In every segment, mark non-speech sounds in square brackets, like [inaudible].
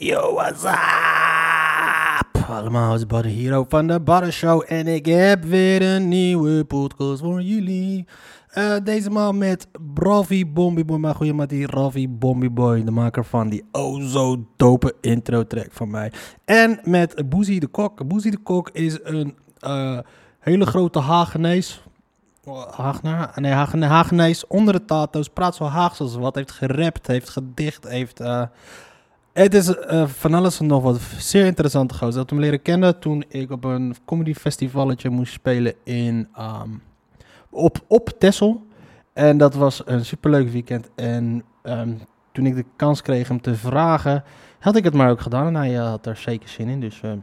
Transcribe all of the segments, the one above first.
Yo, what's up? Allemaal, het Buddy Hero van de Buddy Show en ik heb weer een nieuwe podcast voor jullie. Eh, deze maal met Ravi Bombi Boy, mijn goede maat die Ravi Bombi Boy, de maker van die oh zo dope intro track van mij. En met Boezie de Kok. Boezie de Kok is een eh, hele grote Hagenees. Hagenaar? Nee, Hagen, Hagenees onder de tato's. Praat zo Haags als wat. Heeft gerapt, heeft gedicht, heeft... eh, het is eh, van alles en nog wat. Zeer interessante gozer. Ik had hem leren kennen toen ik op een comedy festivalletje moest spelen in, ehm, op, op Texel. En dat was een superleuk weekend. En ehm, toen ik de kans kreeg hem te vragen, had ik het maar ook gedaan. En hij had daar zeker zin in. Dus eh, ik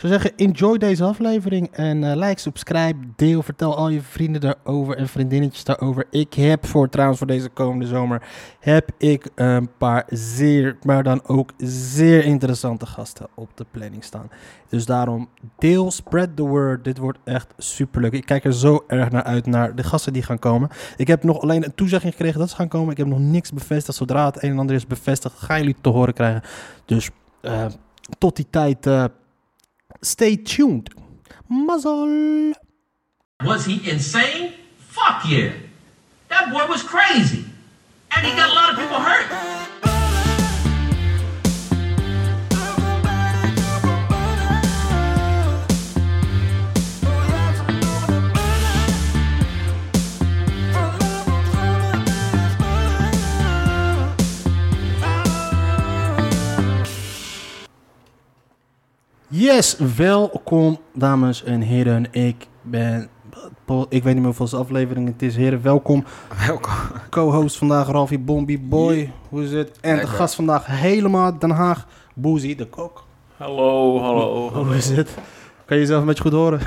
zou zeggen, enjoy deze aflevering. En eh, like, subscribe, deel, vertel al je vrienden daarover en vriendinnetjes daarover. Ik heb voor trouwens voor deze komende zomer heb ik een paar zeer, maar dan ook zeer interessante gasten op de planning staan. Dus daarom deel, spread the word. Dit wordt echt superleuk. Ik kijk er zo erg naar uit naar de gasten die gaan komen. Ik heb nog alleen een toezegging gekregen dat ze gaan komen. Ik heb nog niks bevestigd. Zodra het een en ander is bevestigd, gaan jullie te horen krijgen. Dus eh, tot die tijd, eh, stay tuned. Mazzel! Was he insane? Fuck yeah. That boy was crazy. And he got a lot of people hurt. Yes, welkom dames en heren. Ik ben, ik weet niet meer hoeveel afleveringen het is. Heren, welkom. Welkom. Co-host vandaag Ralfie Bombi Boy. Hoe is het? En de gast vandaag helemaal Den Haag, Boezie de Kok. Hallo, hallo. Hoe is het? Kan je jezelf een beetje goed horen?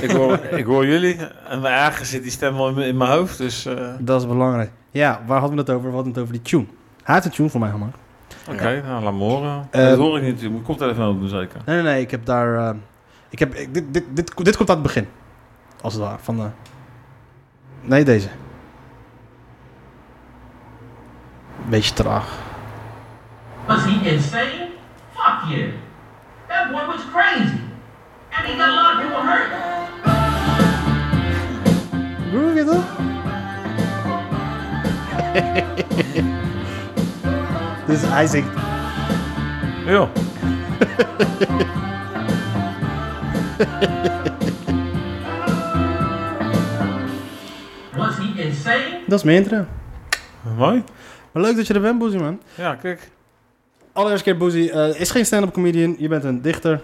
Ik hoor, ik hoor jullie en mijn eigen zit die stem wel in, mijn- in mijn hoofd, dus eh, Dat is belangrijk. Ja, waar hadden we het over? We hadden het over die tune. Hij heeft een tune voor mij gemaakt. Nou, laat me horen. Eh, dat hoor ik niet natuurlijk, moet koptelefoon op doen zeker. Nee, nee, nee. Ik heb daar... eh, ik heb, ik- dit, dit, dit, dit komt aan het begin. Als het ware. Van de... Nee, deze. Beetje traag. Was he insane? Fuck yeah. That boy was crazy. And he got a lot of people hurt. Hoe je [laughs] dat? dus hij zingt. Ja. Was he insane? Dat is mijn intro. Mooi. Maar leuk dat je er bent, Boezie, man. Ja, kijk. Allereerste keer, Boezie. eh, is geen stand-up comedian. Je bent een dichter,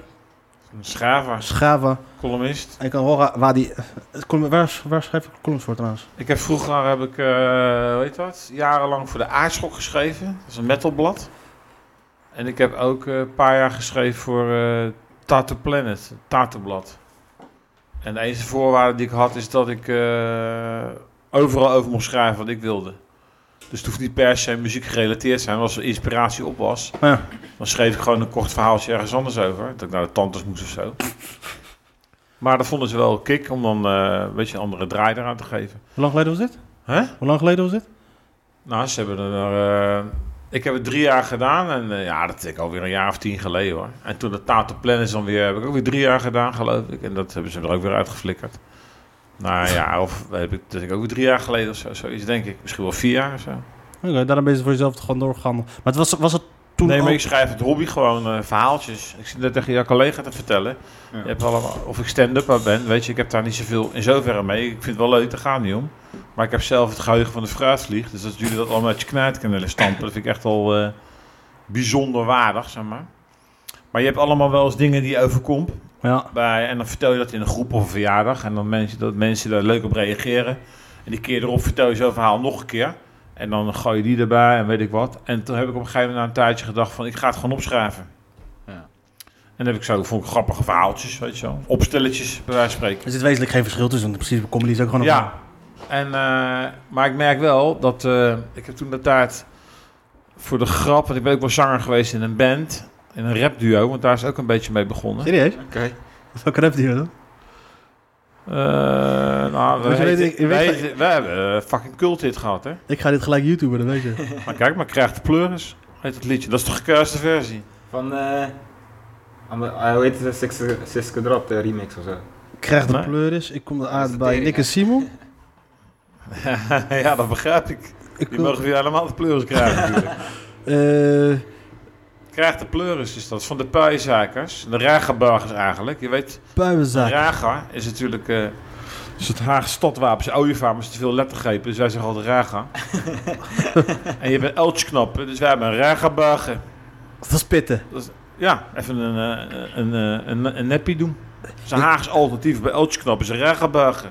Een schaver, schava. columnist. En ik kan horen waar die... Waar, waar schrijf je columns voor trouwens? Ik heb vroeger, heb ik, eh weet wat, jarenlang voor de Aardschok geschreven. Dat is een metalblad. En ik heb ook eh, een paar jaar geschreven voor Tattoo Planet, het Tattooblad. En de enige voorwaarde die ik had is dat ik overal over mocht schrijven wat ik wilde. Dus het hoeft niet per se muziek gerelateerd te zijn. Als er inspiratie op was, Ja. dan schreef ik gewoon een kort verhaaltje ergens anders over. Dat ik naar de tantes moest of zo. Maar dat vonden ze wel kick om dan eh, een beetje een andere draai eraan te geven. Hoe lang geleden was dit? Hè? Hoe lang geleden was dit? Nou, ze hebben er... eh, ik heb het drie jaar gedaan en eh, ja, dat is alweer een jaar of tien geleden hoor. En toen de Tato Plan is dan weer, heb ik ook weer drie jaar gedaan geloof ik. En dat hebben ze er ook weer uitgeflikkerd. Nou ja, of heb ik, dat ik ook weer drie jaar geleden of zo, zoiets denk ik. Misschien wel vier jaar of zo. Oké, daarom ben je voor jezelf gewoon doorgegaan. Maar het was, was het toen nee, maar ook- ik schrijf het hobby gewoon eh, verhaaltjes. Ik zit net tegen jouw collega te vertellen. Ja. Je hebt allemaal, of ik stand-up ben, weet je, ik heb daar niet zoveel in zoverre mee. Ik vind het wel leuk, daar gaat niet om. Maar ik heb zelf het geheugen van de fruitvlieg. Dus dat jullie dat allemaal uit je knijt kunnen stampen, dat vind ik echt al eh, bijzonder waardig, zeg maar. Maar je hebt allemaal wel eens dingen die je overkomt. Ja. Bij, en dan vertel je dat in een groep of een verjaardag. En dan mensen, dat mensen daar leuk op reageren. En die keer erop vertel je zo'n verhaal nog een keer. En dan gooi je die erbij en weet ik wat. En toen heb ik op een gegeven moment na een tijdje gedacht van... ik ga het gewoon opschrijven. Ja. En dan heb ik zo vond ik grappige verhaaltjes, weet je wel. Opstelletjes, bij wijze van spreken. Er zit wezenlijk geen verschil tussen. Want principe comedy is ook gewoon... een- Ja. En, eh, maar ik merk wel dat... eh, ik heb toen de tijd voor de grap... want ik ben ook wel zanger geweest in een band... in een rapduo, want daar is ook een beetje mee begonnen. Serieus? Oké. Welke rap die dan? Eh, nou, we, weet- weet- wij hebben eh, fucking cult hit gehad, hè? Ik ga dit gelijk YouTuben, dat weet je. [laughs] Maar kijk, maar ik krijg de pleuris. Heet het liedje. Dat is de gekuiste versie. Van, eh... Eh, hoe heet het? Siske, Siske Drop, de remix of zo. Ik krijg de pleuris. Ik kom is bij Nick en Simon. [laughs] [laughs] ja, dat begrijp ik. Ik Die mogen weer allemaal de pleuris krijgen natuurlijk. Eh, Krijgt de pleuris is dat van de puienzakers. De ragerburgers eigenlijk. Je weet, Puiwenzaak. raga is natuurlijk... eh dus het Haagse stadwapen is ooievaar, maar is te veel lettergrepen. Dus wij zeggen altijd raga. [laughs] en je hebt een Eltje-knop, dus wij hebben een ragerburger. Dat is pitten. Ja, even een, eh, een, een, een, een neppie doen. Is een Haags alternatief bij Eltje-knop, is een ragerburger.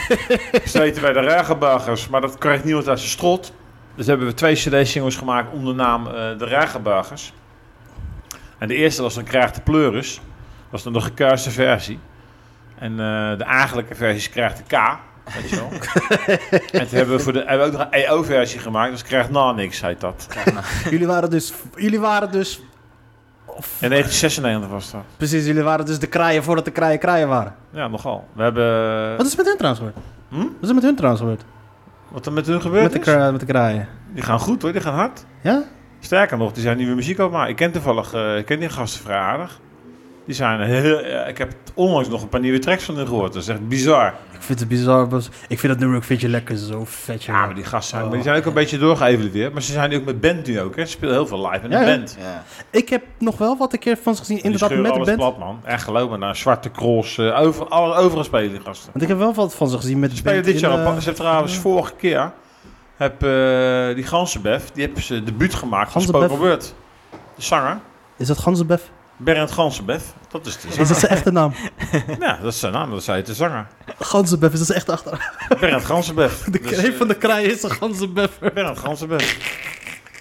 [laughs] dus weten wij de ragerburgers, maar dat krijgt niemand uit zijn strot. Dus hebben we twee cd-singles gemaakt onder de naam eh, de ragerburgers. En de eerste was dan Krijgt de Pleuris. Dat was dan de gekuiste versie. En eh, de eigenlijke versie krijgt de K. Weet je wel. [laughs] en toen hebben we voor de hebben we ook nog een EO-versie gemaakt. Dus krijgt na niks, heet dat. [laughs] Jullie waren dus... Jullie waren dus... In 1996 was dat. Precies, jullie waren dus de kraaien voordat de kraaien kraaien waren. Ja, nogal. We hebben... Wat is er met hun trouwens gebeurd? Hm? Wat is er met hun trouwens gebeurd? Wat er met hun gebeurd Met de, is? met de kraaien. Die gaan goed hoor, die gaan hard. Ja? Sterker nog, die zijn nieuwe muziek ook maar. Ik ken toevallig, eh, ik ken die gasten vrij aardig. Die zijn heel, eh, ik heb onlangs nog een paar nieuwe tracks van hen gehoord. Dat is echt bizar. Ik vind het bizar. Ik vind dat nummer ook vind je lekker zo vet. Ja, maar die gasten zijn, Oh. maar die zijn ook een beetje doorgeëvalueerd. Maar ze zijn ook met band nu ook. Hè. Ze spelen heel veel live in Ja, de band. Ja. Ik heb nog wel wat een keer van ze gezien, inderdaad met de alles band. plat, man. Echt geloof me, naar Zwarte Cross, eh, over, alle, overal spelen die gasten. Want ik heb wel wat van ze gezien met Ze de spelen band. dit in, jaar op. eh, Ze hebben trouwens vorige keer, heb, eh, die Gansenbef, die hebben ze debuut gemaakt van Ganzenbef? Spoken Word. De zanger, Is dat Ganzenbef? Berend Gansenbef. Dat is de Is zanger. dat zijn echte naam? [laughs] Ja, dat is zijn naam, dat zei de zanger. Ganzenbef, is dat zijn echte achter? Berend Gansenbef. [laughs] De Dus, kreef van de kraaien is een Ganzenbef. Berend Gansenbef.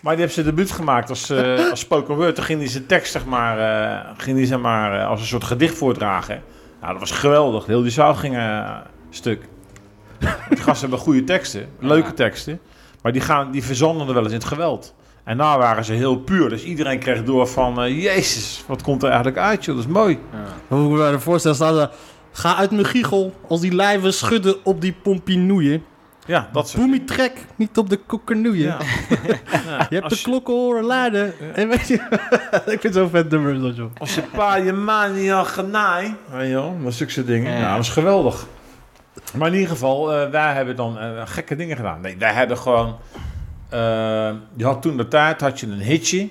Maar die heeft zijn debuut gemaakt als, eh [laughs] als spoken word. Toen ging hij zijn tekst zeg maar, eh, ging hij, zeg maar eh, als een soort gedicht voordragen. Nou, dat was geweldig. Heel die zaal ging eh, stuk. Die gasten hebben goede teksten, leuke Ja. teksten. Maar die, gaan, die verzanden er wel eens in het geweld. En nou waren ze heel puur. Dus iedereen kreeg door van... eh, Jezus, wat komt er eigenlijk uit, joh? Dat is mooi. Ja. Hoe ik me voorstellen staat er... Ga uit mijn giegel als die lijven schudden op die pompinoeien. Ja, dat soort Boemie trek, niet op de kokkernoeien. Ja. [laughs] Ja, Je hebt als de klokken horen luiden. En weet je, [laughs] ik vind het zo vet nummer dat joh. Als je pa je ma niet had je wel, dat zulke dingen. Ja. Ja, dat is geweldig. Maar in ieder geval, eh, wij hebben dan eh, gekke dingen gedaan. Nee, wij hebben gewoon... eh, je had toen de tijd, had je een hitje.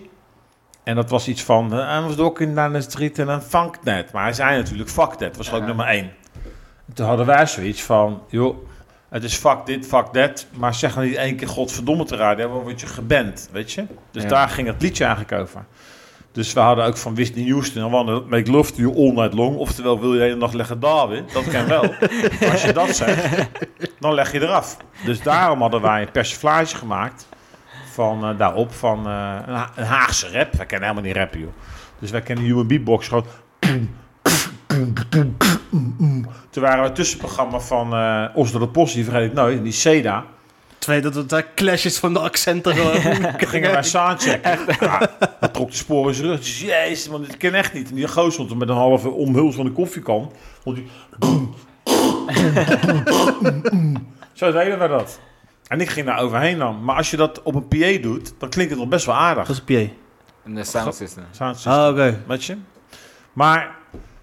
En dat was iets van... I was walking down the street en een funk net. Maar hij zei natuurlijk fuck that. Was Ja. nummer één. En toen hadden wij zoiets van... joh, het is fuck dit, fuck that. Maar zeg dan niet één keer godverdomme te raden. Dan word je geband, weet je. Dus Ja. daar ging het liedje eigenlijk over. Dus we hadden ook van Whitney Houston, I wanna make love to you all night long. Oftewel, wil je de hele nacht leggen David? Dat kan wel. [laughs] als je dat zegt, dan leg je eraf. Dus daarom hadden wij een persiflage gemaakt van eh, daarop van eh, een, Ha- een Haagse rap. Wij kennen helemaal niet rappen, joh. Dus wij kennen Human Beatbox gewoon. Toen waren we het tussenprogramma van eh Oslo de Post, die vergeet ik nooit, die Seda. Twee, dat het daar clashes van de accenten gewoon. [laughs] gingen wij soundchecken. Ja, hij trok de sporen in zijn rug. Dus, jezus, man, dit ken echt niet. En die goos stond er met een halve omhuls van de koffiekan. Want [laughs] die... Zo deden we dat. En ik ging daar overheen dan. Maar als je dat op een PA doet, dan klinkt het nog best wel aardig. Dat is een PA. En de sound system. Sound system, Ah, oké. weet je. Maar,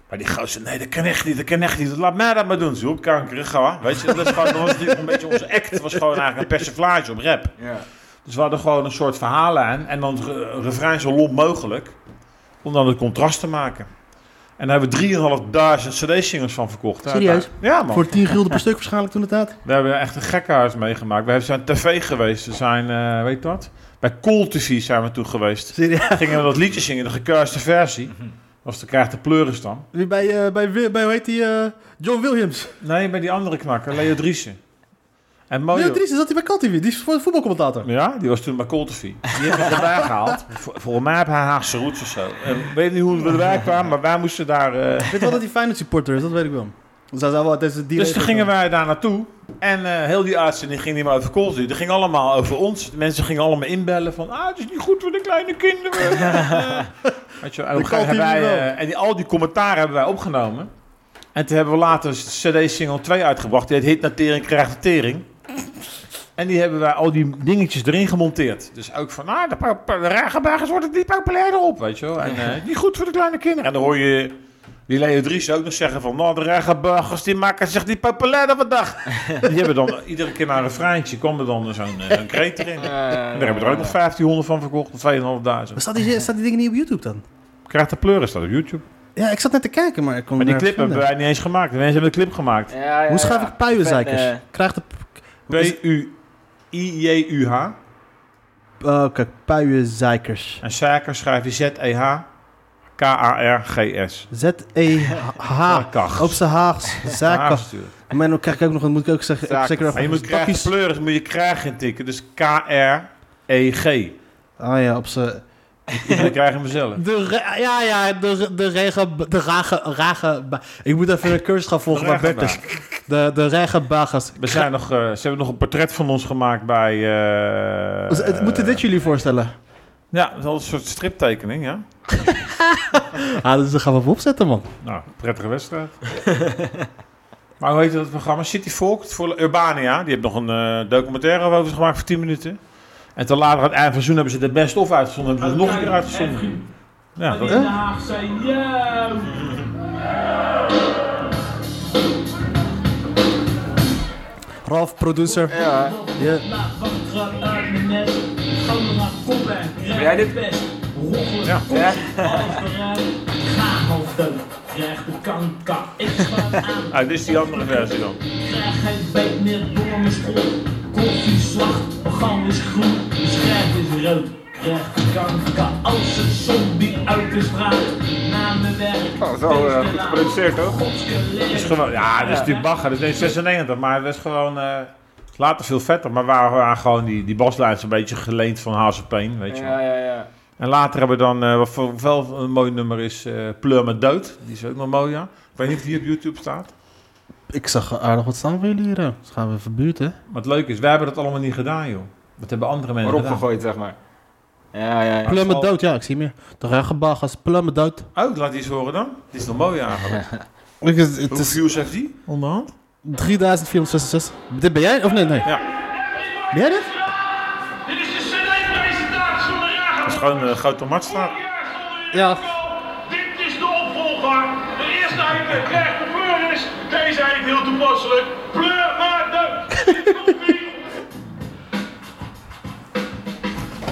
maar die gozer, nee, dat kan echt niet, dat kan echt niet. Laat mij dat maar doen, zo. Kanker, ga. Weet je, dat, is gewoon, dat was natuurlijk een beetje onze act. Het was gewoon eigenlijk een persiflage op rap. Ja. Dus we hadden gewoon een soort verhaallijn en dan het re- refrein zo lomp mogelijk. Om dan het contrast te maken. En daar hebben we 3.500 cd-singles van verkocht. Serieus? Ja, man. Voor 10 gulden per stuk waarschijnlijk toen de tijd. We hebben echt een gekkenhuis meegemaakt. We hebben- zijn tv geweest. We zijn, eh, weet je wat? Bij Cool TV zijn we toen geweest. Serieus? Gingen we dat liedje zingen, de gekuiste versie. Was de krijgt de pleuris dan. Wie bij, eh, bij, bij, hoe heet die, eh, John Williams. Nee, bij die andere knakker, Leo Driessen. En mooi. Leo Dries, is dat die bij? Die is voor de voetbalcommentator. Ja, die was toen bij TV. Die hebben we erbij [laughs] gehaald. Vol- Volgens mij heb hij Haagse roots of zo. En ik weet niet hoe we erbij kwamen, maar wij moesten daar... eh, Ik weet wel dat hij Feyenoord supporter is, dat weet ik wel. Dus hij wel deze die Dus toen gingen wij daar naartoe. En eh, heel die uitzending ging niet meer over TV. Die ging allemaal over ons. De mensen gingen allemaal inbellen van... Ah, het is niet goed voor de kleine kinderen. [laughs] Weet je, en, hebben wij, eh, en die, al die commentaren hebben wij opgenomen. En toen hebben we later CD-single 2 uitgebracht. Die heet Hit naar Tering krijgt de Tering. En die hebben wij al die dingetjes erin gemonteerd. Dus ook van, nou, de, pa- pa- de regenbergers worden niet populair erop, weet je wel. En eh, niet goed voor de kleine kinderen. En dan hoor je die Leo Dries ook nog zeggen van, nou, de regenbergers die maken zich niet populair vandaag. [laughs] die hebben dan iedere keer naar een refreintje, kwam er dan zo'n een kreet erin. En daar hebben we er ook nog 1500 van verkocht, of 2500. Maar staat die, staat die dingen niet op YouTube dan? Krijgt de pleuren, staat op YouTube. Ja, ik zat net te kijken, maar ik kon Maar die clip hebben wij niet eens gemaakt. De mensen hebben de clip gemaakt. Ja, ja, Hoe schrijf ja. ik puienzeikers? Eh, Krijgt de... P-U-I-J-U-H. Oh, kijk, puienzeikers. En Zaker schrijf je Z-E-H-K-A-R-G-S. Z-E-H. Kach. Op zijn Haags. Natuurlijk. Maar dan krijg ik ook nog, moet ik ook zeggen, zeker Maar je moet krijgen pleuren, moet je krijgen intikken. Dus K-R-E-G. Ah ja, op zijn... Dan krijg je hem zelf. De ja, ja, de, de regen... De rage, rage... Ik moet even een cursus gaan volgen bij Bert is. De, de regenbagers. We zijn nog, eh, ze hebben nog een portret van ons gemaakt bij... Dus het- Moeten dit jullie voorstellen? Ja, dat is een soort striptekening, ja. [laughs] Ah, dus dan gaan we opzetten, man. Nou, prettige wedstrijd. [laughs] maar hoe heet dat programma? City Folk, voor Urbania. Die heeft nog een eh, documentaire over gemaakt voor 10 minuten. En toen later aan het eind van het seizoen hebben ze de best of uitgezonden. Hebben ze het nog een keer uitgezonden. Ja, dat, in Den Haag zei ja. Ralf, producer. Ja. Ja. Laat wat kruid uit mijn net. Gouden naar kop en krijg jij dit? Ja. Ja. Krijg de kanker. Ik aan. ah, dit is die andere versie dan. Krijg geen beet meer door mijn strot. Koffie zacht, orgaan is groen, de schijf is rood. Krijg de kanker als een zombie uit de straat. Na mijn werk. Oh, zo eh, goed geproduceerd, toch? Het is gewoon, ja, dat is natuurlijk bagger. Dat is 96, maar dat is gewoon... eh later veel vetter, maar waren, waren gewoon die, die baslijns een beetje geleend van Hazepeen, weet je wel. Ja, ja, ja. En later hebben we dan, eh, wat voor- wel een mooi nummer is, eh Pleur met Dood. Die is ook nog mooi, ja. Ik weet niet of die op YouTube staat. Ik zag aardig wat staan voor jullie hier. Dus gaan we verbuurten. Maar het leuke is, wij hebben dat allemaal niet gedaan, joh. Dat hebben andere mensen Erop gedaan. gegooid, zeg maar. Ja, ja, ja. Plummen dood, ja, ik zie meer. De regenbagers, plummen dood. Oh, laat die eens horen dan. Die is nog mooi eigenlijk. [laughs] Het is, het Hoeveel is views heeft die onderhand? 3466. Dit ben jij? Of nee, nee. Ja. Ben jij dit? Dit is de CD-presentatie van de Raga. Dat is gewoon een grote matstraat. Ja. Dit is de opvolger. De eerste krijgt de [laughs] pleur is. Deze heet heel dood. Dit komt ie.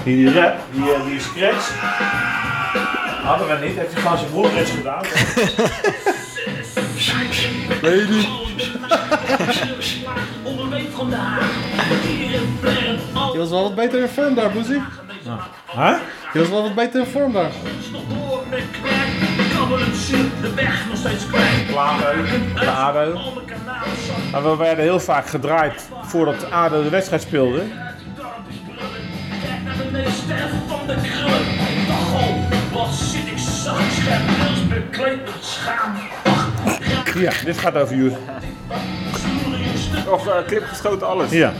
Die, die rap, die, eh, die scratch. Hadden we niet, heeft hij gewoon zijn broer eens gedaan. Nee, niet. Je was wel wat beter in vorm daar, Boezie. Huh? Je was wel wat beter in vorm daar. De weg nog steeds kwijt. De ADO. Maar we werden heel vaak gedraaid voordat ADO de wedstrijd speelde. Ja, dit gaat over stuk. Of eh, clip geschoten, alles. Ja.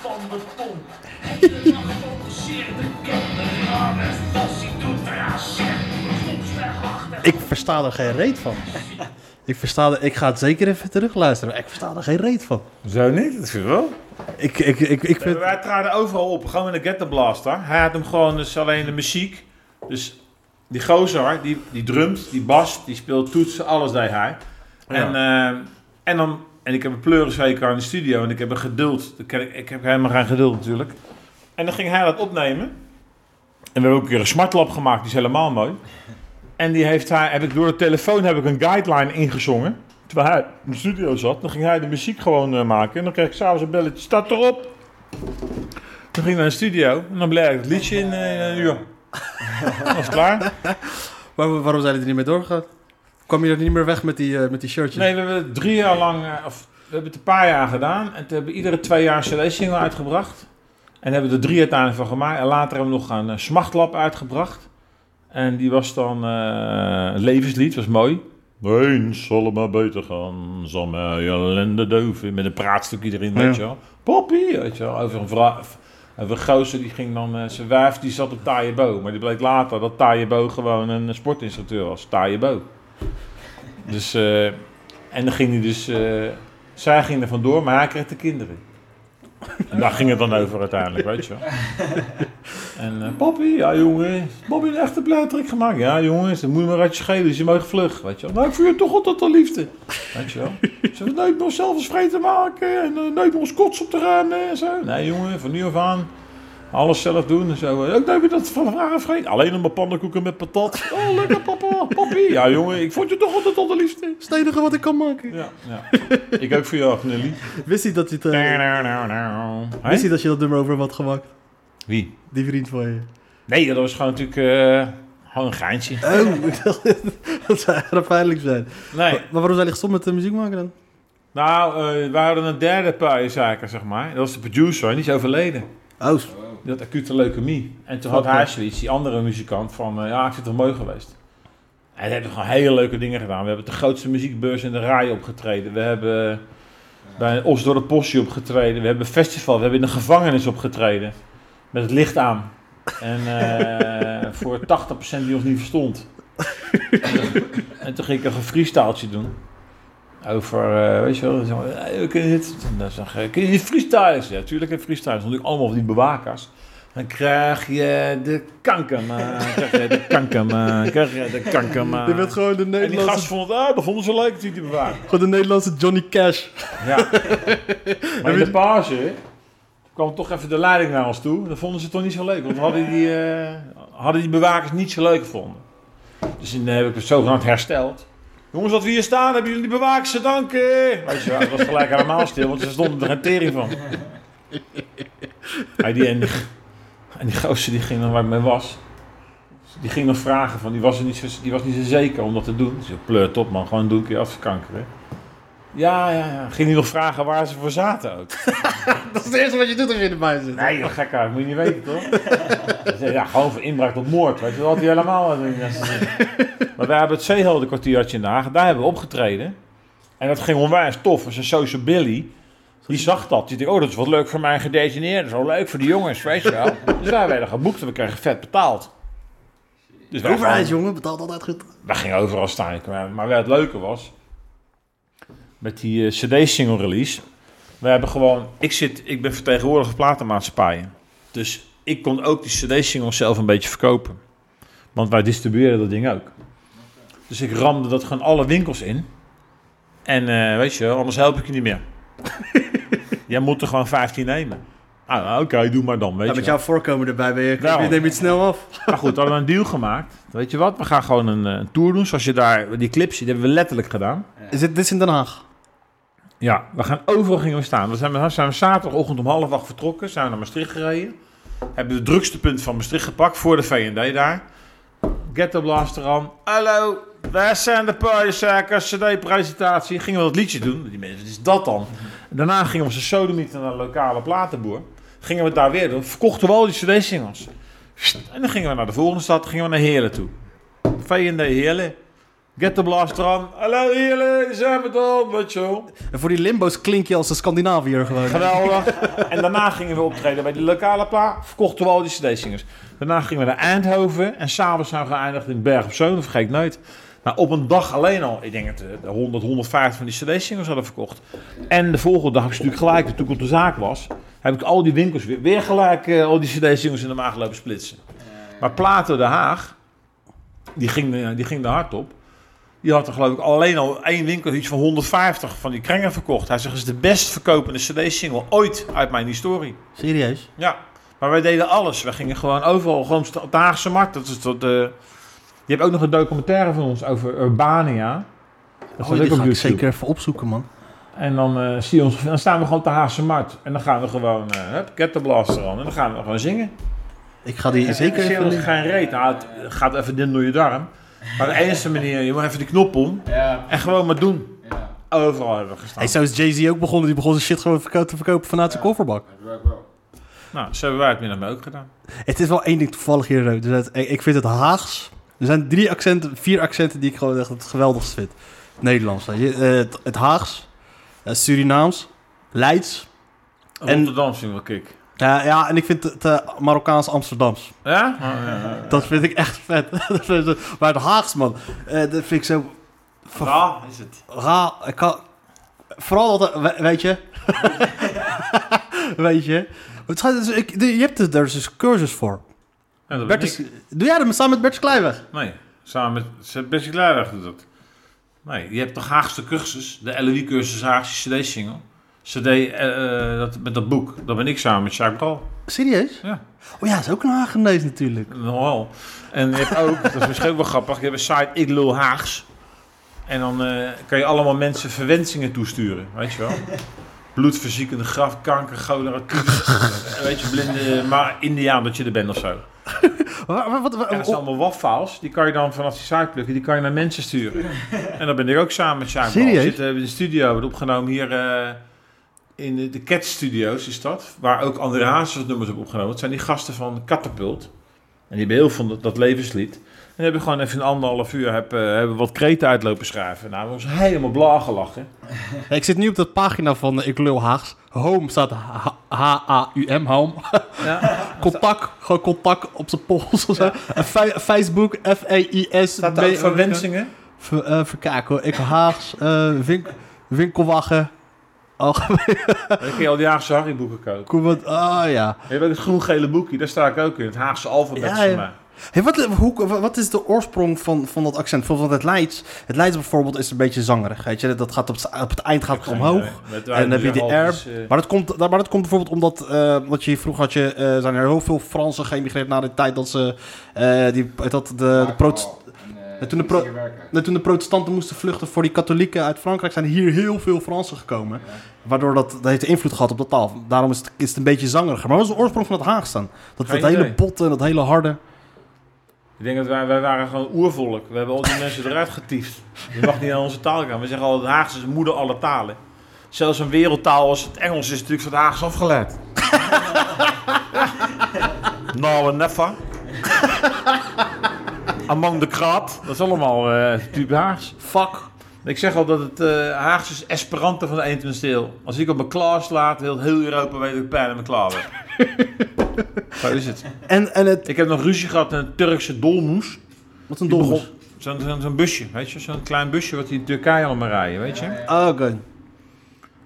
Van de Ik versta er geen reet van. Ik versta er, ik ga het zeker even terugluisteren, maar ik versta er geen reet van. Zo niet, dat ik wel. Ik, ik, ik, ik vind... Wij traden overal op, gewoon in de Get the Blaster. Hij had hem gewoon dus alleen de muziek. Dus die gozer, die, die drumt, die bas, die speelt toetsen, alles deed hij. En, eh, en, dan, en ik heb een pleurisweker in de studio en ik heb een geduld. Ik, heb- ik heb helemaal geen geduld natuurlijk. En dan ging hij dat opnemen. En we hebben ook een keer een smartlap gemaakt, die is helemaal mooi. En die heeft hij, heb ik door de telefoon heb ik een guideline ingezongen. Terwijl hij in de studio zat. Dan ging hij de muziek gewoon eh, maken. En dan kreeg ik s'avonds een belletje, staat erop. Dan ging ik naar de studio en dan bleek ik het liedje in eh, een uur. Dat was klaar. Maar waarom zijn jullie er niet mee doorgegaan? Kwam je er niet meer weg met die, eh, met die shirtjes? Nee, we hebben het drie jaar lang, eh, of we hebben het een paar jaar gedaan. En toen hebben we iedere twee jaar een cd-single uitgebracht. En hebben we er drie uiteindelijk van gemaakt. En later hebben we nog een eh, smachtlab uitgebracht. En die was dan eh, een levenslied, was mooi. Eens zal het maar beter gaan, zal mij ellende doven. Met een praatstukje erin, weet je wel. Poppy, weet je wel, over een vrouw. Over een gozer die ging dan, eh, zijn wijf die zat op Taaie Bo. Maar die bleek later dat Taaie Bo gewoon een sportinstructeur was. Taaie Bo. Dus, eh, en dan ging hij dus, eh, Zij ging er vandoor, maar hij kreeg de kinderen. En daar ging het dan over uiteindelijk, weet je wel. [laughs] En eh papi, ja jongen, papi een echte blijtrik gemaakt. Ja jongens, dan moet je maar uit je schelen, is je mooi vlug, weet je wel. Nou, ik voel je toch altijd al liefde, weet je wel. Ze hebben nooit meer onszelf eens vrij te maken en uh, nooit meer ons kots op te ruimen en zo. Nee jongen, van nu af aan alles zelf doen en zo. Ook nooit meer dat van vragen. Alleen nog maar pannenkoeken met patat. Oh, lekker papa, papi. Ja jongen, ik vond je toch altijd al de liefde. Het enige wat ik kan maken. Ja, ja. ik ook voor jou, Nelly. Wist hij dat je, het, eh, Hè? wist hij dat je dat nummer over hem had gemaakt? Wie? Die vriend van je. Nee, dat was gewoon natuurlijk eh, gewoon een geintje. Oh, [laughs] ik dacht, dat zou erg pijnlijk zijn. Nee. Maar waarom zijn jullie gestopt met de muziek maken dan? Nou, eh, we hadden een derde puienzaker, zeg maar. Dat was de producer en die is overleden. Oh, Had acute leukemie. En toen had hij zoiets, die andere muzikant, van eh, ja, ik vind het mooi geweest. En we hebben gewoon hele leuke dingen gedaan. We hebben de grootste muziekbeurs in de RAI opgetreden. We hebben bij Os door de Postje opgetreden. We hebben een festival. We hebben in de gevangenis opgetreden. Met het licht aan. En eh, voor 80% die ons niet verstond. en toen ging ik een freestyletje doen. Over, eh, weet je wel, zo, eh, kun je dit? Dan zeg ik, kun je niet freestylen? Ja, tuurlijk heb freestyles. Dan doe ik allemaal van die bewakers. Dan krijg je de kanker, maar. Krijg je de kanker, maar. Krijg je de kanker, maar. je bent gewoon de En die Nederlandse, gast vond het, ah, dat vonden ze leuk, die die bewaker. gewoon de Nederlandse Johnny Cash. Ja. [laughs] maar in de page kwam toch even de leiding naar ons toe. Dat vonden ze toch niet zo leuk. Want hadden die, eh, hadden die bewakers niet zo leuk gevonden. Dus toen heb ik het zogenaamd hersteld. Jongens, wat we hier staan, hebben jullie bewakers te danken. Weet je dat was gelijk helemaal stil, want ze stonden er geen tering van. Ja, die, en, die, en die gozer die ging dan waar ik mee was. Die ging nog vragen van, die was, er niet zo, die was niet zo zeker om dat te doen. Dus ik pleurt op man, gewoon doen, kun je afkankeren. Ja, ja, ja. Ging hij nog vragen waar ze voor zaten ook. [laughs] Dat is het eerste wat je doet als je erbij zit. Nee, joh, gek uit, moet je niet weten toch? Zei, ja, gewoon voor inbraak tot moord, weet je wel, had hij helemaal wat. [laughs] Maar wij hebben het Zeeheldenkwartiertje in Haag, daar hebben we opgetreden. En dat ging onwijs tof. Dus een social Billy, die zag dat. Die dacht, oh, dat is wat leuk voor mijn gedetineerden. Dat is wel leuk voor de jongens, weet je wel. [laughs] Dus wij werden geboekt en we kregen vet betaald. Dus De overheid, jongen, betaalt altijd goed. wij gingen overal staan. Maar, maar wat het leuke was, met die eh, CD-single release, we hebben gewoon, ik, zit, ik ben vertegenwoordiger platenmaatschappijen. Dus ik kon ook die CD-singles zelf een beetje verkopen. Want wij distribueren dat ding ook. Dus ik ramde dat gewoon alle winkels in. En eh, weet je, anders help ik je niet meer. [laughs] Jij moet er gewoon 15 nemen. Ah, oké, doe maar dan, weet Ja, je met jouw voorkomen erbij ben je, Daarom. je neem je het snel af. [laughs] Maar goed, we hadden een deal gemaakt. Weet je wat, we gaan gewoon een, eh, een tour doen. Zoals je daar, die clips ziet, hebben we letterlijk gedaan. Is dit, dit is in Den Haag? Ja, we gaan overal gingen we staan. We zijn, we zijn we zaterdagochtend om half acht vertrokken. Zijn we naar Maastricht gereden. Hebben de drukste punt van Maastricht gepakt voor de V&D daar. Ghetto Blaster aan. Hallo, wij zijn de Partysuikers, CD-presentatie. Gingen we dat liedje doen. Die mensen, wat is dat dan? Daarna gingen we onze sodomieten naar de lokale platenboer. Gingen we het daar weer doen. Verkochten we al die CD-singles. En dan gingen we naar de volgende stad. Gingen we naar Heerlen toe. V&D Heerlen. Ghetto Blaster aan. Hallo Heerlen, zijn we dan, weet je wel. En voor die limbo's klink je als een Scandinaviër gewoon. Geweldig. en daarna gingen we optreden bij de lokale pla. Verkochten we al die CD-singers. Daarna gingen we naar Eindhoven. En s'avonds zijn we geëindigd in Berg op Zoom. Dat vergeet nooit. Nou, op een dag alleen al, ik denk dat de 100, 150 van die CD-singers hadden verkocht. En de volgende dag, heb ik natuurlijk gelijk, toen ik op de zaak was, heb ik al die winkels weer, weer gelijk eh, al die CD-singers in de maag lopen splitsen. Maar Plato de Haag, die ging, eh, die ging er hard op. Die had er geloof ik alleen al één winkel iets van 150 van die krengen verkocht. Hij zegt, het is de best verkopende CD-single ooit uit mijn historie. Serieus? Ja, maar wij deden alles. We gingen gewoon overal, gewoon op de Haagse markt. Dat is tot. Je hebt ook nog een documentaire van ons over Urbania. Dat Oh, die ga ik zeker even opzoeken, man. En dan, eh, zie je ons, dan staan we gewoon op de Haagse markt. En dan gaan we gewoon, eh hup, Get the Blaster aan. En dan gaan we gewoon zingen. Ik ga die En zeker zeker even... ons geen reet. Nou, het gaat even din door je darm. Maar de enige manier, je moet even die knop om. Ja, En gewoon maar doen. ja. Overal hebben we gestaan. Hey, zo is Jay-Z ook begonnen. Die begon zijn shit gewoon te verkopen vanuit zijn kofferbak. Het werkt wel. Nou, zo hebben wij het middag mee ook gedaan. Het is wel één ding toevallig hier. Dus het- ik vind het Haags. Er zijn drie accenten, vier accenten die ik gewoon echt het geweldigst vind. Nederlands. je. Eh, het, het Haags, Surinaams, Leids. Rotterdam we kick. Ja, ja, en ik vind het eh, Marokkaans Amsterdams. Ja? Oh, ja, ja. Dat vind ik echt vet. [laughs] Vind ik- maar het Haags, man. eh, dat vind ik zo... Ja, is het. Ra, ik kan, Vooral dat, we- weet je. [laughs] weet je. Het gaat, dus ik, je hebt er dus dus cursus voor. Ja, dat Bertus, ik. doe jij dat samen met Bertus Kleiweg? Nee, samen met Bessie Kleiweg doet dat. Nee, je hebt de Haagse cursus, de LOE-cursus Haagse CD-single. CD eh, eh, dat, met dat boek, dat ben ik samen met Jacques Bral. Serieus? Ja. Oh ja, dat is ook een Hagenees natuurlijk. Nogal. En je hebt ook, dat is misschien ook wel grappig, je hebt een site Ik Lul Haags. En dan eh, kan je allemaal mensen verwensingen toesturen, weet je wel. Bloedverziekende graf, kanker, cholera, [laughs] weet je, blinde, maar indiaan dat je er bent of zo. [laughs] Wat, wat, wat- En dat zijn allemaal WAF-files, die kan je dan vanaf die site plukken, die kan je naar mensen sturen. [laughs] En dan ben ik ook samen met Sjaak? We zitten in de studio, wordt opgenomen hier eh, in de, de Cat Studios is dat. Waar ook André Hazes nummers op opgenomen. Dat zijn die gasten van Catapult. En die hebben heel veel dat levenslied. En hebben gewoon even een anderhalf uur heb, eh, hebben wat kreten uitlopen schrijven. Nou, we ons helemaal blauw gelachen. ik zit nu op de pagina van eh, Ik Lul Haags. Home staat H- H-A-U-M, home. Ja. [laughs] Contact, gewoon contact op zijn pols of zo. En Facebook, F-E-I-S. Staat daar verwensingen? Ver, eh, kijken hoor. Ik Haags, wink, winkelwagen. Algemeen. [laughs] Dan kun je al die Haagse Harry-boeken kopen. Kom wat. Ah ja. Je hebt ook het groen-gele boekje, daar sta ik ook in. Het Haagse alfabet Ja, van ja. mij. Hey, wat, hoe, wat is de oorsprong van, van dat accent? Want het Leids, het Leids bijvoorbeeld is een beetje zangerig. Weet je? Dat gaat op, het- op het eind gaat het omhoog. Met En dan heb je die halfjes, R. eh, Maar dat komt, maar dat komt bijvoorbeeld omdat, eh wat je vroeger had je, eh, zijn er heel veel Fransen geëmigreerd na de tijd dat ze eh, die, dat de, de En toen de pro- toen de protestanten moesten vluchten voor die katholieken uit Frankrijk, zijn er hier heel veel Fransen gekomen. Waardoor dat, dat heeft invloed gehad op de taal. Daarom is het, is het een beetje zangeriger. Maar wat is de oorsprong van het Haag staan? Dat, dat hele idee. botte en dat hele harde. Ik denk dat wij, wij waren gewoon oervolk. We hebben al die mensen eruit getiefd. Je mag niet aan onze taal gaan. We zeggen al, het Haagse is de moeder alle talen. Zelfs een wereldtaal als het Engels is natuurlijk van het Haags afgeleid. [laughs] nou, en never. Among the crowd. Dat is allemaal eh type Haags. Fuck. Ik zeg al dat het eh Haags is Esperanto van de 21ste eeuw. Als ik op mijn klaar slaat, wil heel Europa weten dat ik pijn mijn klaar heb. [laughs] Zo is het. En, en het... Ik heb nog ruzie gehad met een Turkse dolmoes. Wat een begon- Zo'n busje, weet je? Zo'n klein busje wat die in Turkije allemaal rijden, weet je? Ah, Oké.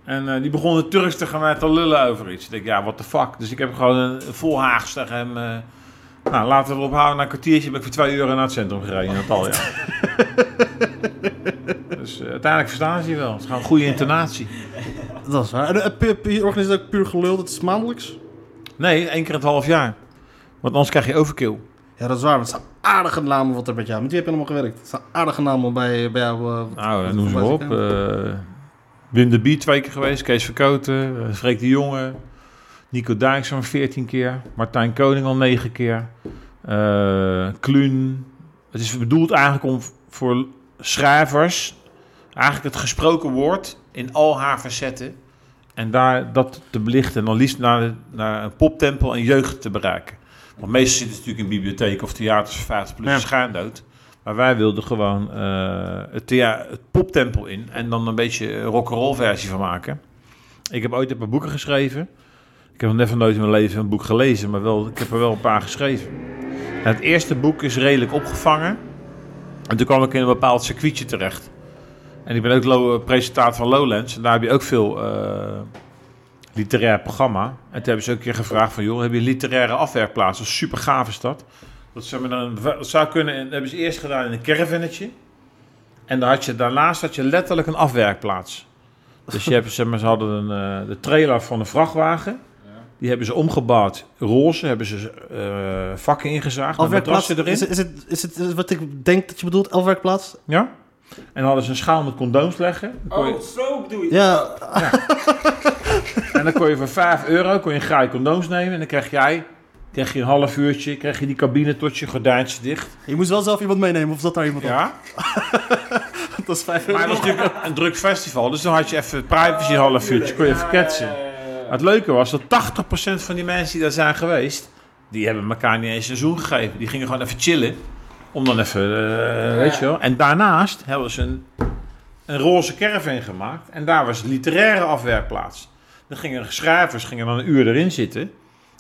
En eh, die begon het Turks tegen mij te lullen over iets. Ik denk, ja, what the fuck? Dus ik heb gewoon een vol Haags tegen hem... eh, nou, laten we erop houden. Na een kwartiertje ben ik voor twee uur naar het centrum gereden in Natal, ja. [laughs] dus eh, uiteindelijk verstaan ze je wel. Het is gewoon een goede intonatie. Dat is waar. En eh, je organiseert ook puur gelul, dat is maandelijks? Nee, één keer het half jaar. Want anders krijg je overkill. Ja, dat is waar. want Het zijn aardige namen wat er met jou. Met wie heb je allemaal gewerkt? Het zijn aardige namen bij, bij jou. eh, Nou, noem ze op. eh Wim de Bie twee keer geweest. Kees Verkoten. eh, Freek de Jonge. Nico Dijk zo'n 14 keer. Martijn Koning al 9 keer. eh Kluun. Het is bedoeld eigenlijk om voor schrijvers... eigenlijk het gesproken woord in al haar facetten... en daar dat te belichten. En dan liefst naar, naar een poptempel en jeugd te bereiken. Want meestal zitten ze natuurlijk in bibliotheken of theaters voor 50 plus Ja. schaamdood. Maar wij wilden gewoon eh, het, het poptempel in en dan een beetje een rock'n'roll versie van maken. Ik heb ooit een paar boeken geschreven. Ik heb nog never nooit in mijn leven een boek gelezen, maar wel, ik heb er wel een paar geschreven. En het eerste boek is redelijk opgevangen. En toen kwam ik in een bepaald circuitje terecht. En ik ben ook lo- presentator van Lowlands. En daar heb je ook veel eh, literair programma. En toen hebben ze ook een keer gevraagd van... joh, heb je literaire afwerkplaatsen? Super gaaf is dat. Dat dan, dat zou kunnen... En dat hebben ze eerst gedaan in een caravannetje. En dan had je, daarnaast had je letterlijk een afwerkplaats. Dus je hebt, zeg maar, ze hadden een, eh, de trailer van een vrachtwagen. Die hebben ze omgebouwd. Roze hebben ze eh, vakken ingezaagd. Afwerkplaats, erin. is, het- is, het, is het wat ik denk dat je bedoelt, afwerkplaats? Ja. En hadden ze een schaal met condooms leggen. Dan kon je- Oh, zo bedoel je. Ja, [laughs] En dan kon je voor 5 euro kon je een graai condooms nemen. En dan kreeg jij kreeg je een half uurtje, kreeg je die cabine tot je gordijntje dicht. je moest wel zelf iemand meenemen, of zat daar iemand op? Ja. [laughs] Dat is vijf Maar het was natuurlijk een druk festival. Dus dan had je even privacy een half uurtje. Kon je even ketsen. Het leuke was dat 80% van die mensen die daar zijn geweest... die hebben elkaar niet eens een zoen gegeven. Die gingen gewoon even chillen. Om dan even, eh, weet je wel. En daarnaast hebben ze een, een roze caravan gemaakt. En daar was literaire afwerkplaats. Dan gingen schrijvers gingen dan een uur erin zitten.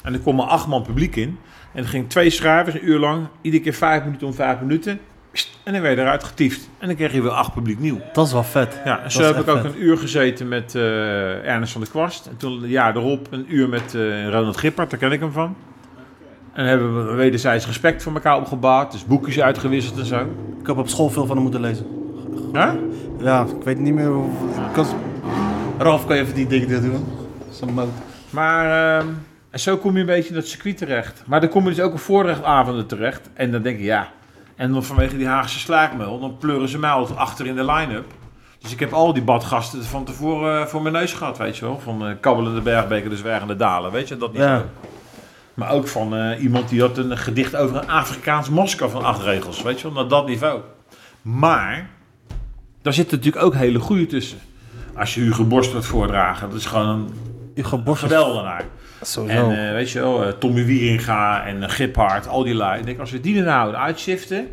En er kwam maar acht man publiek in. En er gingen twee schrijvers een uur lang, iedere keer vijf minuten om vijf minuten... En dan werd je eruit getiefd. En dan kreeg je weer acht publiek nieuw. Dat is wel vet. Ja, en zo heb ik ook vet. een uur gezeten met eh, Ernest van der Kwast. En toen een jaar erop een uur met eh, Ronald Gippert, daar ken ik hem van. En hebben we wederzijds respect voor elkaar opgebouwd. Dus boekjes uitgewisseld en zo. Ik heb op school veel van hem moeten lezen. Ja? Ja, ik weet niet meer hoe... Ralf, kan je even die dingen doen? Zo'n moot. Maar ehm, en zo kom je een beetje in dat circuit terecht. Maar dan kom je dus ook op voordrachtavonden terecht. En dan denk je, ja. En dan vanwege die Haagse slaakmel, dan pleuren ze mij altijd achter in de line-up. Dus ik heb al die badgasten van tevoren eh, voor mijn neus gehad, weet je wel. Van eh kabbelende bergbeken, de zwergende dalen, weet je. Dat niet Ja. zo. Maar ook van eh, iemand die had een gedicht over een Afrikaans masker van acht regels, weet je wel. Naar dat niveau. Maar, daar zitten natuurlijk ook hele goede tussen. Als je Hugo Borst wordt voordragen, dat is gewoon een Hugo Borst geweldenaar. En eh, weet je wel, eh, Tommy Wieringa en Giphard, al die lui. Ik denk, als we die er nou uitshiften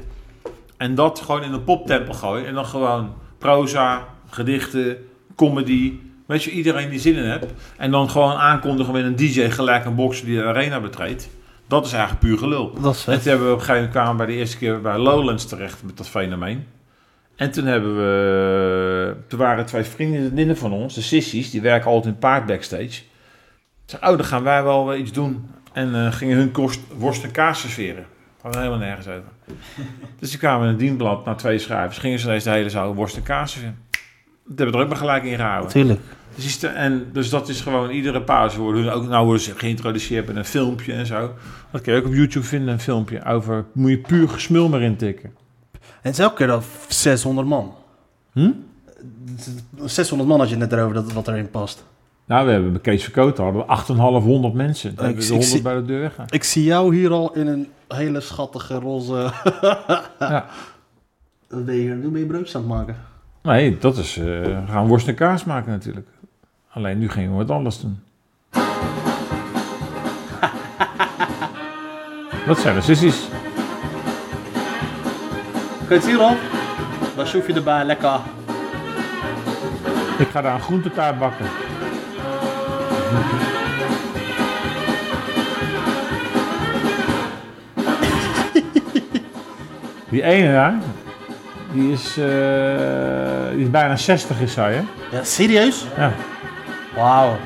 en dat gewoon in een poptempel gooien en dan gewoon proza, gedichten, comedy, weet je, iedereen die zin in hebt. En dan gewoon aankondigen met een DJ gelijk een bokser die de arena betreedt. Dat is eigenlijk puur gelul. dat is En toen hebben we op een gegeven moment kwamen bij de eerste keer bij Lowlands terecht met dat fenomeen. En toen hebben we, toen waren twee vriendinnen van ons, de sissies, die werken altijd in paard backstage. Zei, oh, dan gaan wij wel iets doen. En eh, gingen hun kost, worst en kaas serveren. Hadden helemaal nergens over. [laughs] dus die kwamen in het dienblad naar twee schrijvers. Gingen ze ineens de hele zaal worst en kaas serveren. Dat hebben we er ook maar gelijk in gehouden. Tuurlijk. Dus, de- en, dus dat is gewoon iedere pauze worden hun ook nou worden ze geïntroduceerd met een filmpje en zo. Dat kun je ook op YouTube vinden, een filmpje over. Moet je puur gesmul maar intikken. En het is elke keer dat 600 man. Hm? 600 man als je het net erover dat wat erin past. Nou, we hebben bij Kees Verkoten hadden we 8,500 mensen. Dan Ik hebben we de zie- 100 zie- bij de deur gaan. Ik zie jou hier al in een hele schattige roze... [laughs] Ja. Wat ben je hier? Nu ben je broodjes aan het maken. Nee, dat is. eh, we gaan worst en kaas maken natuurlijk. Alleen nu gingen we wat anders doen. dat zijn de sissies. Kun je het? Dan schroef je erbij, lekker. Ik ga daar een groentetaart bakken. [laughs] Die ene daar, die is, eh, die is bijna 60 is zij, hè? Ja, serieus? Ja. Wauw.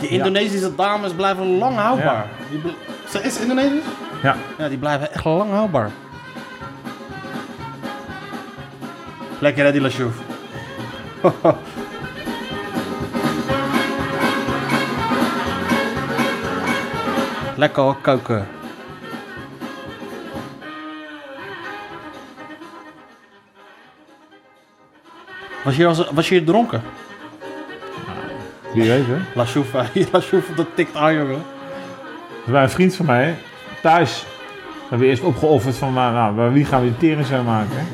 Die Indonesische dames blijven lang houdbaar. Die bl- is Indonesisch? Ja. Ja, die blijven echt lang houdbaar. Lekker hè, die Lashouf. [laughs] Lekker hoor, koken. Was je, als, was je hier dronken? Wie weet, hè? Lashouf, Lashouf, [laughs] dat tikt aan, jongen. Dat is bij een vriend van mij, thuis. We hebben eerst opgeofferd van, nou, nou, bij wie gaan we de tering zo maken, [laughs] hè?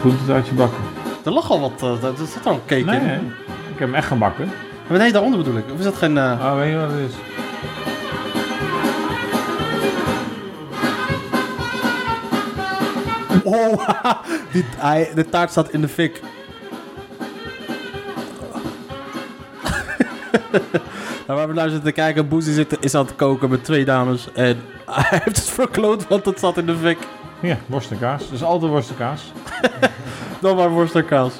Groentetaartje bakken. Er lag al wat, uh, er zit al een cake Nee, in. hè? ik heb hem echt gebakken. Maar nee, daaronder bedoel ik. Of is dat geen... eh, Oh, weet je wat het is? Oh, [laughs] die, de taart staat in de fik. [laughs] Nou, waar we naar zitten kijken, Boezie zit, is aan het koken met twee dames. En [laughs] hij heeft het verkloot, want het zat in de fik. Ja, worst en kaas. Dat is altijd worst en kaas. [laughs] Dan maar worst en kaas.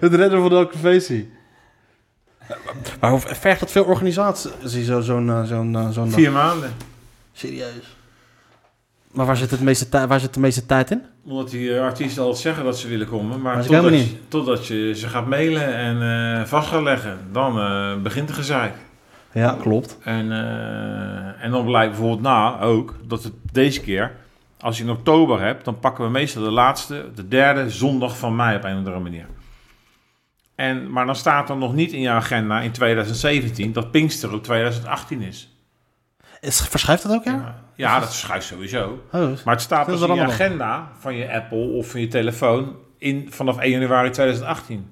het redden van elke feestie. Maar hoe- vergt dat veel organisatie, zo- zo'n eh, zo'n eh, zo'n dag? Vier maanden. Serieus. Maar waar zit, het meeste waar zit de meeste tijd in? Omdat die eh, artiesten altijd zeggen dat ze willen komen. Maar totdat je, totdat je ze gaat mailen en eh, vast gaat leggen, dan eh, begint de gezeik. Ja, klopt. En, en dan blijkt bijvoorbeeld na ook dat het deze keer, als je in oktober hebt, dan pakken we meestal de laatste, de derde zondag van mei op een of andere manier. En, maar dan staat er nog niet in je agenda in 2017 dat Pinkster op 2018 is. Is, verschuift dat ook, ja? Ja, ja dat schuift sowieso. Oh, Maar het staat Dat dus in je allemaal. agenda van je Apple of van je telefoon in, vanaf 1 januari 2018.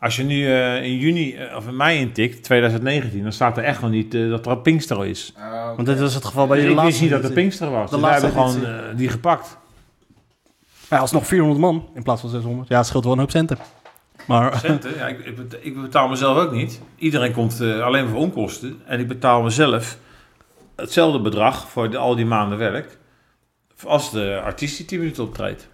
Als je nu eh, in juni eh, of in mei intikt, 2019, dan staat er echt nog niet eh, dat er een Pinkster is. want dit was het geval bij Dus je ik laatste... wist niet dat er Pinkster was. de Dus wij hebben laatste gewoon eh, die gepakt. Ja, alsnog 400 man in plaats van 600. Ja, het scheelt wel een hoop centen. Maar Centen, ja, ik, ik bet- ik betaal mezelf ook niet. Iedereen komt eh, alleen voor onkosten. En ik betaal mezelf hetzelfde bedrag voor de, al die maanden werk. Als de artiest die 10 minuten optreedt.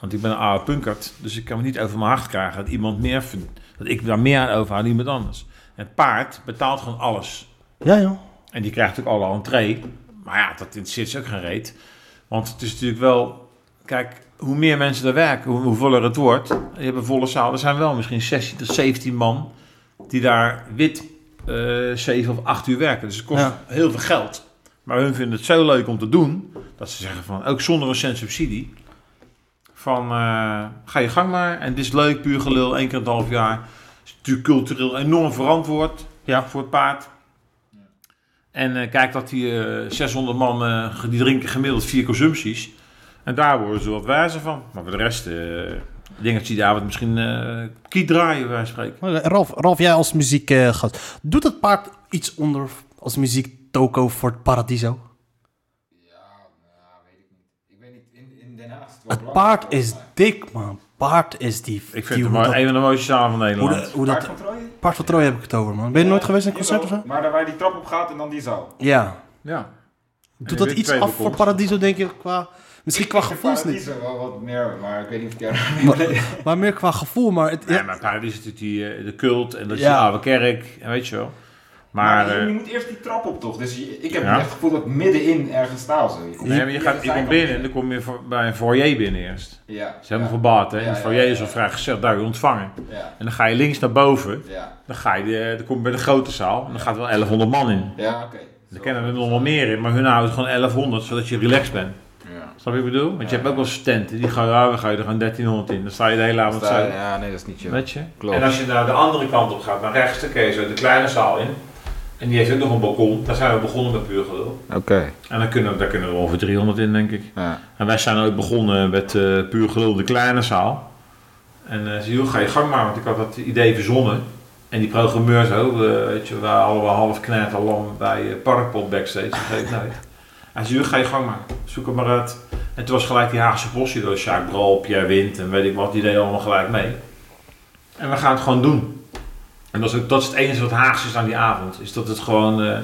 Want ik ben een oude punkert. Dus ik kan me niet over mijn hart krijgen dat iemand meer vindt. Dat ik daar meer aan overhoud dan iemand anders. En het paard betaalt gewoon alles. ja, joh. En die krijgt ook alle entree. Maar ja, dat interesseert ze ook geen reet. Want het is natuurlijk wel... Kijk, hoe meer mensen er werken, hoe, hoe voller het wordt. Je hebt een volle zaal. Er zijn wel misschien 16 tot 17 man... die daar wit eh 7 of 8 uur werken. Dus het kost Ja. heel veel geld. Maar hun vinden het zo leuk om te doen... dat ze zeggen van, ook zonder een cent subsidie... van eh, ga je gang maar. En dit is leuk, puur gelul, één keer in het half jaar. Het is natuurlijk cultureel enorm verantwoord Ja. voor het paard. En eh, kijk dat die eh, 600 man, die drinken gemiddeld vier consumpties. En daar worden ze wat wijzer van. Maar voor de rest, eh denk dat die daar wat misschien eh kiet draaien, wij spreken. Maar, eh, Ralf, Ralf, jij als muziekgast, doet het paard iets onder als muziek toko voor het Paradiso? weet ik niet. Ik weet niet, in, in Den Haag is het wel Het paard is dik, man. Paard is die... Ik vind die, het maar dat- een van de mooiste zalen van hoe, Nederland. dat... Paard van Troje? Paard van Troje heb ik het over, man. Ben je nooit geweest in een concert of zo? Maar daar waar je die trap op gaat en dan die zaal. Ja. Ja. Doet je dat iets af voor. Paradiso, denk je, qua... Misschien qua vind gevoelsniveau. Paradiso wel wat meer, maar ik weet niet of ik Maar meer qua gevoel, maar... Het, Nee, ja, maar daar is natuurlijk die, eh, de cult en dat is Ja. de oude kerk. En weet je wel. Maar, Maar, je, eh, je moet eerst die trap op toch? Dus je- ik heb Ja. echt het gevoel dat ik middenin ergens sta of zo. Je komt- nee, maar je, gaat, je komt binnen en dan kom je voor- bij een foyer binnen eerst. Ja. Dat is helemaal ja, verbaat, hè. Ja, En het ja, foyer ja, is al ja. vrij gezegd, daar je ontvangen. Ja, En dan ga je links naar boven. ja, Dan, ga je de, dan kom je bij de grote zaal en dan gaat wel 1100 man in. ja, oké. Er kennen er nog wel meer in, maar hun houden gewoon 1100 zodat je relaxed bent. Snap je wat ik bedoel? Want je hebt ook wel stenten die gaan, ja, we gaan je er gewoon 1300 in. Dan sta je de hele avond zo. Ja, nee, dat is niet zo. Weet je? Klopt. En als je naar de andere kant op gaat, naar rechts, dan kun je zo de kleine zaal in. En die heeft ook nog een balkon. Daar zijn we begonnen met puur gelul. Oké. En dan kunnen, daar kunnen er ongeveer 300 in, denk ik. Ja. En wij zijn ook begonnen met eh, puur gelul, de kleine zaal. En eh zie je, ga je gang maar, want ik had dat idee verzonnen. En die programmeurs ook, eh, weet je, we waren allemaal half knetterlam bij eh, Parkpop backstage. Dat geeft nooit. Hij zei, "Joh, ga je gang maar, zoek het maar uit. En toen was gelijk die Haagse postie door Sjaak Bral, Pierre Wind en weet ik wat, die deden allemaal gelijk mee. En we gaan het gewoon doen. En dat is, ook, dat is het enige wat Haags is aan die avond. Is dat het gewoon, eh,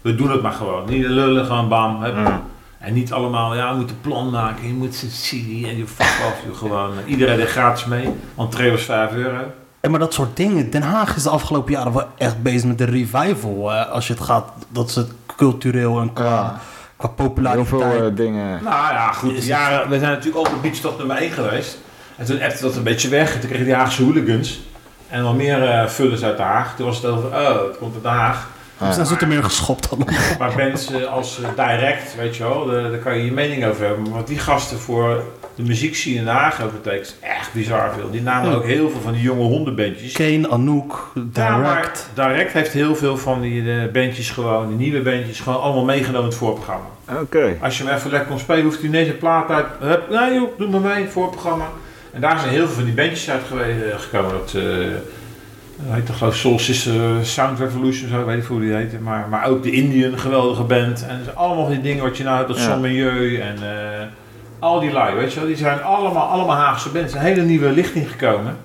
we doen het maar gewoon. Niet lullen, gewoon bam. hup. Mm. En niet allemaal, ja, je moet een plan maken, je moet subsidie en je fuck off. joh, Gewoon, eh, iedereen deed gratis mee. Entree was 5 euro. En maar dat soort dingen. Den Haag is de afgelopen jaren wel echt bezig met de revival. eh, als je het gaat, dat ze het cultureel en qua, Ja. Qua Heel veel eh, dingen. Nou ja, goed. Ja, we zijn natuurlijk ook op Beachstad nummer 1 geweest. En toen appte dat een beetje weg. En toen kregen die Haagse hooligans. En nog meer eh vullers uit Den Haag. Toen was het over, oh, het komt uit Den Haag. Ze zijn zo meer geschopt dan. [laughs] Maar eh, als eh, Direct, weet je wel, daar, daar kan je je mening over hebben. Maar wat die gasten voor de muziekscene in Den Haag hebben betekent, is echt bizar veel. Die namen Ja. ook heel veel van die jonge hondenbandjes. Kane, Anouk, Ja, maar Direct. Direct heeft heel veel van die eh, bandjes gewoon, die nieuwe bandjes, gewoon allemaal meegenomen in het voorprogramma. Oké. Als je hem even lekker kon spelen, hoeft hij ineens een plaat uit. Hup, nee joh, doe maar mee, voorprogramma. En daar zijn heel veel van die bandjes uit gewe- gekomen. Dat eh, dat heet toch geloof ik Soul Sister Sound Revolution, zo weet ik hoe die heet. Maar, maar ook de Indian, geweldige band. En dus allemaal die dingen wat je nou hebt, dat Ja. Milieu en eh, al die lui, weet je wel. Die zijn allemaal, allemaal Haagse bands. Een hele nieuwe lichting gekomen.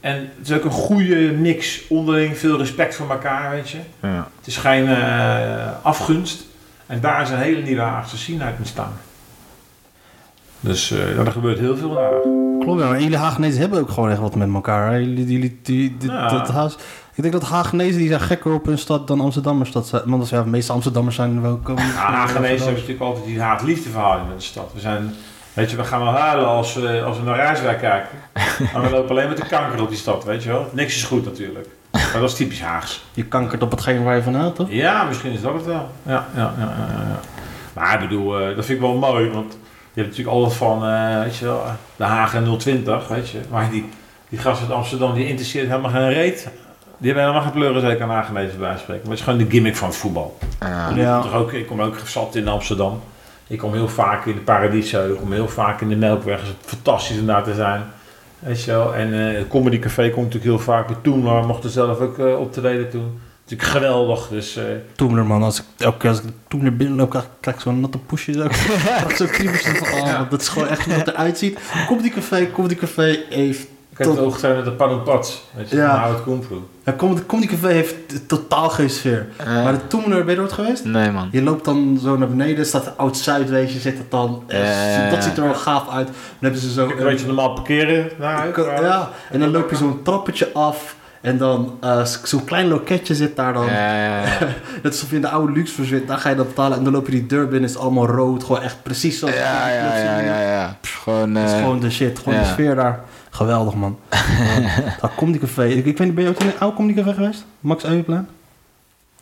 En het is ook een goede mix, onderling veel respect voor elkaar, weet je. Ja. Het is geen eh, afgunst. En daar is een hele nieuwe Haagse scene uit ontstaan. Dus eh, er gebeurt heel veel Haag. Klopt, ja, maar jullie Hagenezen hebben ook gewoon echt wat met elkaar. hè. Jullie, jullie, die, die- Ja. dat Haas, ik denk dat Hagenezen die zijn gekker op hun stad dan Amsterdammers. Dat zijn, want als, ja, de meeste Amsterdammers zijn wel komen. Ja, Hagenezen hebben natuurlijk altijd die haat-liefde verhouding met de stad. We zijn, weet je, we gaan wel huilen als we, als we naar Rijswijk kijken. Maar we lopen alleen met de kanker op die stad, weet je wel. Niks is goed natuurlijk. Maar dat is typisch Haags. Je kankert op hetgeen waar je van houdt, toch? Ja, misschien is dat het wel. Ja, ja, ja, ja, ja. Maar ik bedoel, eh, dat vind ik wel mooi, want je hebt natuurlijk altijd van, eh, weet je wel, de Hagen 020, weet je. Maar die, die gast uit Amsterdam, die interesseert helemaal geen reet. Die hebben helemaal geen pleuren zeker aan Hagenezen bij spreken. Maar het is gewoon de gimmick van het voetbal. Ja. Ja. Toch ook, ik kom ook zat in Amsterdam. Ik kom heel vaak in de Paradiso, ik kom heel vaak in de Melkweg. Het is fantastisch om daar te zijn. Weet je wel. En eh het Comedy Café komt natuurlijk heel vaak. Bij Toen, maar we mochten zelf ook eh, op te treden toen. Natuurlijk geweldig. Dus eh, Toemler, man. Als ik, elke keer als ik Toemler binnenloop, krijg, krijg ik zo'n natte poesje. Zo. [laughs] van, oh, dat is gewoon echt hoe het eruit ziet. Comedy Café, Comedy Café heeft Ik heb Tot- het ook gezien met de Panompats. Weet je, Ja. van Howard Kungfu. Ja, Com- Comedy Café heeft totaal geen sfeer. Eh, Maar de Toemener, ben je er geweest? nee, man. Je loopt dan zo naar beneden, staat Oud-Zuid, weet je, zit het dan. eh, Ja. Dat ziet er wel gaaf uit. Dan hebben ze zo... Ik weet je normaal parkeren Ja, en dan loop je zo'n trappetje af. En dan eh, zo'n klein loketje zit daar dan. Ja, ja, ja. [laughs] Net alsof je in de oude luxe zit. Daar ga je dan betalen. En dan loop je die deur binnen. is allemaal rood. Gewoon echt precies zoals Ja, ja, ja, ja, ja. Pff, Gewoon, Dat is eh, gewoon de shit. Gewoon de sfeer daar. Geweldig, man. [laughs] Dat Comedy Café. Ik, ik weet niet, ben je ook in een oude Comedy Café geweest? Max Euweplein?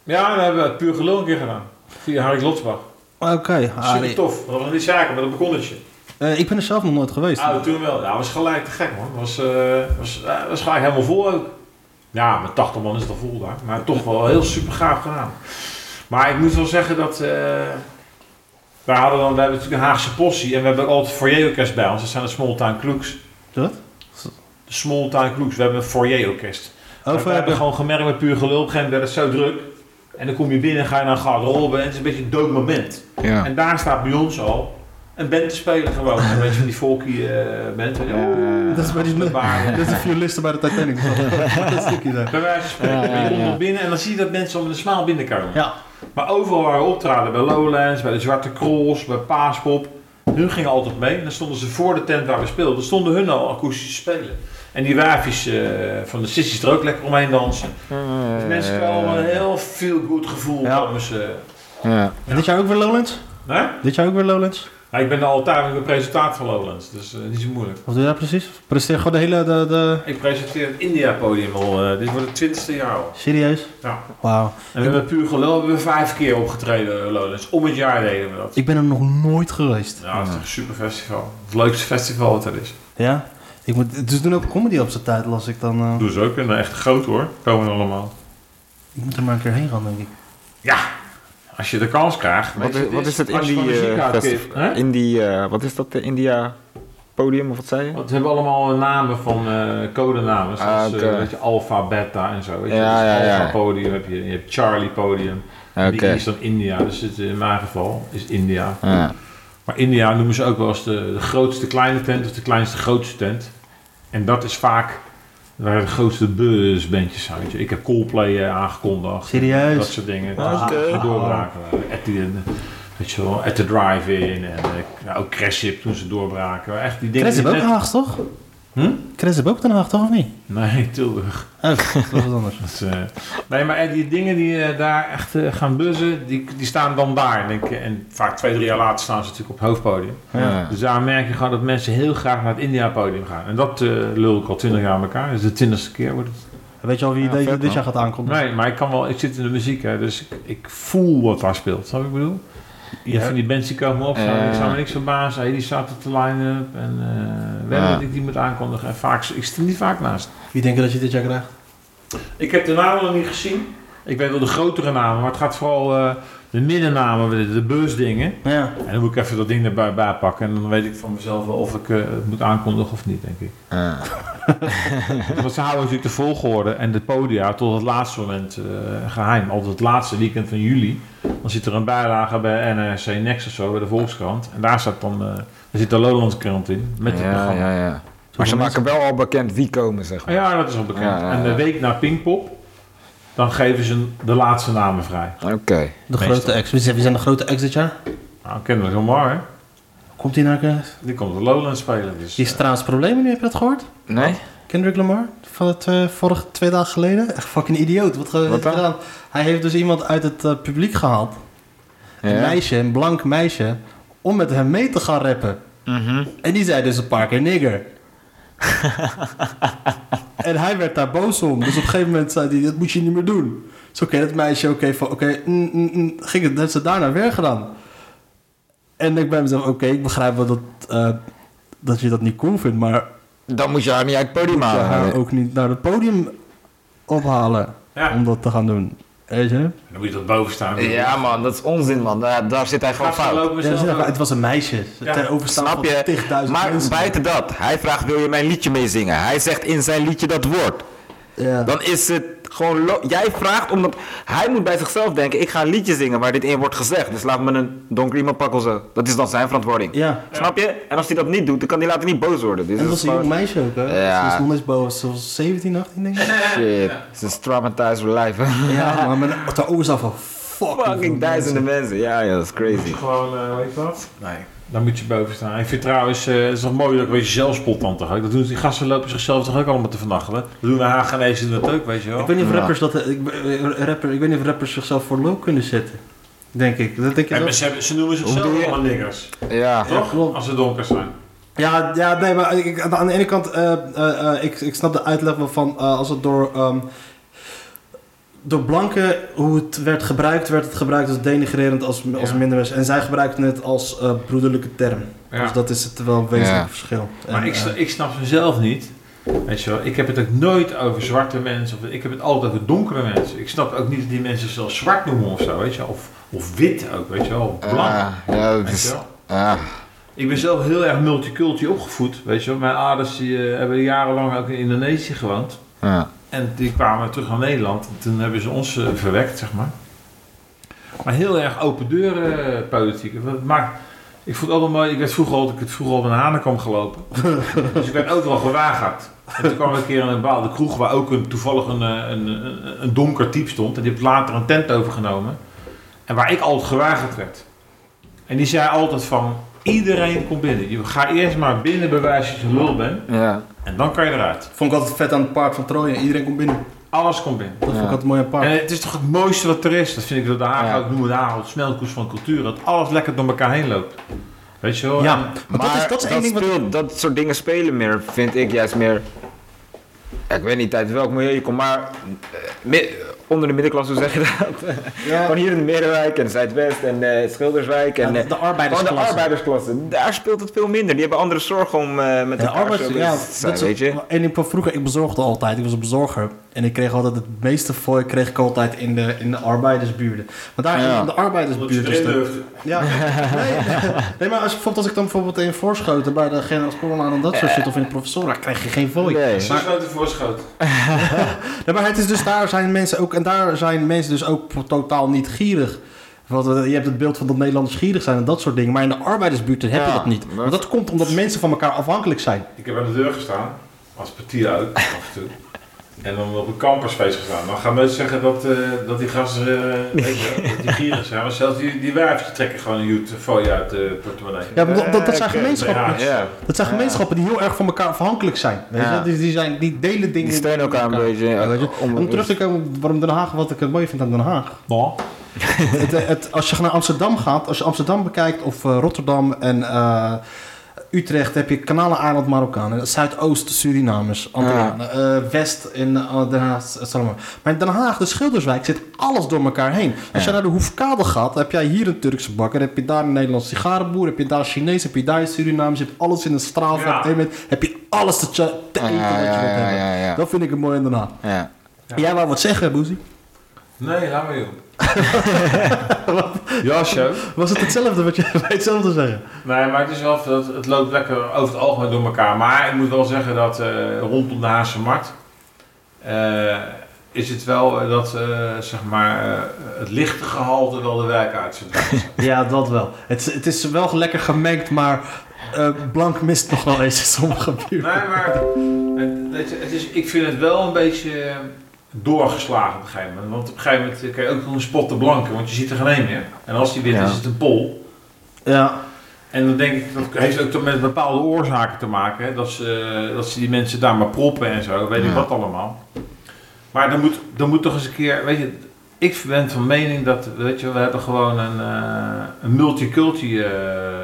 Ja, we hebben het puur gelul een keer gedaan. Via Harry Lotsbach. Oké. ah, Super tof. Dat was niet zaken met een balkonnetje. Eh, ik ben er zelf nog nooit geweest. Ah, toen wel. Ja, was gelijk te gek man. Was, eh was, was gelijk helemaal vol ook. Ja, met 80 man is het al vol daar. Maar toch wel heel super gaaf gedaan. Maar ik moet wel zeggen dat... eh wij hadden dan, we hebben natuurlijk een Haagse possie. En we hebben ook altijd foyer-orkest bij ons. Dat zijn de Small Town Klooks. Wat? De Small Town Klooks. We hebben een foyer-orkest. Of, we hebben gewoon gemerkt met puur gelul. Op een gegeven moment werd het zo druk. En dan kom je binnen, ga je naar een garderobe. En het is een beetje een dood moment. ja. En daar staat bij ons al een band te spelen gewoon. Een beetje van die folky eh band. Ja. Dat is bij die. [laughs] Dat is de violisten bij de Titanic. dat stukje daar. Bij wijze van spreken. Ja, ja, Je komt ja. nog binnen en dan zie je dat mensen al met een smaal binnenkomen. Ja. Maar overal waar we optraden, bij Lowlands, bij de Zwarte Cross, bij Paaspop. Hun gingen altijd mee. En dan stonden ze voor de tent waar we speelden. Dan stonden hun al akoestisch te spelen. En die wijfjes eh, van de sissies er ook lekker omheen dansen. Dus mensen komen een heel veel goed gevoel. Ja. komen ze. Ja. En dit jaar ook weer Lowlands? Hè? Dit jaar ook weer Lowlands? Nou, ik ben ik ben presentator van Lowlands. Dus eh, niet zo moeilijk. Wat doe jij precies? Presteer gewoon de hele... De, de... Ik presenteer het India-podium al. eh, dit wordt het twintigste jaar al. Serieus? Ja. Wauw. En we hebben puur gelul hebben we vijf keer opgetreden, Lowlands. Om het jaar deden we dat. Ik ben er nog nooit geweest. Ja, het is een super festival. Het leukste festival wat er is. Ja? Ik moet, dus doen ook comedy op zijn tijd, las ik dan. eh, Doen ze ook. En echt groot hoor. Komen allemaal. ik moet er maar een keer heen gaan, denk ik. Ja, als je de kans krijgt. Wat, is, wat is? Indie, eh, wat is dat? De India podium of wat zei je? Want ze hebben allemaal namen van eh codenamen. Zoals Ah, eh, je, Alpha, Beta en zo. Weet je. Ja, Dus ja, ja. Alpha podium heb je. Je hebt Charlie podium. Oké. Die is dan India. Dus het, in mijn geval is India. Ja. Maar India noemen ze ook wel eens de, de grootste kleine tent of de kleinste grootste tent. En dat is vaak waar de grootste zijn. je. Ik heb Coldplay eh, aangekondigd. Serieus? Dat soort dingen. Oké. Dat is doorbraken. At the, weet je wel, at the drive-in. En eh, nou, ook Crash Ship toen ze doorbraken. Echt die dingen. Heeft ook Haag, toch? Hm? Chris heeft ook Den Haag, toch? Of niet? Nee, Tilburg. Oh, [laughs] dat is wat anders. Dat is, eh, nee, maar eh, die dingen die eh, daar echt gaan buzzen, die, die staan dan daar. Denk ik. En vaak twee, drie jaar later staan ze natuurlijk op het hoofdpodium. Ja. Dus daar merk je gewoon dat mensen heel graag naar het India-podium gaan. En dat eh lul ik al twintig jaar aan elkaar. Dus de twintigste keer wordt het. Weet je al wie Ja, dit jaar gaat aankondigen? Nee, maar ik kan wel, ik zit in de muziek, hè, dus ik, ik voel wat daar speelt. Snap je wat ik bedoel? Je Ja. van die bands die komen op, ik zou me niks verbazen. Hey, die staat op de line-up en eh we hebben die moet aankondigen. En vaak, ik sta er niet vaak naast. Wie denken dat je dit jaar krijgt? Ik heb de namen nog niet gezien. Ik weet wel de grotere namen, maar het gaat vooral eh, de middennamen, de, de beursdingen. Ja. En dan moet ik even dat ding erbij bij pakken. En dan weet ik van mezelf wel of ik eh, het moet aankondigen of niet, denk ik. Ja. [laughs] Want ze houden natuurlijk de volgorde en de podia tot het laatste moment eh, geheim. Altijd het laatste weekend van juli. Dan zit er een bijlage bij NRC Next of zo, bij de Volkskrant. En daar staat dan, eh daar zit de Lowlands krant in, met het ja, programma. ja, ja. Maar ze maken wel al bekend wie komen, zeg maar. Ja, dat is al bekend. Ja, ja, En de week na Pinkpop, dan geven ze de laatste namen vrij. Oké. De Meestal. grote ex. Wie zijn de grote ex dit jaar? Nou, mooi, hè? Komt hij naar... Chris? Die komt de Lowlands spelen. Dus, Die eh, Straats Problemen nu, heb je dat gehoord? Nee? Kendrick Lamar? Van het eh, vorige twee dagen geleden? Echt fucking idioot. Wat, ge- Wat gedaan? Hij heeft dus iemand uit het eh, publiek gehaald. Een meisje, een blank meisje. Om met hem mee te gaan rappen. Mhm. En die zei dus een paar keer nigger. [laughs] en hij werd daar boos om. Dus op een gegeven moment zei hij, dat moet je niet meer doen. Dus oké, dat meisje, oké, van oké, mm, mm, mm, ging het, dat ze daarna weer gedaan. En ik bij mezelf, oké, ik begrijp wel dat, eh, dat je dat niet cool vindt, maar Dan moet je haar niet uit het podium moet je haar halen. ook niet naar het podium ophalen ja, om dat te gaan doen. Weet je? dan moet je dat boven staan. Ja, man, dat is onzin, man. Daar, daar zit hij gewoon fout. Ja, het was een meisje. Ja. Ter overstaan Snap van je? Maar mensen. buiten dat, hij vraagt: wil je mijn liedje meezingen? Hij zegt in zijn liedje dat woord. Ja. Dan is het gewoon... lo- Jij vraagt omdat... Hij moet bij zichzelf denken, ik ga een liedje zingen waar dit in wordt gezegd. Dus laat me een Don Greenman pakken of zo. Dat is dan zijn verantwoording. Ja. Snap je? En als hij dat niet doet, dan kan hij later niet boos worden. Dus En dat is een jong meisje ook, hè? Ja. Ze is nog eens boos. Ze was 17, 18, denk ik. Shit. Ze is traumatized for life. hè. Ja, maar met de ogen zag van fucking, duizenden mensen. mensen. Ja, ja, dat is crazy. Gewoon, eh, weet je wat? Nee. Daar moet je boven staan. Ik vind trouwens, eh, het is toch mooi dat ik een beetje zelfspot dan toch ook. Dat doen die gasten lopen zichzelf toch ook allemaal te vernachelen. Dat doen de Hagenezen doen dat ook, weet je wel. Ik weet niet of Ja. rappers dat... Ik, eh, rapper, ik weet niet of rappers zichzelf voor lul kunnen zetten. Denk ik. Dat denk je En ze, ze noemen zichzelf allemaal niggers. Ja. Toch? klopt. Als ze donker zijn. Ja, ja, nee, maar ik, aan de ene kant, eh, eh, eh, ik, ik snap de uitleg wel van eh, als het door, ehm, door blanken, hoe het werd gebruikt, werd het gebruikt als denigrerend als, als Ja. minder En zij gebruikten het als eh, broederlijke term. Ja. Dus dat is het wel een wezenlijk Ja. verschil. Maar En, ik, eh, ik snap ze zelf niet. Weet je wel, ik heb het ook nooit over zwarte mensen. Of, ik heb het altijd over donkere mensen. Ik snap ook niet dat die mensen zichzelf zwart noemen of zo, weet je wel. Of, of wit ook, weet je wel. Of blank, Ah, ja, dat weet is... je wel. ah. Ik ben zelf heel erg multiculti opgevoed, weet je wel. Mijn ouders die, eh, hebben jarenlang ook in Indonesië gewoond. Ja. En die kwamen terug naar Nederland. En toen hebben ze ons eh, verwekt, zeg maar. Maar heel erg open deuren eh, politiek. Maakt, ik vond het altijd mooi. Ik werd vroeger al, ik werd vroeger al naar Hanekom gelopen. [laughs] dus ik werd overal gewaagd. En toen kwam ik een keer in een bepaalde kroeg waar ook een, toevallig een, eh, een, een, een donker type stond. En die heeft later een tent overgenomen. En waar ik altijd gewaagd werd. En die zei altijd van, iedereen komt binnen. Je ga eerst maar binnen bewijzen dat je lul bent. Ja. En dan kan je eruit. vond ik altijd vet aan het park van Troje. Iedereen komt binnen. Alles komt binnen. Dat vond ik altijd mooi aan het park. En het is toch het mooiste wat er is. Dat vind ik dat de Haag Ja. ook noemen de Haag het smeltkoers van cultuur. Dat alles lekker door elkaar heen loopt. Weet je wel? ja, En- maar, dat is, dat is één ding wat... speelt, dat soort dingen spelen meer, vind ik juist meer. Ja, ik weet niet uit welk milieu je komt, maar eh, onder de middenklasse, hoe zeg je dat? [laughs] Ja, Gewoon hier in de Middenwijk en Zuidwest en eh, Schilderswijk en de, eh, de gewoon de arbeidersklasse. arbeidersklasse. Daar speelt het veel minder. Die hebben andere zorgen om eh, met Ja, elkaar arbeid, zo ja, zijn, dat weet je. En ik, van vroeger, ik bezorgde altijd. Ik was een bezorger. En ik kreeg altijd het meeste fooi kreeg ik altijd in de, in de arbeidersbuurten. Maar daar Ja. in de arbeidersbuurten... de- Ja, [laughs] nee, nee, nee, maar als, bijvoorbeeld als ik dan bijvoorbeeld in Voorschoten bij de generaal Spoorlaan en dat soort shit, of in de professora, krijg je geen fooi. Nee. Voorschoot. Ja, [laughs] maar het is dus, daar zijn mensen ook, en daar zijn mensen dus ook totaal niet gierig. Want eh, je hebt het beeld van dat Nederlanders gierig zijn en dat soort dingen. Maar in de arbeidersbuurten heb je Ja, dat niet. Want dat komt omdat mensen van elkaar afhankelijk zijn. Ik heb aan de deur gestaan. Als partier ook, af en toe. En dan op een campusfeest gestaan. Dan gaan mensen zeggen dat, eh, dat die gasten, eh, [laughs] je, dat die gierig zijn. Maar zelfs die, die wijfjes trekken gewoon een joet fooi uit de portemonnee. Ja, maar dat, dat, dat zijn gemeenschappen. ja. Dat zijn gemeenschappen die heel erg van elkaar afhankelijk zijn. Weet je? Die, die, zijn, die delen dingen. Die steunen elkaar een beetje. Ja, weet je. om- Om terug te komen waarom Den Haag, wat ik het mooi vind aan Den Haag. [laughs] Het, het, als je naar Amsterdam gaat, als je Amsterdam bekijkt of eh, Rotterdam en eh, Utrecht, heb je kanalen eiland Marokkanen, Zuidoost Surinamers, Antillianen, eh, West in eh, Den Haag, Salomon. Maar in Den Haag, de Schilderswijk, zit alles door elkaar heen. Als Ja. je naar de Hoefkade gaat, heb jij hier een Turkse bakker, heb je daar een Nederlandse sigarenboer, heb je daar Chinees, heb je daar Surinamers, je hebt alles in een straal van Ja. heb je alles te, te eten Ja, wat je ja, wilt ja, hebben. ja, ja. Dat vind ik het mooi in Den Haag. Ja. Ja. Jij wou wat zeggen, Boezie? Nee, laat maar joh. [laughs] ja, show. Was het hetzelfde wat je [laughs] bij hetzelfde zeggen? Nee, maar het is wel, dat, het loopt lekker over het algemeen door elkaar. Maar ik moet wel zeggen dat eh, rondom de Haagse Markt eh, is het wel eh, dat zeg maar, eh, het lichte gehalte wel de werk uitzet. [laughs] Ja, dat wel. Het, is- het is wel lekker gemengd, maar eh, blank mist nog wel eens in sommige buurten. Nee, maar het is, ik vind het wel een beetje doorgeslagen op een gegeven moment. Want op een gegeven moment kan je ook gewoon spotten blanken, want je ziet er geen één meer. En als die wit Ja. is, is het een pol. Ja, En dan denk ik, dat heeft ook met bepaalde oorzaken te maken. Hè? Dat, ze, dat ze die mensen daar maar proppen en zo, weet ik Ja. wat allemaal. Maar dan moet, dan moet toch eens een keer, weet je, ik ben van mening dat, weet je, we hebben gewoon een, eh een multiculti eh,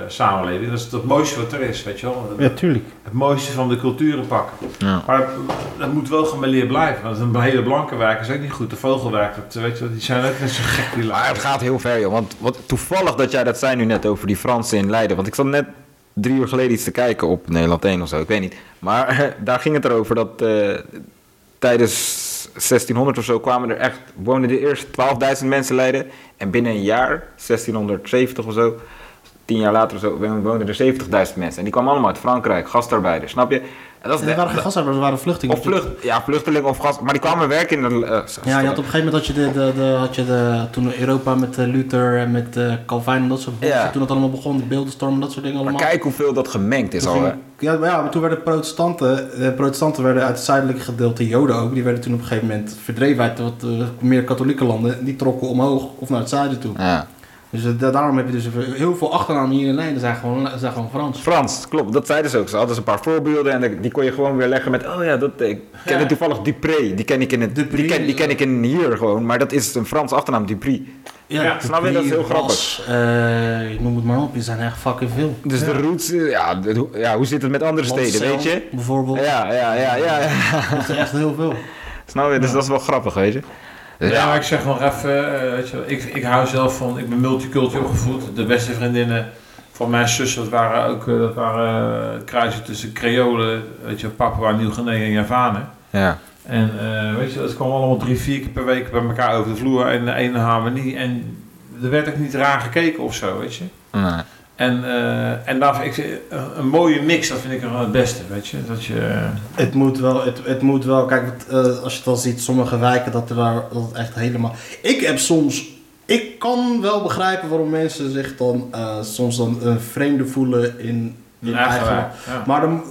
samenleving. Dat is het mooiste wat er is, weet je wel. ja tuurlijk. Het mooiste van de culturen pakken. Ja. Maar dat moet wel gemêleerd blijven. Want een hele blanke werk is ook niet goed. De vogelwerk, dat, weet je, wel, die zijn ook net zo gek die Maar het gaat heel ver, joh. Want wat, toevallig dat jij dat zei nu net over die Fransen in Leiden. Want ik zat net drie uur geleden iets te kijken op Nederland 1 of zo, ik weet niet. Maar [laughs] daar ging het erover dat eh, tijdens 1600 of zo kwamen er echt, woonden er eerst 12.000 mensen Leiden. En binnen een jaar, 1670 of zo, tien jaar later zo, woonden er 70.000 mensen. En die kwamen allemaal uit Frankrijk, gastarbeiders, snap je? En dat Er waren geen gastarbeiders, er waren vluchtelingen. of vlucht, ja, vluchtelingen of gas, maar die kwamen werken in de... eh, Ja, je had op een gegeven moment had je de, de, de, had je de, toen Europa met eh, Luther en met eh Calvin en dat soort Ja. Toen dat allemaal begon, de beeldenstorm en dat soort dingen maar allemaal. kijk hoeveel dat gemengd is Toen al, ging- ja, maar ja, maar toen werden protestanten, de protestanten werden uit het zuidelijke gedeelte, Joden ook, die werden toen op een gegeven moment verdreven uit wat meer katholieke landen. Die trokken omhoog of naar het zuiden toe. Ja. Dus eh, da- daarom heb je dus heel veel achternamen hier in Leiden zijn gewoon, zijn gewoon Frans. Frans, klopt, dat zeiden ze ook. Ze hadden ze een paar voorbeelden en die kon je gewoon weer leggen met... Oh ja, dat, ik ken Ja. toevallig Dupré. Die ken, ik in het, Dupré, die, ken, die ken ja. ik in hier gewoon, maar dat is een Frans achternaam, Dupré. Ja, snap je? Dat is heel Bas, eh, ik noem het maar op, er zijn echt fucking veel. Dus de roots, eh, ja, de- ja, hoe zit het met andere steden, weet je? Bijvoorbeeld. Ja, ja, ja, ja, ja. Dat is echt heel veel. Snap je? Dus dat is wel grappig, weet je? Ja, maar ik zeg nog even, eh, weet je, ik, ik hou zelf van, ik ben multicultureel opgevoed. De beste vriendinnen van mijn zus, dat waren ook, eh, dat waren eh, kruisen tussen Creolen, weet je, Papua, Nieuw-Guinea en Javanen. ja. En eh, weet je, dat kwam allemaal drie, vier keer per week bij elkaar over de vloer en de ene harmonie. En er werd ook niet raar gekeken of zo, weet je. Nee. En, eh, en daar, ik, een, mooie mix, dat vind ik wel het beste, weet je. Dat je Het moet wel, het, het moet wel, kijk, het, eh, als je het al ziet, sommige wijken, dat, er daar, dat het echt helemaal... Ik heb soms, ik kan wel begrijpen waarom mensen zich dan eh, soms dan een vreemde voelen in, in eigen eigen ja. Maar dan,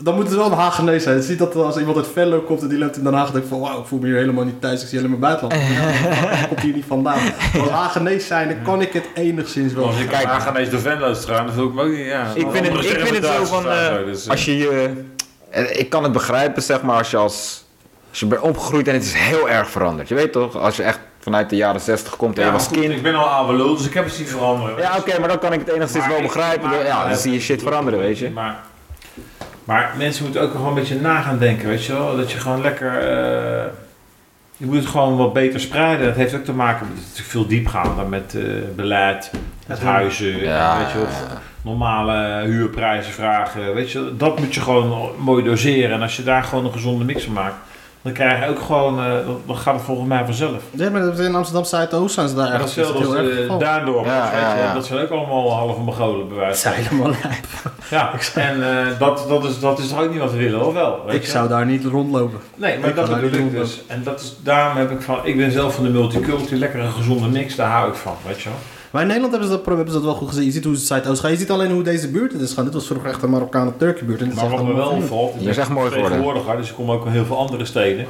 dan moet het wel een Hagenees zijn. Het is niet dat als iemand uit Venlo komt en die loopt in Den Haag en denkt van wauw, ik voel me hier helemaal niet thuis, ik zie alleen maar buitenland. Ja, ik kom hier niet vandaan. Maar als Hagenees zijn, dan kan ik het enigszins wel. Als ik Kijk. kijk, ga eens de Venlo straat, dan voel ik me ook niet, ja. Ik vind het, ik vind het zo van, eh, dus, als je je, eh, ik kan het begrijpen, zeg maar, als je als, als je bent opgegroeid en het is heel erg veranderd. Je weet toch, als je echt vanuit de jaren 60 komt en ja, je was goed, kind. ik ben al oude lul, dus ik heb het zien veranderen. Ja, oké, maar dan kan ik het enigszins Maar wel ik- begrijpen. maar- ja, dan zie je shit veranderen, weet je. Maar, maar mensen moeten ook gewoon een beetje na gaan denken, weet je wel. Dat je gewoon lekker... eh, je moet het gewoon wat beter spreiden. Dat heeft ook te maken met... Het veel diepgaander met eh, beleid, met huizen, Ja, weet je wel. ja. Normale huurprijzen vragen, weet je. Dat moet je gewoon mooi doseren. En als je daar gewoon een gezonde mix van maakt... Dan krijg je ook gewoon... eh, dan- gaat het volgens mij vanzelf. Ja, maar in Amsterdam Zuidoost zijn ze daar echt datzelfde als heel erg uh, Ja, ja, wel. ja. dat zijn ook allemaal halve Mongolen bewijs. Het is helemaal lijp. [laughs] Ja, [laughs] en eh, dat, dat, is, dat is ook niet wat we willen, of wel? weet Ik je? zou daar niet rondlopen. Nee, maar ik dat bedoel ik dus. En dat is, daarom heb ik van, ik ben zelf van de multicultuur, lekker een gezonde mix, daar hou ik van, weet je wel. Maar in Nederland hebben ze dat, hebben ze dat wel goed gezien. Je ziet hoe het Zuidoost gaat. Je ziet alleen hoe deze buurt het is gaan. Dit was vroeger echt een Marokkaan-Turkje buurt. En is Maar wat me wel opvalt, Je is echt mooi geworden. tegenwoordig, dus ik kom ook in heel veel andere steden.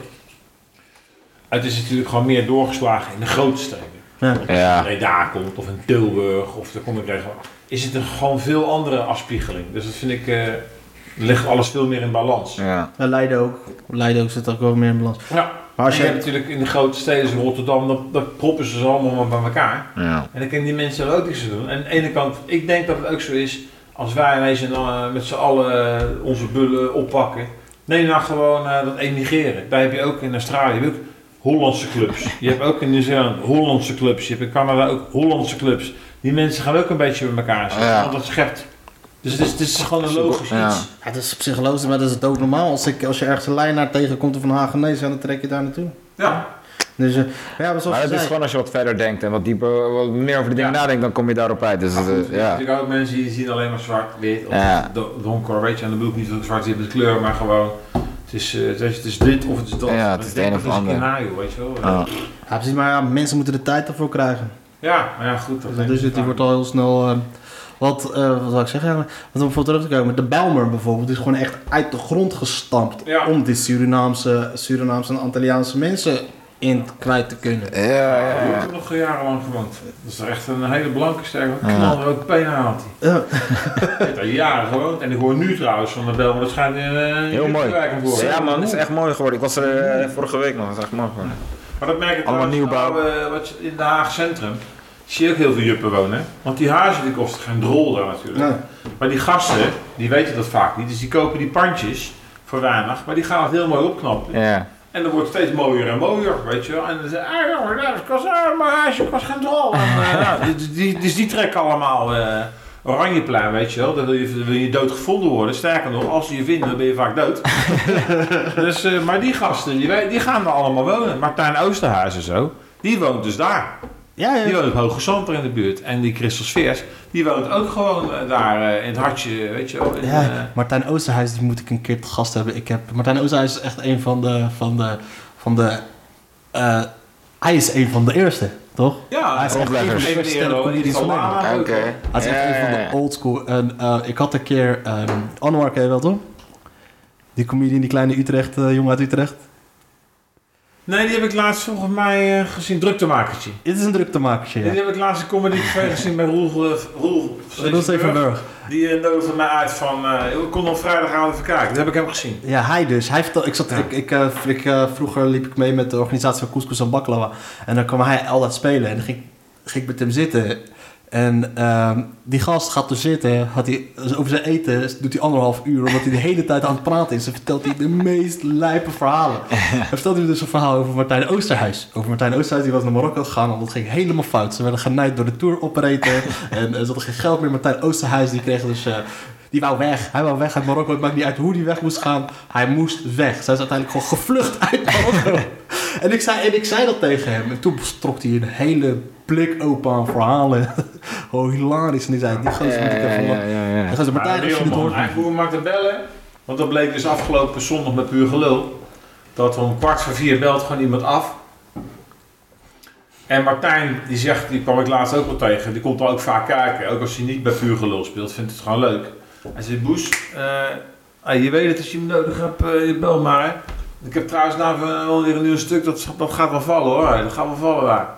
Het is natuurlijk gewoon meer doorgeslagen in de grote steden. Ja. Als je Ja. Breda komt, of in Tilburg, of daar kom ik tegen. Is het een gewoon veel andere afspiegeling. Dus dat vind ik, eh ligt alles veel meer in balans. Ja. Ja, Leiden ook. Leiden ook zit ook wel meer in balans. Ja, Maar als je je... hebt natuurlijk in de grote steden zoals Rotterdam, dat, dat proppen ze ze allemaal maar bij elkaar. Ja. En dan kunnen die mensen er ook aan doen. En aan de ene kant, ik denk dat het ook zo is, als wij een, eh, met z'n allen onze bullen oppakken. Neem nou gewoon eh, dat emigreren. Daar heb je ook in Australië ook Hollandse clubs. Je hebt ook in Nieuw-Zeeland Hollandse clubs. Je hebt in Canada ook Hollandse clubs. Die mensen gaan ook een beetje bij elkaar zitten. Ja. Want dat schept. Dus het is, het is gewoon een logisch Ja. iets. Ja, het is psychologisch, maar dat is doodnormaal. Als, ik, als je ergens een lijnaar tegenkomt of een Hagenees, dan trek je daar naartoe. Ja. Dus eh, ja, maar zoals Maar het is gewoon als je wat verder denkt en wat dieper, wat meer over de dingen Ja. nadenkt, dan kom je daarop uit. Dus het, goed, eh, er zijn ja. natuurlijk ook mensen die zien alleen maar zwart, wit of Ja. do- donker, weet je. En dan bedoel ik niet van zwart wit met kleur, maar gewoon... Het is, eh, het is, het is dit of het is dat. Ja, het is het een denk of dat ander. is een scenario, weet je wel. Ah. Ja, precies, maar ja, mensen moeten de tijd ervoor krijgen. Ja, maar ja, goed. Dat Dus het die wordt al heel snel... eh, wat, eh, wat zou ik zeggen? Wat om bijvoorbeeld terug te komen. De Bijlmer bijvoorbeeld is gewoon echt uit de grond gestampt. Ja. Om die Surinaamse, Surinaamse en Antilliaanse mensen in kwijt te kunnen. Ja, ja, Ik ja. heb nog jarenlang gewoond. Dat is echt een hele blanke sterke Ja. knal ook pijn had hij. Ja. Ik heb daar jaren gewoond. En ik hoor nu trouwens van de bel, maar dat schijnt in uh, Heel mooi. Worden. Ja man, het is echt mooi geworden. Ik was er eh, vorige week nog, het is echt mooi geworden. Maar dat merk ik Allemaal nieuwbouw. nou, eh, wat in Den Haag Centrum. Zie je ook heel veel juppen wonen. Want die huizen die kosten geen drol daar natuurlijk. Nee. Maar die gasten, die weten dat vaak niet. Dus die kopen die pandjes voor weinig. Maar die gaan het heel mooi opknappen. Ja. En dan wordt het steeds mooier en mooier, weet je wel. En dan zeggen ah jongen, dat kost uh, mijn huisje kost geen drol. En, eh, ja, [laughs] die, die, dus die trekken allemaal eh Oranjeplein, weet je wel. Dan wil je, wil je dood gevonden worden. Sterker nog, als ze je vinden, dan ben je vaak dood. [laughs] dus, eh, maar die gasten, die, die gaan er allemaal wonen. Martijn Oosterhuis en zo, die woont dus daar. Ja, Die ja. woont op Hoge Zand er in de buurt. En die Christel Sveers, die woont ook gewoon eh, daar eh, in het hartje, weet je wel. in, Ja, eh, Martijn Oosterhuis, die moet ik een keer te gast hebben. Ik heb, Martijn Oosterhuis is echt een van de... Van de, van de eh, hij is een van de eerste, toch? ja, hij is echt een van de die Oké. hoor. Hij is echt een van de old school. En eh, ik had een keer... ehm Anwar, ken je wel, toch? Die comedian, die kleine Utrecht, jongen uit Utrecht. Nee, die heb ik laatst volgens mij eh, gezien, druktemakertje. Dit is een druktemakertje, ja. Die heb ik laatst een comedy [laughs] gezien bij Roel, eh, Roel Dat is even Burg. Die uh, nodigde mij uit van, ik kon op vrijdagavond even kijken. Dat heb ik hem gezien. Ja, hij dus. Hij ik zat, Ja. ik, ik, ik, vroeger liep ik mee met de organisatie van Couscous en Baklava. En dan kwam hij altijd spelen. En dan ging, ging ik met hem zitten. En ehm, die gast gaat dus zitten. Had hij, dus over zijn eten doet hij anderhalf uur. Omdat hij de hele tijd aan het praten is. En vertelt hij de meest lijpe verhalen. [laughs] Hij vertelt hij dus een verhaal over Martijn Oosterhuis. Over Martijn Oosterhuis, die was naar Marokko gegaan. En dat ging helemaal fout. Ze werden genaaid door de tour operator. [laughs] en eh, ze hadden geen geld meer. Martijn Oosterhuis, die kreeg dus... eh, die wou weg. Hij wou weg uit Marokko. Het maakt niet uit hoe hij weg moest gaan. Hij moest weg. Zij is uiteindelijk gewoon gevlucht [laughs] uit Marokko. en, ik zei, en ik zei dat tegen hem. En toen trok hij een hele blik open aan verhalen. gewoon [laughs] hilarisch. En die zei, die gozer moet ik even... ja, ja, ja. Die gozer, Martijn, als je dit hoort... Hij voerde maar te bellen. Want dat bleek dus afgelopen zondag met puur gelul. Dat om kwart voor vier belt gewoon iemand af. En Martijn, die zegt, die kwam ik laatst ook wel tegen. Die komt er ook vaak kijken. Ook als hij niet bij puur gelul speelt, vindt het gewoon leuk. Hij zegt, Boes, eh, hey, je weet het als je me nodig hebt, je bel maar. Ik heb trouwens nou wel weer een nieuw stuk, dat, dat gaat wel vallen hoor. Dat gaat wel vallen daar.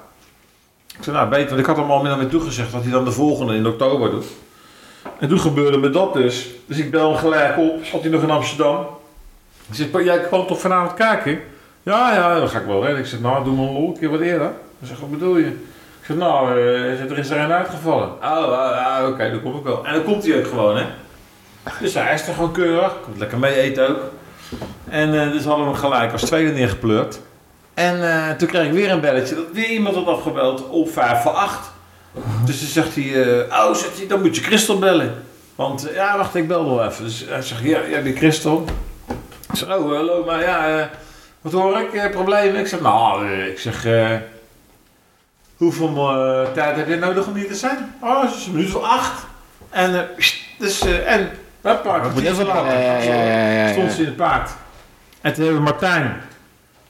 Ik zei, nou beter, want ik had hem al min of meer toegezegd dat hij dan de volgende in oktober doet. En toen gebeurde me dat dus. Dus ik bel hem gelijk op, zat hij nog in Amsterdam. Ik zeg, "Pa, jij kwam toch vanavond kijken? Ja, ja, dan ga ik wel. Hè. Ik zeg, nou, doe maar een lol, een keer wat eerder. Hij zegt, wat bedoel je? Ik zeg, nou, eh, er is er een uitgevallen. Oh, ah, ah, oké, dan kom ik wel. En dan komt hij ook gewoon, hè. Dus hij is er gewoon keurig. Komt lekker mee eten ook. En eh, dus hadden we hem gelijk als tweede neergepleurd. En eh, toen kreeg ik weer een belletje. Dat weer iemand had afgebeld op 5 voor 8. Dus toen zegt hij, eh, oh, zegt hij, dan moet je Christel bellen. Want, ja, wacht, ik bel wel even. Dus hij zegt, ja, ja, die Christel. Ik oh, hallo, maar ja, wat hoor ik? Problemen? Ik zeg, nou, ik zeg, hoeveel tijd heb je nodig om hier te zijn? Oh, het is een minuut of acht. En, dus, eh, en, hoppa, ik moet even later. Ja, ja, ja, ja, ja. Stond ze in het paard. En toen hebben we Martijn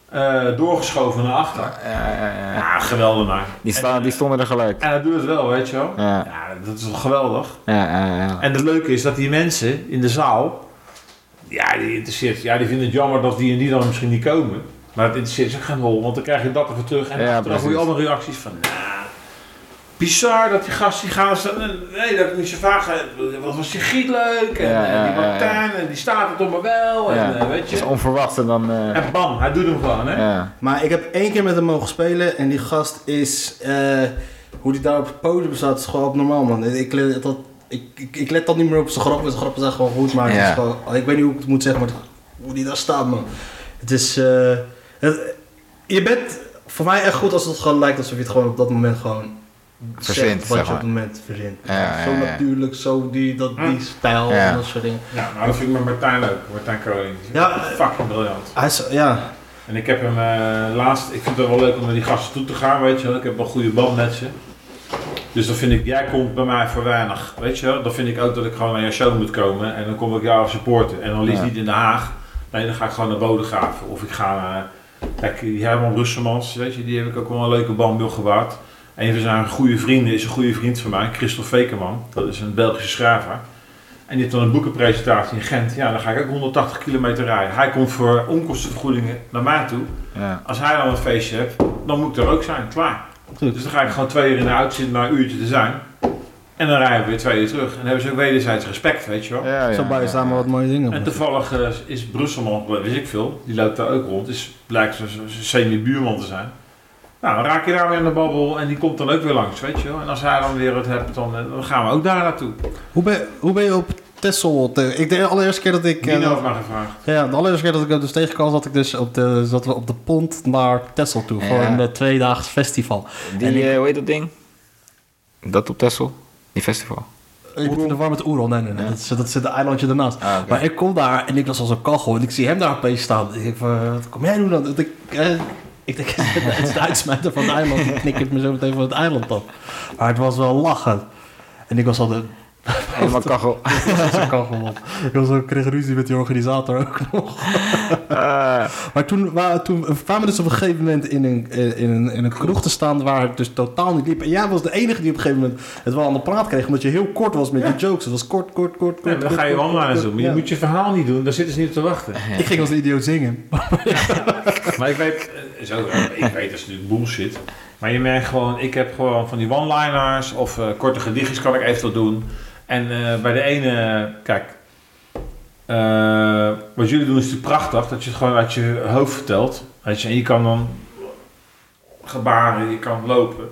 eh, doorgeschoven naar achter. Ja, ja, ja. Ja, geweldig maar. Die, staan, die stonden er gelijk. En dat doet het wel, weet je wel. Ja, Ja, dat is wel geweldig. ja, ja. ja. En het leuke is dat die mensen in de zaal, ja, die interesseert, ja, die vinden het jammer dat die en die dan misschien niet komen. Maar het interesseert ze geen hol, want dan krijg je dat ervoor terug. En Ja, achteraf hoor je allemaal reacties van, nou, bizar dat die gast die gaan staan. Nee, dat ik niet zo vaak. Wat was die giet leuk? En Ja, eh, ja, die ja, ja. Martijn, en die staat er toch maar wel. Ja. En eh, weet Het is je. onverwacht en dan... eh, En bam, hij doet hem gewoon, hè? ja. Maar ik heb één keer met hem mogen spelen en die gast is... eh, hoe die daar op het podium zat, is gewoon abnormaal, man. Ik let, dat, ik, ik, ik let dan niet meer op zijn grappen. Zijn grappen zijn gewoon goed, maar het Ja. is gewoon, ik weet niet hoe ik het moet zeggen, maar hoe die daar staat, man. Het is... eh, het- je bent voor mij echt goed als het gewoon lijkt alsof je het gewoon op dat moment gewoon... Verzint, wat zeg je op maar. het moment verzint. Ja, zo ja, ja. natuurlijk, zo die, dat, die stijl Ja. en dat soort dingen. Ja, nou, dat vind ik met Martijn leuk. Martijn Koning. Ja, fucking briljant. Hij is, ja, En ik heb hem eh, laatst, ik vind het wel leuk om naar die gasten toe te gaan, weet je wel. Ik heb wel een goede band met ze. Dus dan vind ik, jij komt bij mij voor weinig, weet je wel. Dan vind ik ook dat ik gewoon naar jouw show moet komen en dan kom ik jou supporten. En dan liefst Ja. niet in Den Haag, nee dan ga ik gewoon naar Bodegraven. Of ik ga naar, kijk die Herman Russemans, weet je, die heb ik ook wel een leuke band mee gewaard. Een van zijn goede vrienden is een goede vriend van mij, Christophe Vekerman. Dat is een Belgische schrijver. En die heeft dan een boekenpresentatie in Gent. Ja, dan ga ik ook 180 kilometer rijden. Hij komt voor onkostenvergoedingen naar mij toe. Ja. Als hij dan een feestje heeft, dan moet ik er ook zijn, klaar. Goed. Dus dan ga ik gewoon twee uur in de auto zitten naar een uurtje te zijn. En dan rijden we weer twee uur terug. En dan hebben ze ook wederzijds respect, weet je wel. Ja, ja, zo bouw je ja, samen ja. wat mooie dingen. En toevallig eh, is Brusselman, wist ik veel, die loopt daar ook rond. Dus blijkt zo'n zo, semi-buurman te zijn. Nou, dan raak je daar weer in de babbel en die komt dan ook weer langs, weet je wel. En als hij dan weer het hebt, dan, eh, dan gaan we ook daar naartoe. Hoe ben, hoe ben je op Texel? te- Ik de allereerste keer dat ik. eh, Nino heeft mij gevraagd. ja, de allereerste keer dat ik hem dus tegenkwam, zat ik dus op de, zat we op de pont naar Texel toe. Voor een uh, tweedaags festival. Die, En ik- eh, hoe heet dat ding? Dat op Texel? Die festival? Ik ben de war met Oerol. Nee, nee, nee. Ja. Dat, is, dat zit een eilandje ernaast. Ah. Maar ik kom daar en ik was als een kachel en ik zie hem daar opeens staan. Ik denk van, wat kom jij doen dan? Dat Ik, eh, Ik denk, [laughs] het is de uitsmijter van het eiland. Ik knik het me zo meteen van het eiland af. Maar het was wel lachen. En ik was al de... Helemaal kachel. [laughs] Zo kachel. Ik was ook, kreeg ruzie met die organisator ook nog. Ah, Maar toen, wa- toen kwamen we dus op een gegeven moment in een, eh, in, een, in een kroeg te staan waar het dus totaal niet liep. En jij was de enige die op een gegeven moment het wel aan de praat kreeg, omdat je heel kort was met je jokes. Het was kort, kort, kort, kort. Dan kort, ga je kort, online kort, doen. Maar je moet je verhaal niet doen, daar zitten ze niet op te wachten. Ik ging als een idioot zingen. [laughs] Maar ik weet, zo, ik weet dat is natuurlijk bullshit. Maar je merkt gewoon, ik heb gewoon van die one-liners of eh, korte gedichtjes kan ik eventueel doen. En eh, bij de ene, kijk, eh, wat jullie doen is natuurlijk prachtig, dat je het gewoon uit je hoofd vertelt. Weet je, en je kan dan gebaren, je kan lopen.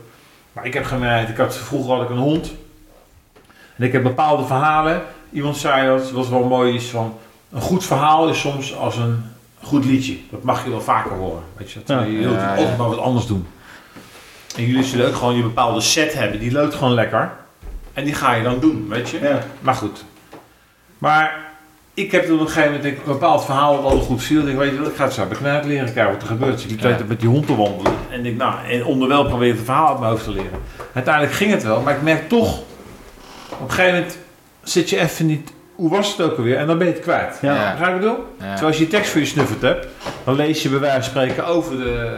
Maar ik heb gemerkt, ik had, vroeger had ik een hond. En ik heb bepaalde verhalen. Iemand zei dat, was wel mooi, is van, een goed verhaal is soms als een goed liedje. Dat mag je wel vaker horen. Weet je, dat Ja. je wilt Ja, altijd ja. maar wat anders doen. En jullie zullen ook gewoon je bepaalde set hebben. Die loopt gewoon lekker. En die ga je dan doen, weet je. Ja. Maar goed. Maar ik heb op een gegeven moment denk ik, een bepaald verhaal wat altijd goed viel. Ik weet je wat, ik ga het zo bij knaap leren kijken wat er gebeurt. Dus ik ja. met die hond te wandelen. En ik, nou, en onderwijl probeer ik het verhaal uit mijn hoofd te leren. Uiteindelijk ging het wel, maar ik merk toch, op een gegeven moment zit je even niet, hoe was het ook alweer? En dan ben je het kwijt. Ja. Ja. Wat ik bedoel? Ja. Terwijl als je tekst voor je snuffert hebt, dan lees je bij wijze van spreken over de,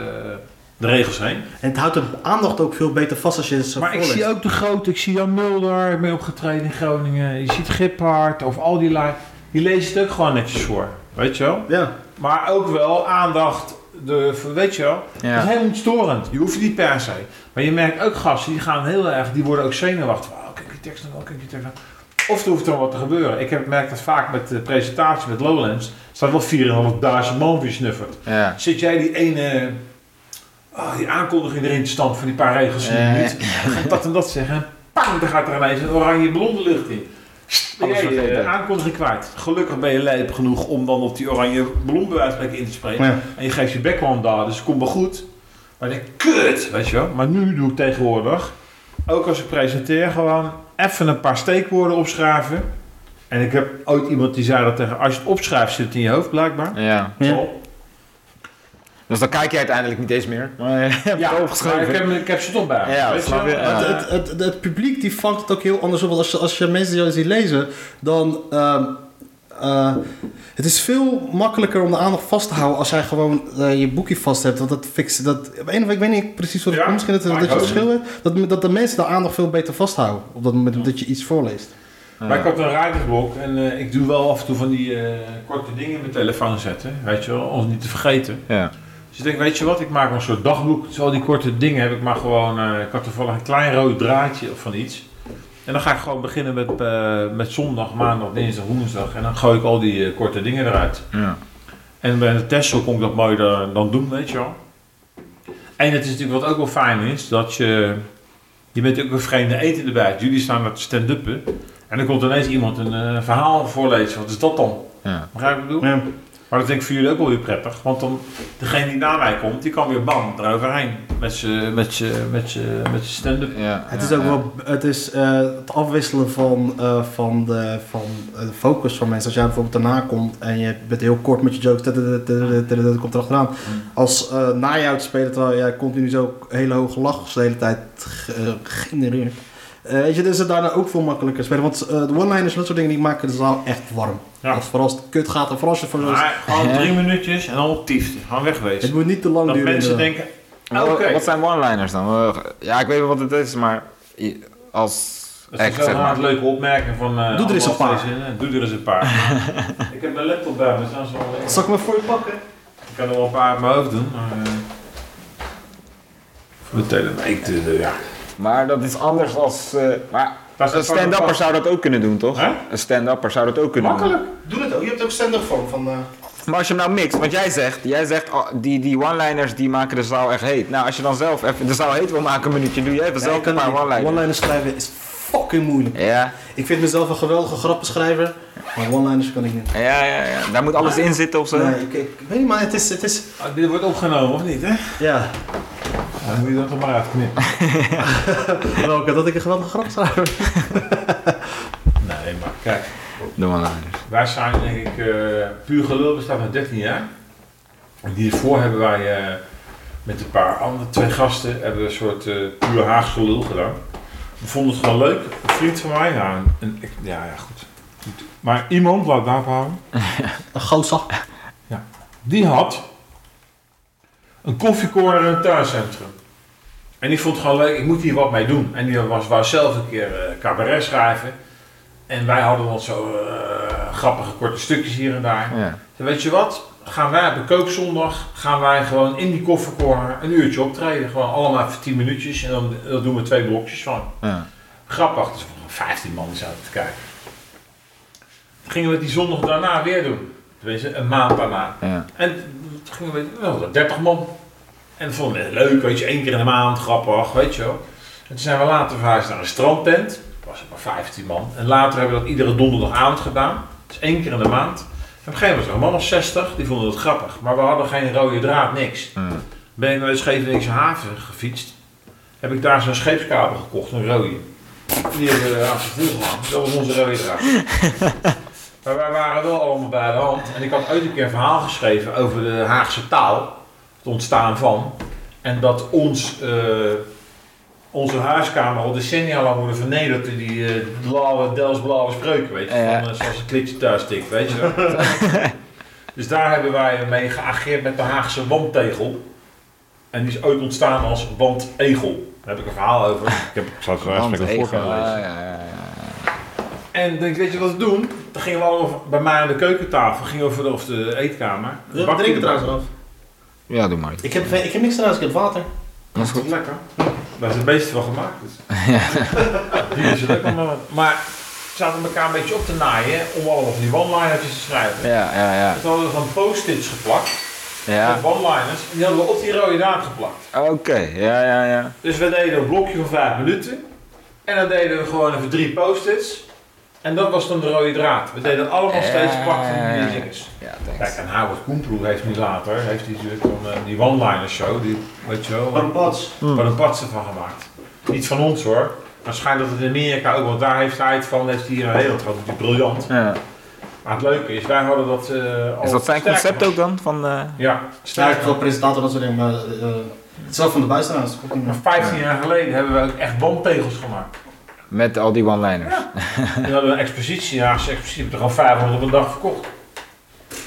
de regels heen. En het houdt de aandacht ook veel beter vast als je het zo Maar ik zie ook de grote, ik zie Jan Mulder, ik ben opgetreden in Groningen. Je ziet Giphard of al die lui, die lezen het ook gewoon netjes voor. Weet je wel? Ja. Maar ook wel aandacht, de, weet je wel? Dat is Ja. helemaal niet storend. Je hoeft het niet per se. Maar je merkt ook gasten, die gaan heel erg, die worden ook zenuwachtig. Oh, kijk die tekst nog wel, kijk die tekst nog. Of er hoeft dan wat te gebeuren. Ik heb merkt dat vaak met de presentatie met Lowlands, staat wel 4.500 man snuffert. Ja. Zit jij die ene ah, die aankondiging erin te stampen van die paar regels Ja, een minuut? Dat en dat zeggen. En pang, dan gaat er ineens een oranje ballon de lucht in. Ben jij de aankondiging kwijt. Gelukkig ben je lijp genoeg om dan op die oranje van spreken in te spreken. Ja. En je geeft je background daar, dus het komt wel goed. Maar ik denk, kut, weet je wel. Maar nu doe ik tegenwoordig, ook als ik presenteer, gewoon even een paar steekwoorden opschrijven. En ik heb ooit iemand die zei dat tegen, als je het opschrijft zit het in je hoofd blijkbaar. Ja. Ja. Dus dan kijk je uiteindelijk niet eens meer. Maar je hebt Ja, maar ik heb, ik heb ze toch bij. Ja, weet snap je? Ja. Het, het, het, het publiek die vangt het ook heel anders op. Want als je, als je mensen ziet lezen, dan... ehm, eh, het is veel makkelijker om de aandacht vast te houden als jij gewoon eh, je boekje vast hebt. Want dat fixt, dat, op een of andere- ik weet niet precies wat het Ja, komt. Misschien dat, dat je het verschil hebt. Dat, dat de mensen de aandacht veel beter vasthouden. Op dat moment dat je iets voorleest. Maar ik had een rijdersblok en eh, ik doe wel af en toe van die eh, korte dingen in mijn telefoon zetten. Weet je wel, om het niet te vergeten. Ja. Dus ik denk, weet je wat, ik maak een soort dagboek. Dus al die korte dingen heb ik maar gewoon... eh, ik had toevallig een klein rood draadje of van iets. En dan ga ik gewoon beginnen met, eh, met zondag, maandag, dinsdag, woensdag. En dan gooi ik al die eh, korte dingen eruit. Ja. En bij de Tesla kon ik dat mooi dan, dan doen, weet je wel. En het is natuurlijk wat ook wel fijn is, dat je... Je bent ook een vreemde eten erbij. Jullie staan met stand-uppen. En dan komt ineens iemand een eh, verhaal voorlezen. Wat is dat dan? Ja. Begrijp je wat ik bedoel? Ja. Maar dat denk ik voor jullie ook wel weer prettig. Want dan, degene die na mij komt, die kan weer bam eroverheen. Met zijn met z'n- met z'n- met stand-up. Ja. Het Ja, is ook ja. wel het, is, eh, het afwisselen van, eh, van, de, van eh, de focus van mensen. Als jij bijvoorbeeld daarna komt en je bent heel kort met je jokes, tadadada, komt er achteraan. Als eh, na jou te spelen terwijl jij continu zo hele hoge lach de hele tijd ge- genereert. Eh, weet je, dus het daarna ook veel makkelijker spelen. Want eh, de one-liners en dat soort dingen die maken de zaal echt warm. Ja. Als, vooral als het kut gaat en vooral als je voor zo'n- gewoon drie minuutjes en dan op tiefde. Gewoon wegwezen. Het moet niet te lang Dat duren. mensen inderdaad. denken, oké. Wat zijn one-liners dan? Eh, Ja, ik weet wel wat het is, maar als Dat is zo'n maar. leuke opmerking van... eh, Doe er eens een paar. Doe er eens een paar. [laughs] ik heb mijn laptop bij me, dat is wel. Zal ik me voor je pakken? Ik kan er wel een paar uit mijn hoofd doen, maar... eh, voor de tele... Nee, ik, eh, ja. Maar dat is anders als... eh, maar een stand-upper zou dat ook kunnen doen, toch? Een stand-upper zou dat ook kunnen doen. Makkelijk. Doe het ook. Je hebt ook stand-up van. van eh, Maar als je hem nou mixt, want jij zegt, jij zegt oh, die, die one-liners die maken de zaal echt heet. Nou, als je dan zelf even de zaal heet wil maken een minuutje, doe jij even Ja, zelf een paar one-liners. One-liners schrijven is fucking moeilijk. Ja, Ik vind mezelf een geweldige grappenschrijver, maar one-liners kan ik niet. ja, ja, ja. Daar moet alles in zitten of zo. Nee, ik, ik, ik weet niet, maar het is, het is, Ah, dit wordt opgenomen, of niet, hè? ja, Dan moet je dat toch maar uitknippen. [laughs] welke, dat ik een geweldige grappenschrijver. [laughs] Nee, maar kijk. De one-liners. Wij zijn denk ik, eh, puur gelul bestaat met 13 jaar. En hiervoor hebben wij, eh, met een paar andere twee gasten hebben we een soort eh puur Haagse gelul gedaan. We vonden het gewoon leuk. Een vriend van mij, ja, een, ik- ja, ja goed. Maar iemand, laat het daarop houden, [laughs] Een gozer. die had een koffiecorner in een tuincentrum. En die vond het gewoon leuk, ik moet hier wat mee doen. En die was, wou zelf een keer eh, cabaret schrijven. En wij hadden ons zo eh, grappige korte stukjes hier en daar. Ja. Weet je wat? Gaan wij op de kookzondag, gaan wij gewoon in die koffercorner een uurtje optreden. Gewoon allemaal voor 10 minuutjes en dan, dan doen we twee blokjes van. Ja. Grappig, dus 15 man zaten te kijken. Dat gingen we die zondag daarna weer doen. Tenminste, een maand daarna. Ja. En toen gingen we, wel, 30 man. En dat vonden we leuk, weet je, één keer in de maand, grappig, weet je wel. En toen zijn we later verhuisd naar een strandtent. Dat was het maar 15 man. En later hebben we dat iedere donderdagavond gedaan. Dus één keer in de maand. Een gegeven moment was een man of 60, die vonden het grappig. Maar we hadden geen rode draad, niks. Mm. Ben ik naar de Scheveningse haven gefietst. Heb ik daar zo'n scheepskabel gekocht, een rode. Die hebben we aan het. Dat was onze rode draad. [laughs] maar wij waren wel allemaal bij de hand. En ik had ooit een keer een verhaal geschreven over de Haagse taal. Het ontstaan van. En dat ons, eh, onze huiskamer al decennia lang worden vernederd door die eh blauwe, Dels blauwe spreuken, weet je. Ja. Van, eh, zoals een klitje thuis tikt, weet je wel. [laughs] dus daar hebben wij mee geageerd met de Haagse wandtegel. En die is ooit ontstaan als wandegel. Daar heb ik een verhaal over. Ik, heb, ik zal het Want even voor kunnen lezen. Ah, ja, ja, ja. En denk, weet je wat we doen? Dan gingen we allemaal bij mij aan de keukentafel, gingen we voor de, of de eetkamer. We Bakje drinken erbij. trouwens eraf. Ja, doe maar. Ik heb, ik heb niks trouwens, ik heb water. Dat is goed. is lekker. Daar is het beeste van gemaakt. Dus. [laughs] Die is allemaal. Maar we zaten elkaar een beetje op te naaien om allemaal van die one-linertjes te schrijven. Ja, ja, ja. Toen hadden we van post-its geplakt, Ja, met one-liners. En die hadden we op die rode draad geplakt. oké. Ja, ja, ja. Dus we deden een blokje van vijf minuten. En dan deden we gewoon even drie post-its. En dat was dan de rode draad. We deden allemaal steeds Ja, plak van ja, die Kijk, en Howard Koenploeg heeft nu later, heeft hij natuurlijk van, eh, die one-liner show, die, weet je wel, Van een pats. waar een patsen van gemaakt. Niet van ons hoor. Maar schijnt dat het in Amerika ook, want daar heeft hij het van, heeft hij hier Nederland gehad, natuurlijk briljant. Ja. Maar het leuke is, wij hadden dat eh al Is dat zijn concept ook dan? Van, eh, Ja, Sterk veel presentator, dat soort dingen, maar eh, het is wel van de niet Maar meer. 15 jaar geleden hebben we ook echt bandtegels gemaakt. Met al die one-liners? En [laughs] we hadden een expositie, ja, Haagse expositie, hebben er al 500 op een dag verkocht.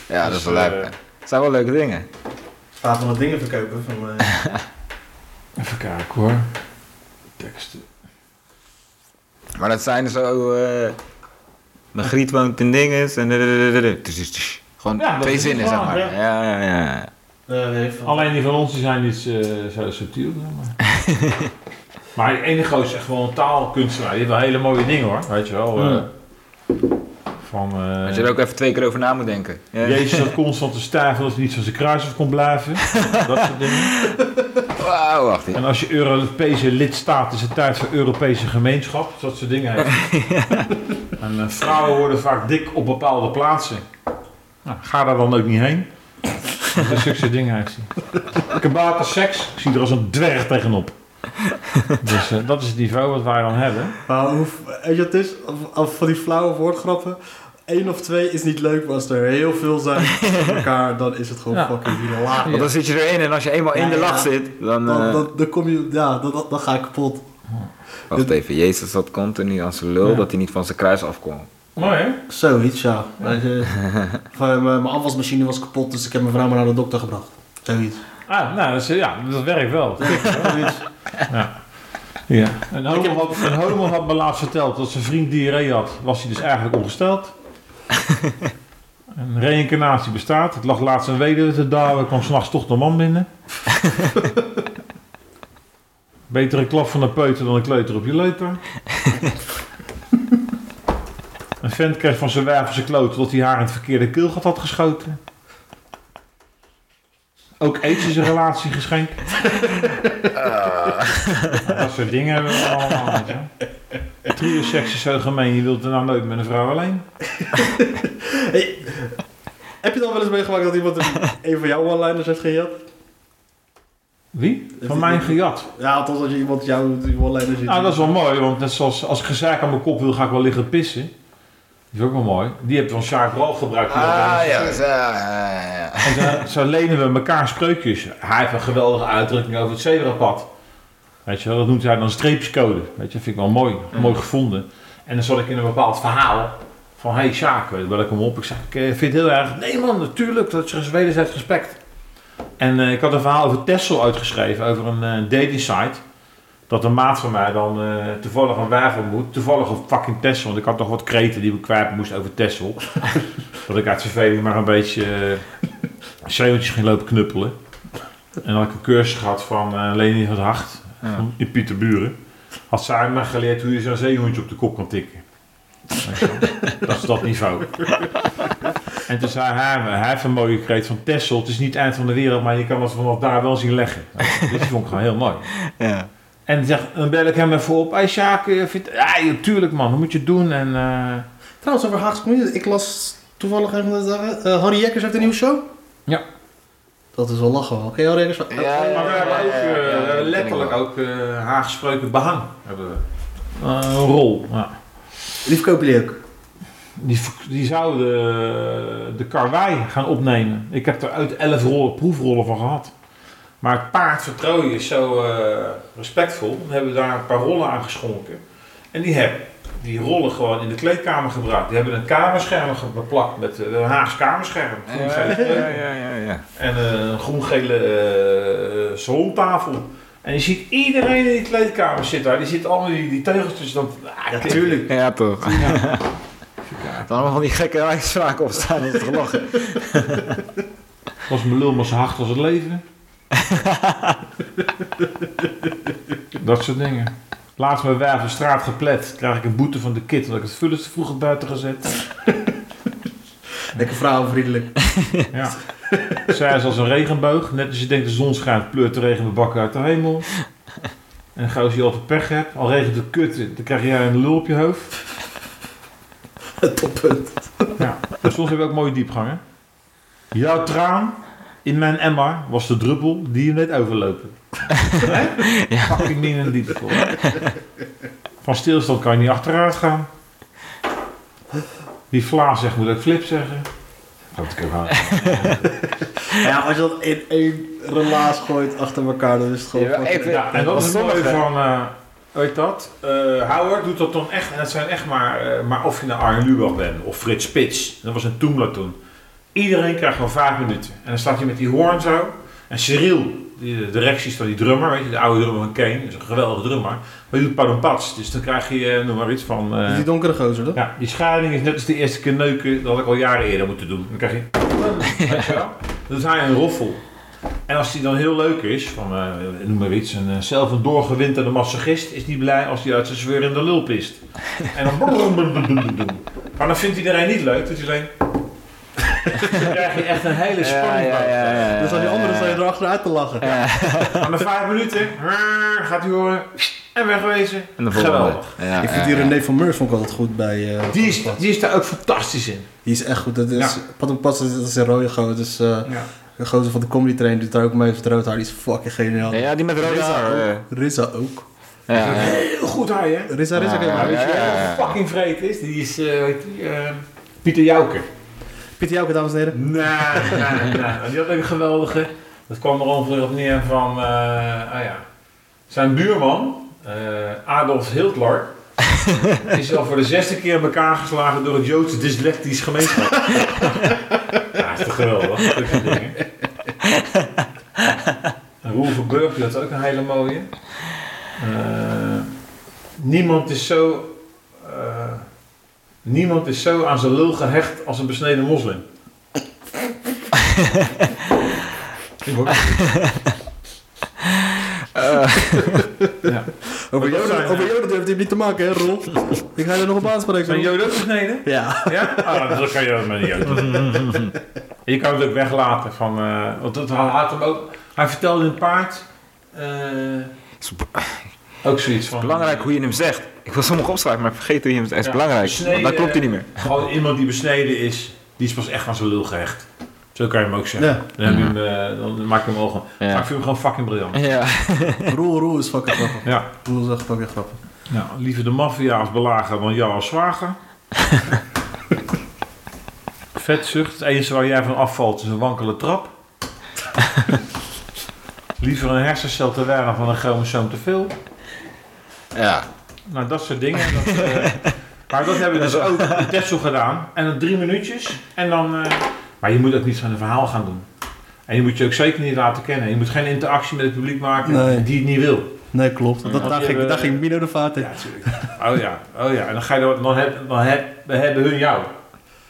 Ja, dat Dus, is wel eh, leuk. Het zijn wel leuke dingen. Vaak van wat dingen verkopen. Van, eh, [laughs] Even kijken hoor. Teksten. Maar dat zijn zo... eh mijn griet woont in dinges en... Dus, dus, dus. Gewoon Ja, twee zinnen, zeg gewoon, maar. Ja, ja, ja. eh. Alleen die van ons die zijn niet eh, zo subtiel. Maar, [laughs] maar de ene gozer is echt wel een taalkunstenaar. Die heeft wel hele mooie dingen hoor. Weet je wel. eh, Hmm. van, eh, Als je er ook even twee keer over na moet denken. Ja. Jezus zat constant te stijgen dat hij niet van zijn kruis af kon blijven. [laughs] dat soort dingen. Wauw, wacht even. En als je Europese lidstaat is het tijd voor Europese gemeenschap. Dat soort dingen heeft. [laughs] en eh, vrouwen worden vaak dik op bepaalde plaatsen. Nou, ga daar dan ook niet heen. Dat zulke dingen heeft hij. Kabouter seks, ik zie er als een dwerg tegenop. [laughs] Dus eh, dat is het niveau wat wij dan hebben. Maar hoe, weet je wat het is? Of- of van die flauwe woordgrappen. Eén of twee is niet leuk, maar als er heel veel zijn [laughs] met elkaar, dan is het gewoon Ja. fucking hilarisch. Want dan zit je erin en als je eenmaal in de lach ja. zit, dan... Dan, eh, dan, dan kom je, ja, dan, dan, dan ga ik kapot. Wacht even, Jezus zat continu aan zijn lul Ja. dat hij niet van zijn kruis afkwam. Mooi hè? Zoiets, ja. Weet je, van, eh, mijn mijn afwasmachine was kapot, dus ik heb mijn vrouw maar naar de dokter gebracht. Zoiets. Ah, nou, dat, ja, dat werkt wel. Zoiets. Ja. Een homo, had, een homo had me laatst verteld dat zijn vriend diarree had. Was hij dus eigenlijk ongesteld. [laughs] Een reïncarnatie bestaat. Het lag laatst een weduwe te douwen. kwam s'nachts toch de man binnen. [laughs] Betere klap van een peuter dan een kleuter op je leuter. [laughs] Een vent kreeg van zijn wijf zijn kloot tot hij haar in het verkeerde keelgat had geschoten. Ook aids is een relatiegeschenk. Nou, [laughs] dat soort dingen hebben we allemaal. weet je. Trio-seks is zo gemeen, je wilt er nou nooit met een vrouw alleen. [laughs] Hey, heb je dan wel eens meegemaakt dat iemand een, een van jouw one-liners heeft gejat? Wie? Van mijn gejat. Ja, althans als je iemand jouw die one-liners ziet. Nou, dat is wel mooi, want net zoals als ik gezeik aan mijn kop wil, ga ik wel liggen pissen. Is ook wel mooi. Die heeft van Sjaak Rol gebruikt. Ah, ja. ja, ja, ja. En zo, zo lenen we elkaar spreukjes. Hij heeft een geweldige uitdrukking over het zebrapad. Weet je wel, dat noemt hij dan streepjescode. Weet je, dat vind ik wel mooi, mooi gevonden. En dan zat ik in een bepaald verhaal van, hey Sjaak, bel ik hem op. Ik zeg, ik eh, vind het heel erg, nee man, natuurlijk, dat is wederzijds respect. En eh, ik had een verhaal over Tessel uitgeschreven, over een eh dating site. Dat een maat van mij dan eh, toevallig een wijf ontmoet. Toevallig op fucking Tessel. Want ik had nog wat kreten die ik kwijt moest over Tessel. [laughs] dat ik uit verveling maar een beetje uh, schreeuwtjes ging lopen knuppelen. En dan had ik een cursus gehad van eh Leni van Hart. Ja. van- In Pieterburen. Had zij me geleerd hoe je zo'n zeehondje op de kop kan tikken. [laughs] Dat is dat niveau. En toen zei hij, hij heeft een mooie kreet van Tessel. Het is niet het eind van de wereld, maar je kan het vanaf daar wel zien leggen. Dit vond ik gewoon heel mooi. Ja. En dan zeg- dan bel ik hem even op. Hey Sjaak, eh, vind, ja, ja, tuurlijk man, hoe moet je het doen? En, eh, Trouwens, over Haagse comedy. Ik las toevallig een van de dagen. eh, Harry Jekkers heeft een nieuwe show. Ja. Dat is wel lachen wel. Ken je Harry Jekkers? Ja, ja, maar we hebben ook ja, ja, eh, ja, dat ken ik letterlijk ook uh, haargesproken behang. Hebben we. Een rol. Ja. Die verkopen jullie ook. Die, die zouden de, de karwei gaan opnemen. Ik heb er uit elf rollen, proefrollen van gehad. Maar het paard vertrouwen is zo respectvol. We hebben daar een paar rollen aan geschonken. En die hebben die rollen gewoon in de kleedkamer gebruikt. Die hebben een kamerscherm beplakt met eh, een Haags kamerscherm. Ja, groen-gele ja, ja, ja, ja. En eh, een groen-gele eh, salontafel. En je ziet iedereen in die kleedkamer zitten daar. Die zitten allemaal die, die tegeltjes. Dan, ah, Ja, kijk. tuurlijk. Ja, toch. Ja. Dan allemaal van die gekke uitspraken opstaan. Dat is toch lachen. Was mijn lul maar zo hard als het leven. [laughs] dat soort dingen. Laatst mijn wijf de straat geplet. Krijg ik een boete van de kit. Dat ik het vullen te vroeg buiten gezet. [laughs] Lekker vrouwenvriendelijk. [laughs] Ja. Zij is als een regenboog. Net als je denkt de zon schijnt, pleurt de regen met bakken uit de hemel. En gauw als je altijd pech hebt, al regent het kut, dan krijg jij een lul op je hoofd. Toppunt. Ja. Soms heb je ook mooie diepgangen. Jouw traan in mijn emmer was de druppel die je net overlopen. [laughs] Hè? Fucking min en diepte. Van stilstand kan je niet achteruit gaan. Die Vlaas zegt moet ook flip zeggen. Dat ik aan. [laughs] Ja, als je dat in één relaas gooit achter elkaar, dan is het gewoon... Ja, even- Ja, en dat is het mooie Sommige- van, eh weet dat, eh Howard doet dat dan echt, en dat zijn echt maar, eh, maar of je naar Arjen Lubach bent, of Frits Spits, dat was een Toemler toen. Iedereen krijgt gewoon vijf minuten. En dan staat hij met die hoorn zo, en Cyril, die, de directie is dan die drummer, weet je, de oude drummer van Kane, dat is een geweldige drummer, maar die doet padompats, dus dan krijg je, eh, noem maar iets van... eh, Die donkere gozer, toch? ja, die scheiding is net als de eerste keer neuken, dat had ik al jaren eerder moeten doen. Dan krijg je? [laughs] Dan is hij een roffel. En als die dan heel leuk is, van eh, noem maar iets, een, zelf een doorgewinterde massagist, is niet blij als hij uit zijn zweur in de lul pist. En dan [laughs] Maar dan vindt iedereen niet leuk, dus alleen... dan krijg je echt een hele spanning. ja, ja, ja, ja. Dus aan die anderen sta je erachteruit te lachen. Aan de vijf minuten gaat hij horen en wegwezen. En. Geweldig. Ja, ik vind ja, die ja. René van Meurs vond ik altijd goed bij... eh, Die is, die is daar ook fantastisch in. Die is echt goed. Dat is, Ja. Pat en Pat, dat is een rode gozer. Dus eh, Ja. de gozer van de comedy train doet daar ook mee met rood haar. Die is fucking geniaal. Ja, die met Rizza haar. ook. Rizza ook. Ja, ja. Heel goed hij, hè? Rizza, Rizza, Ja, maar. Maar je ja, ja. fucking vreed is? Die is, eh weet je, eh, Pieter Jouke. Pieter Jouke, dames en heren. Nee, nee, nee. Die had ook een geweldige. Dat kwam er ongeveer op neer van, eh, ah ja. Zijn buurman, eh, Adolf Hitler, [laughs] is al voor de zesde keer in elkaar geslagen door het Joodse dyslectisch gemeenschap. [laughs] ja, is toch geweldig? Dat soort dingen. En Roel Verburg, dat is ook een hele mooie. Eh, niemand is zo... eh, Niemand is zo aan zijn lul gehecht als een besneden moslim. [laughs] Ik ook. [laughs] ja. Over dat Joden, zijn, over eh, Joden durft hij niet te maken, hè, Roel? [laughs] Ik ga je er nog op aanspreken. Zijn Joden ook besneden? Ja. Ja? Ah, dan kan je dat met een Jood doen. Je kan het ook weglaten van... eh, want dat had hem ook... Hij vertelde een paard... eh, ook zoiets van... Belangrijk hoe je hem zegt. Ik wil sommige opschrijven, maar ik vergeet hoe je hem. Het is Ja, belangrijk. besneden, want dan klopt hij niet meer. Gewoon iemand die besneden is, die is pas echt aan zijn lul gehecht. Zo kan je hem ook zeggen. Ja. Dan, heb je hem, eh, dan maak je hem ogen. Ja. Maar ik vind hem gewoon fucking briljant. Ja. [laughs] Roel, Roel is fucking grappig. Ja. Roel is echt fucking grappig. Nou, liever de maffia als belager dan jou als zwager. [laughs] Vetzucht. Het enige waar jij van afvalt is een wankele trap. [laughs] Liever een hersencel te weinig dan een chromosoom te veel. Ja. Nou, dat soort dingen. Dat, eh, [laughs] maar dat hebben we dus ook in Texel gedaan. En dan drie minuutjes. En dan, eh, maar je moet ook niet zo'n verhaal gaan doen. En je moet je ook zeker niet laten kennen. Je moet geen interactie met het publiek maken Nee. die het niet wil. Nee, klopt. Dat, Want daar, ging, daar ging Mino de vaart in. Ja, natuurlijk. Oh ja, oh ja. En dan ga je dan, heb, dan, heb, dan hebben hun jou.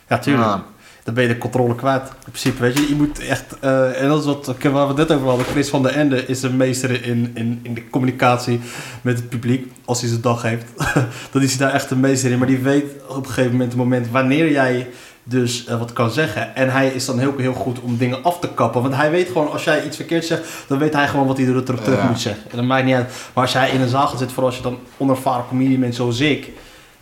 Ja, tuurlijk. Ja. Dan ben je de controle kwijt. In principe, weet je. Je moet echt... eh, en dat is wat waar we het net over hadden. Chris van der Ende is een meester in, in, in de communicatie met het publiek. Als hij zijn dag heeft. [laughs] dan is hij daar echt een meester in. Maar die weet op een gegeven moment het moment wanneer jij dus eh, wat kan zeggen. En hij is dan heel, heel goed om dingen af te kappen. Want hij weet gewoon, als jij iets verkeerd zegt, dan weet hij gewoon wat hij er terug, terug Ja. moet zeggen. En dat maakt niet uit. Maar als jij in een zaal gaat zitten, vooral als je dan onervaren comedian bent zoals ik,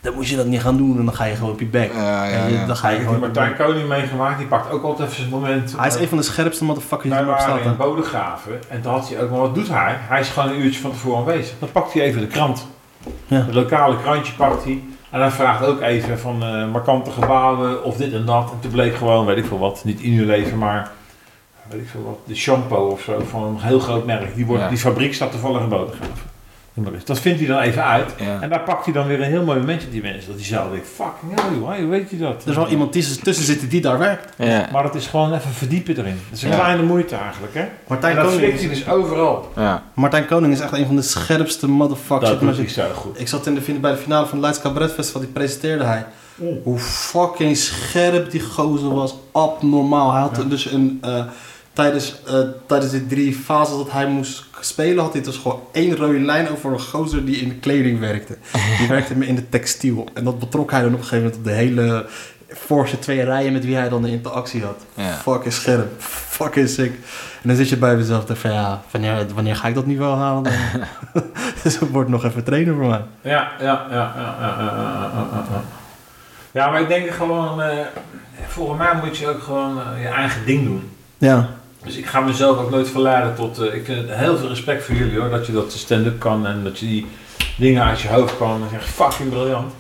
dan moet je dat niet gaan doen. En dan ga je gewoon op je bek. Ja, ja. Dan ga je Ik heb die. Martijn Koning meegemaakt. Die pakt ook altijd even zijn moment. Hij is een van de scherpste motherfuckers die Wij er op waren staat. in. Bodegraven en toen had hij ook, maar wat doet hij? Hij is gewoon een uurtje van tevoren aanwezig. Dan pakt hij even de krant. Ja. Het lokale krantje pakt hij. En hij vraagt ook even van eh, markante gebouwen of dit en dat. En toen bleek gewoon, weet ik veel wat, niet Unilever, maar weet ik veel wat, de shampoo of zo van een heel groot merk. Die, wordt, Ja. die fabriek staat toevallig in Bodegraven. Dat vindt hij dan even uit. Ja. En daar pakt hij dan weer een heel mooi momentje die mensen. Dat hij zelf denkt, fucking hell joh, hoe weet je dat? Er is wel iemand tussen, tussen zitten die daar werkt. Ja. Maar het is gewoon even verdiepen erin. Het is een Ja. kleine moeite eigenlijk, hè? Martijn En dat Koning, hij dus overal. Ja. Martijn Koning is echt een van de scherpste motherfuckers. Dat doet hij zo goed. Ik zat in de, bij de finale van het Leids Cabaret Festival, die presenteerde hij. Oeh. Hoe fucking scherp die gozer was, abnormaal. Hij had Ja. dus een, eh, tijdens, uh, tijdens de drie fases dat hij moest spelen, had hij dus gewoon één rode lijn over een gozer die in de kleding werkte. Die [laughs] werkte in de textiel. En dat betrok hij dan op een gegeven moment op de hele Forse twee rijen met wie hij dan de interactie had. Ja. is scherp. Fucking sick. En dan zit je bij mezelf te van ja, wanneer, ga ik dat niveau halen? Dan? [laughs] [laughs] dus het wordt nog even trainen voor mij. Ja, ja, ja. Ja, ja, ja, ja maar ik denk gewoon, eh, volgens mij moet je ook gewoon eh, je eigen ding doen. Ja. Dus ik ga mezelf ook nooit verleiden tot, eh, ik vind heel veel respect voor jullie hoor, dat je dat stand-up kan en dat je die dingen uit je hoofd kan. Dat is echt fucking briljant.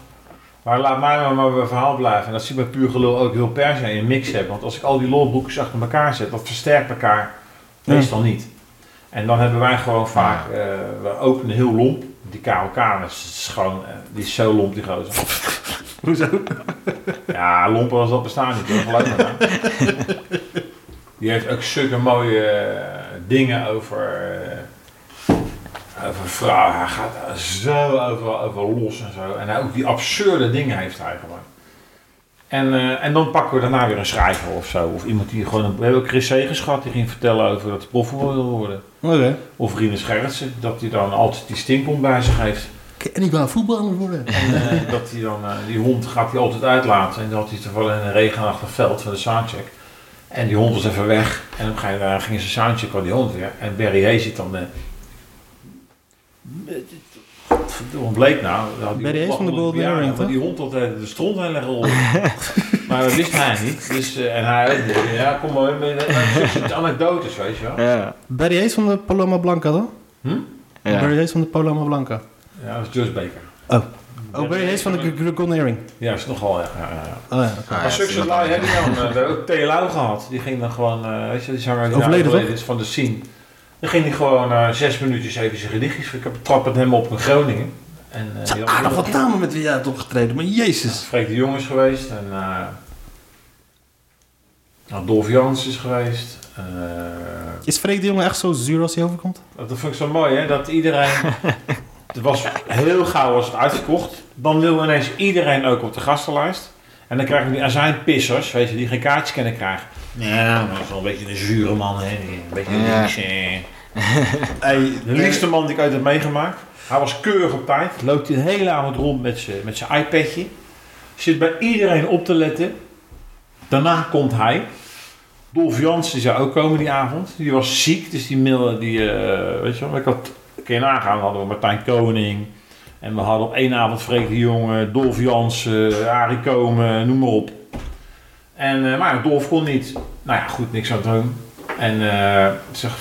Maar laat mij maar, maar bij verhaal blijven. En dat zie ik bij puur gelul ook heel per se een mix hebben. Want als ik al die lolboekjes achter elkaar zet, dat versterkt elkaar Ja. meestal niet. En dan hebben wij gewoon vaak, eh, we openen heel lomp. Die KLK is, gewoon, eh, die is zo lomp die gozer. [laughs] Hoezo? Ja, lompen als dat bestaat niet hoor, geloof me. [laughs] Die heeft ook zulke mooie eh, dingen over, eh, over vrouwen. Hij gaat zo over, over los en zo. En hij ook die absurde dingen heeft hij gewoon. En, eh, en dan pakken we daarna weer een schrijver of zo. Of iemand die gewoon... We hebben ook Chris Segers gehad, die ging vertellen over dat hij profvoetbal wil worden. Oké. Of Rinus Gerritsen, dat hij dan altijd die stinkbond bij zich heeft. En ik wou voetballer worden. En [laughs] dat hij dan, die hond gaat hij altijd uitlaten. En dan had hij toevallig in een regenachtig veld van de soundcheck. En die hond was even weg. En dan ging, uh, ging ze soundcheck van die hond weer. En Barry Hay zit dan... eh wat bleek nou? nou die Barry Hayes van de Golden Earring, maar Die hond had eh, de stront heen leggen [laughs] maar dat wist hij niet. Dus, eh, en hij ook, ja, kom maar, met, met anekdotes, weet je wel. Ja. Barry Hayes van de Paloma Blanca, dan? Hm? Barry Ja. Hayes van de Paloma Blanca. Ja, dat is Joyce Baker. Oh. Oh, Barry Hayes van de Golden Earring. Ja, is nogal, ja. ja, ja, ja. Oh ja, oké. Ah, ja, Maar Succes iemand Lai anders. heb je dan. eh, ook Theo gehad. Die ging dan gewoon, eh, weet je, die zanger die Overleden, is van de scene. Dan ging hij gewoon eh, zes minuutjes even zijn gedichtjes. Ik heb een trap met hem op in Groningen. En, eh, Het aardig wat namen met wie jij hebt opgetreden, maar jezus. Freek de Jong is geweest. En uh, nou, Dolf Jans is geweest. Eh, Is Freek de Jonge echt zo zuur als hij overkomt? dat vond ik zo mooi, hè? Dat iedereen... [laughs] het was heel gauw als het uitverkocht. Dan wil ineens iedereen ook op de gastenlijst. En dan krijgen we die azijnpissers, weet je, die geen kaartjes kunnen krijgen. Ja, maar dat is wel een beetje een zure man, hè. Een beetje Ja. links, eh. [laughs] Hey, De liefste man die ik ooit heb meegemaakt. Hij was keurig op tijd. Loopt hij de hele avond rond met zijn met zijn iPadje. Zit bij iedereen op te letten. Daarna komt hij. Dolf Jans die zou ook komen die avond. Die was ziek, dus die mail, die, eh, weet je wel. Ik had, kun je hadden we Martijn Koning. En we hadden op één avond Freek de Jonge, Dolf Jans, eh Arie Komen, noem maar op. En, eh, maar Dolf kon niet. Nou ja, goed, niks aan te doen. En ik zeg,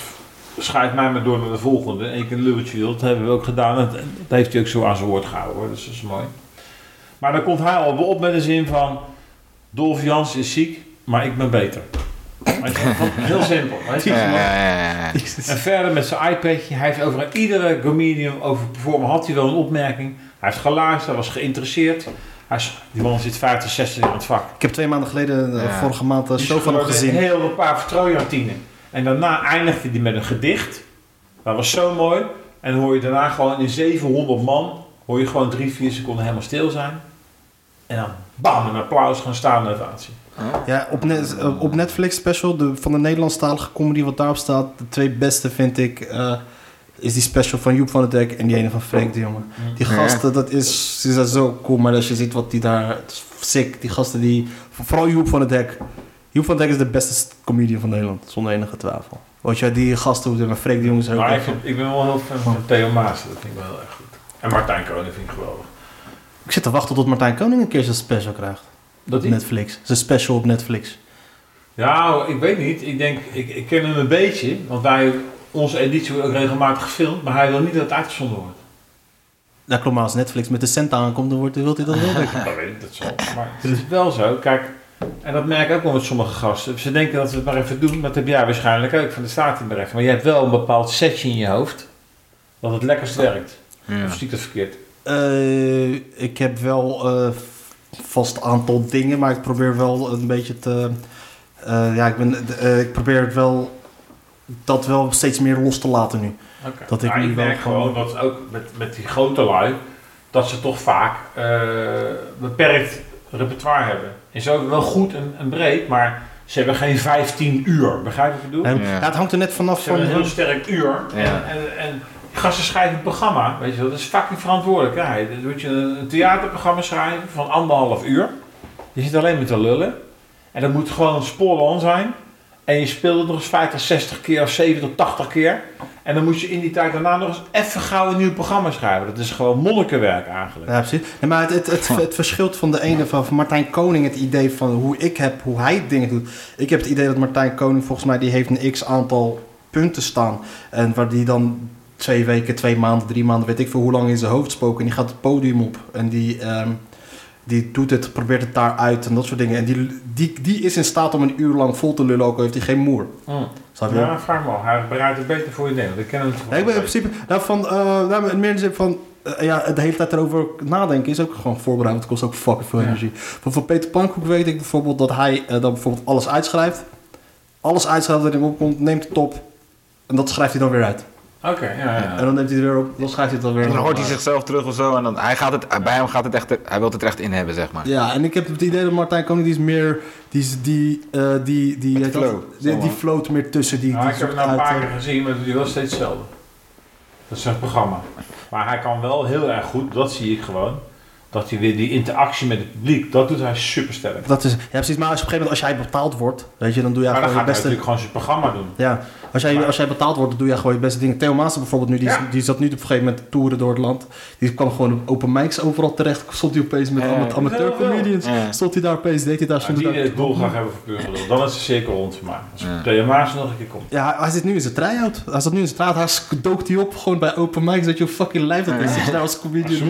schrijf mij maar door naar de volgende. En ik een lubbeltje wil. Dat hebben we ook gedaan. Dat, dat heeft hij ook zo aan zijn woord gehouden hoor. Dus dat is mooi. Maar dan komt hij al op met de zin van... Dolf Jans is ziek. maar ik ben beter. Heel simpel. weet je. Ja, ja, ja, ja. En verder met zijn iPadje, hij heeft over iedere comedian over performen had hij wel een opmerking. Hij heeft geluisterd, hij was geïnteresseerd. Hij is, die man zit 50, 60 in het vak. Ik heb twee maanden geleden, eh, Ja. vorige maand, een show van hem gezien. Een heel paar vertrouwjantine. En daarna eindigde hij met een gedicht. Dat was zo mooi. En dan hoor je daarna gewoon in 700 man, hoor je gewoon drie, vier seconden helemaal stil zijn. En dan bam, een applaus gaan staan ovatie. Ja, op, net, op Netflix special de, van de Nederlandstalige comedy wat daarop staat. De twee beste vind ik eh, is die special van Joep van der Dek en die ene van Freek de Jonge. Die Ja. gasten, dat is, die zijn zo cool. Maar als je ziet wat die daar, het is sick. Die gasten die, vooral Joep van der Dek. Joep van der Dek is de beste comedian van Nederland, zonder enige twijfel. Weet je, die gasten, hoe met Freek de Jonge is ook Maar ik, vind, ik ben wel heel fan van Theo Maas. Dat vind ik wel heel erg goed. En Martijn Koning vind ik geweldig. Ik zit te wachten tot Martijn Koning een keer zijn special krijgt. Dat Op? Netflix. Zijn special op Netflix. Ja, ik weet niet. Ik denk, ik, ik ken hem een beetje. Want wij, onze editie wordt ook regelmatig gefilmd. Maar hij wil niet dat het uitgezonden wordt. Ja, klopt, maar als Netflix met de cent aankomt, dan wordt, wil hij dat wel. [laughs] Dat weet ik, dat zal. Maar het is wel zo. Kijk, en dat merk ik ook wel met sommige gasten. Ze denken dat we het maar even doen. Maar dat heb jij waarschijnlijk ook van de staatsinberecht. Maar je hebt wel een bepaald setje in je hoofd. Dat het lekkerst werkt. Ja. Of zie ik dat verkeerd? Eh, ik heb wel een vast aantal dingen, maar ik probeer wel een beetje te. eh, ja, ik, ben, eh, ik probeer het wel. Dat wel steeds meer los te laten nu. Dat ik Nou, nu ik wel merk gewoon- gewoon dat ook met, met die grote lui. Dat ze toch vaak eh, beperkt repertoire hebben. En zo wel goed en, en breed. Maar ze hebben geen 15 uur. Begrijp je wat ik bedoel? Ja. ja, het hangt er net vanaf Ze van. hebben een heel sterk uur. Ja. En, en, en gasten schrijven een programma, weet je wel. Dat is fucking verantwoordelijkheid. Dan moet je een theaterprogramma schrijven van anderhalf uur. Je zit alleen met te lullen. En dat moet gewoon spoorloon zijn. En je speelt het nog eens 50, 60 keer of 70, 80 keer. En dan moet je in die tijd daarna nog eens even gauw een nieuw programma schrijven. Dat is gewoon monnikenwerk eigenlijk. Ja, precies. Nee, maar het, het, het, het verschilt van de ene van, van Martijn Koning het idee van hoe ik heb, hoe hij dingen doet. Ik heb het idee dat Martijn Koning volgens mij die heeft een x aantal punten staan. En waar die dan twee weken, twee maanden, drie maanden, weet ik veel hoe lang in zijn hoofd spoken. En die gaat het podium op. En die, ehm, die doet het, probeert het daar uit en dat soort dingen. En die, die, die is in staat om een uur lang vol te lullen, ook al heeft hij geen moer. Mm. Snap je? Ja, vraag me al. Hij bereidt het beter voor je nemen. Ik ken hem Nee, ik ben in wel. principe, nou, van, eh, nou, meer in de zin van, eh, ja, de hele tijd erover nadenken is ook gewoon voorbereiden. Het kost ook fucking veel Ja. energie. Van, van Peter Pankoek weet ik bijvoorbeeld dat hij eh, dan bijvoorbeeld alles uitschrijft. Alles uitschrijft dat hij hem opkomt, neemt het op en dat schrijft hij dan weer uit. Oké, ja, ja. En dan neemt hij het weer op, dan schrijft hij het dan weer En dan hoort hij zichzelf terug of zo. En dan, hij gaat het, bij hem gaat het echt, hij wil het er echt in hebben, zeg maar. Ja, en ik heb het idee dat Martijn Koning die is meer, die, is- die, eh, die, die, flow, die, die maar. float meer tussen. Die, Nou, die ik heb het nou een uit, paar eh, keer gezien, maar hij wel steeds hetzelfde. Dat is zijn programma. Maar hij kan wel heel erg goed, dat zie ik gewoon, dat hij weer die interactie met het publiek, dat doet hij super sterk. Dat is, ja, precies. Maar als op een gegeven moment, als jij betaald wordt, weet je, dan doe jij maar dan gewoon gaat je hij beste... natuurlijk gewoon zijn programma doen. Ja, als jij, Maar- als jij betaald wordt, dan doe jij gewoon je beste dingen. Theo Maassen bijvoorbeeld nu, die, is- Ja. die zat nu op een gegeven moment toeren door het land. Die kwam gewoon op open mics overal terecht. Stond hij opeens met Ja, ama- ja. amateur comedians. Ja. Stond hij daar opeens, deed hij daar, stond die hij daar. het doel graag hebben voor puur dan is de cirkel rond voor mij. Als Ja. Theo Maas nog een keer komt. Ja, hij, hij zit nu in zijn try-out. Hij zat nu in zijn try-out. Hij sk- dook die op gewoon bij open mics. Dat je fucking lijf dat is. Dat je daar als comedian ze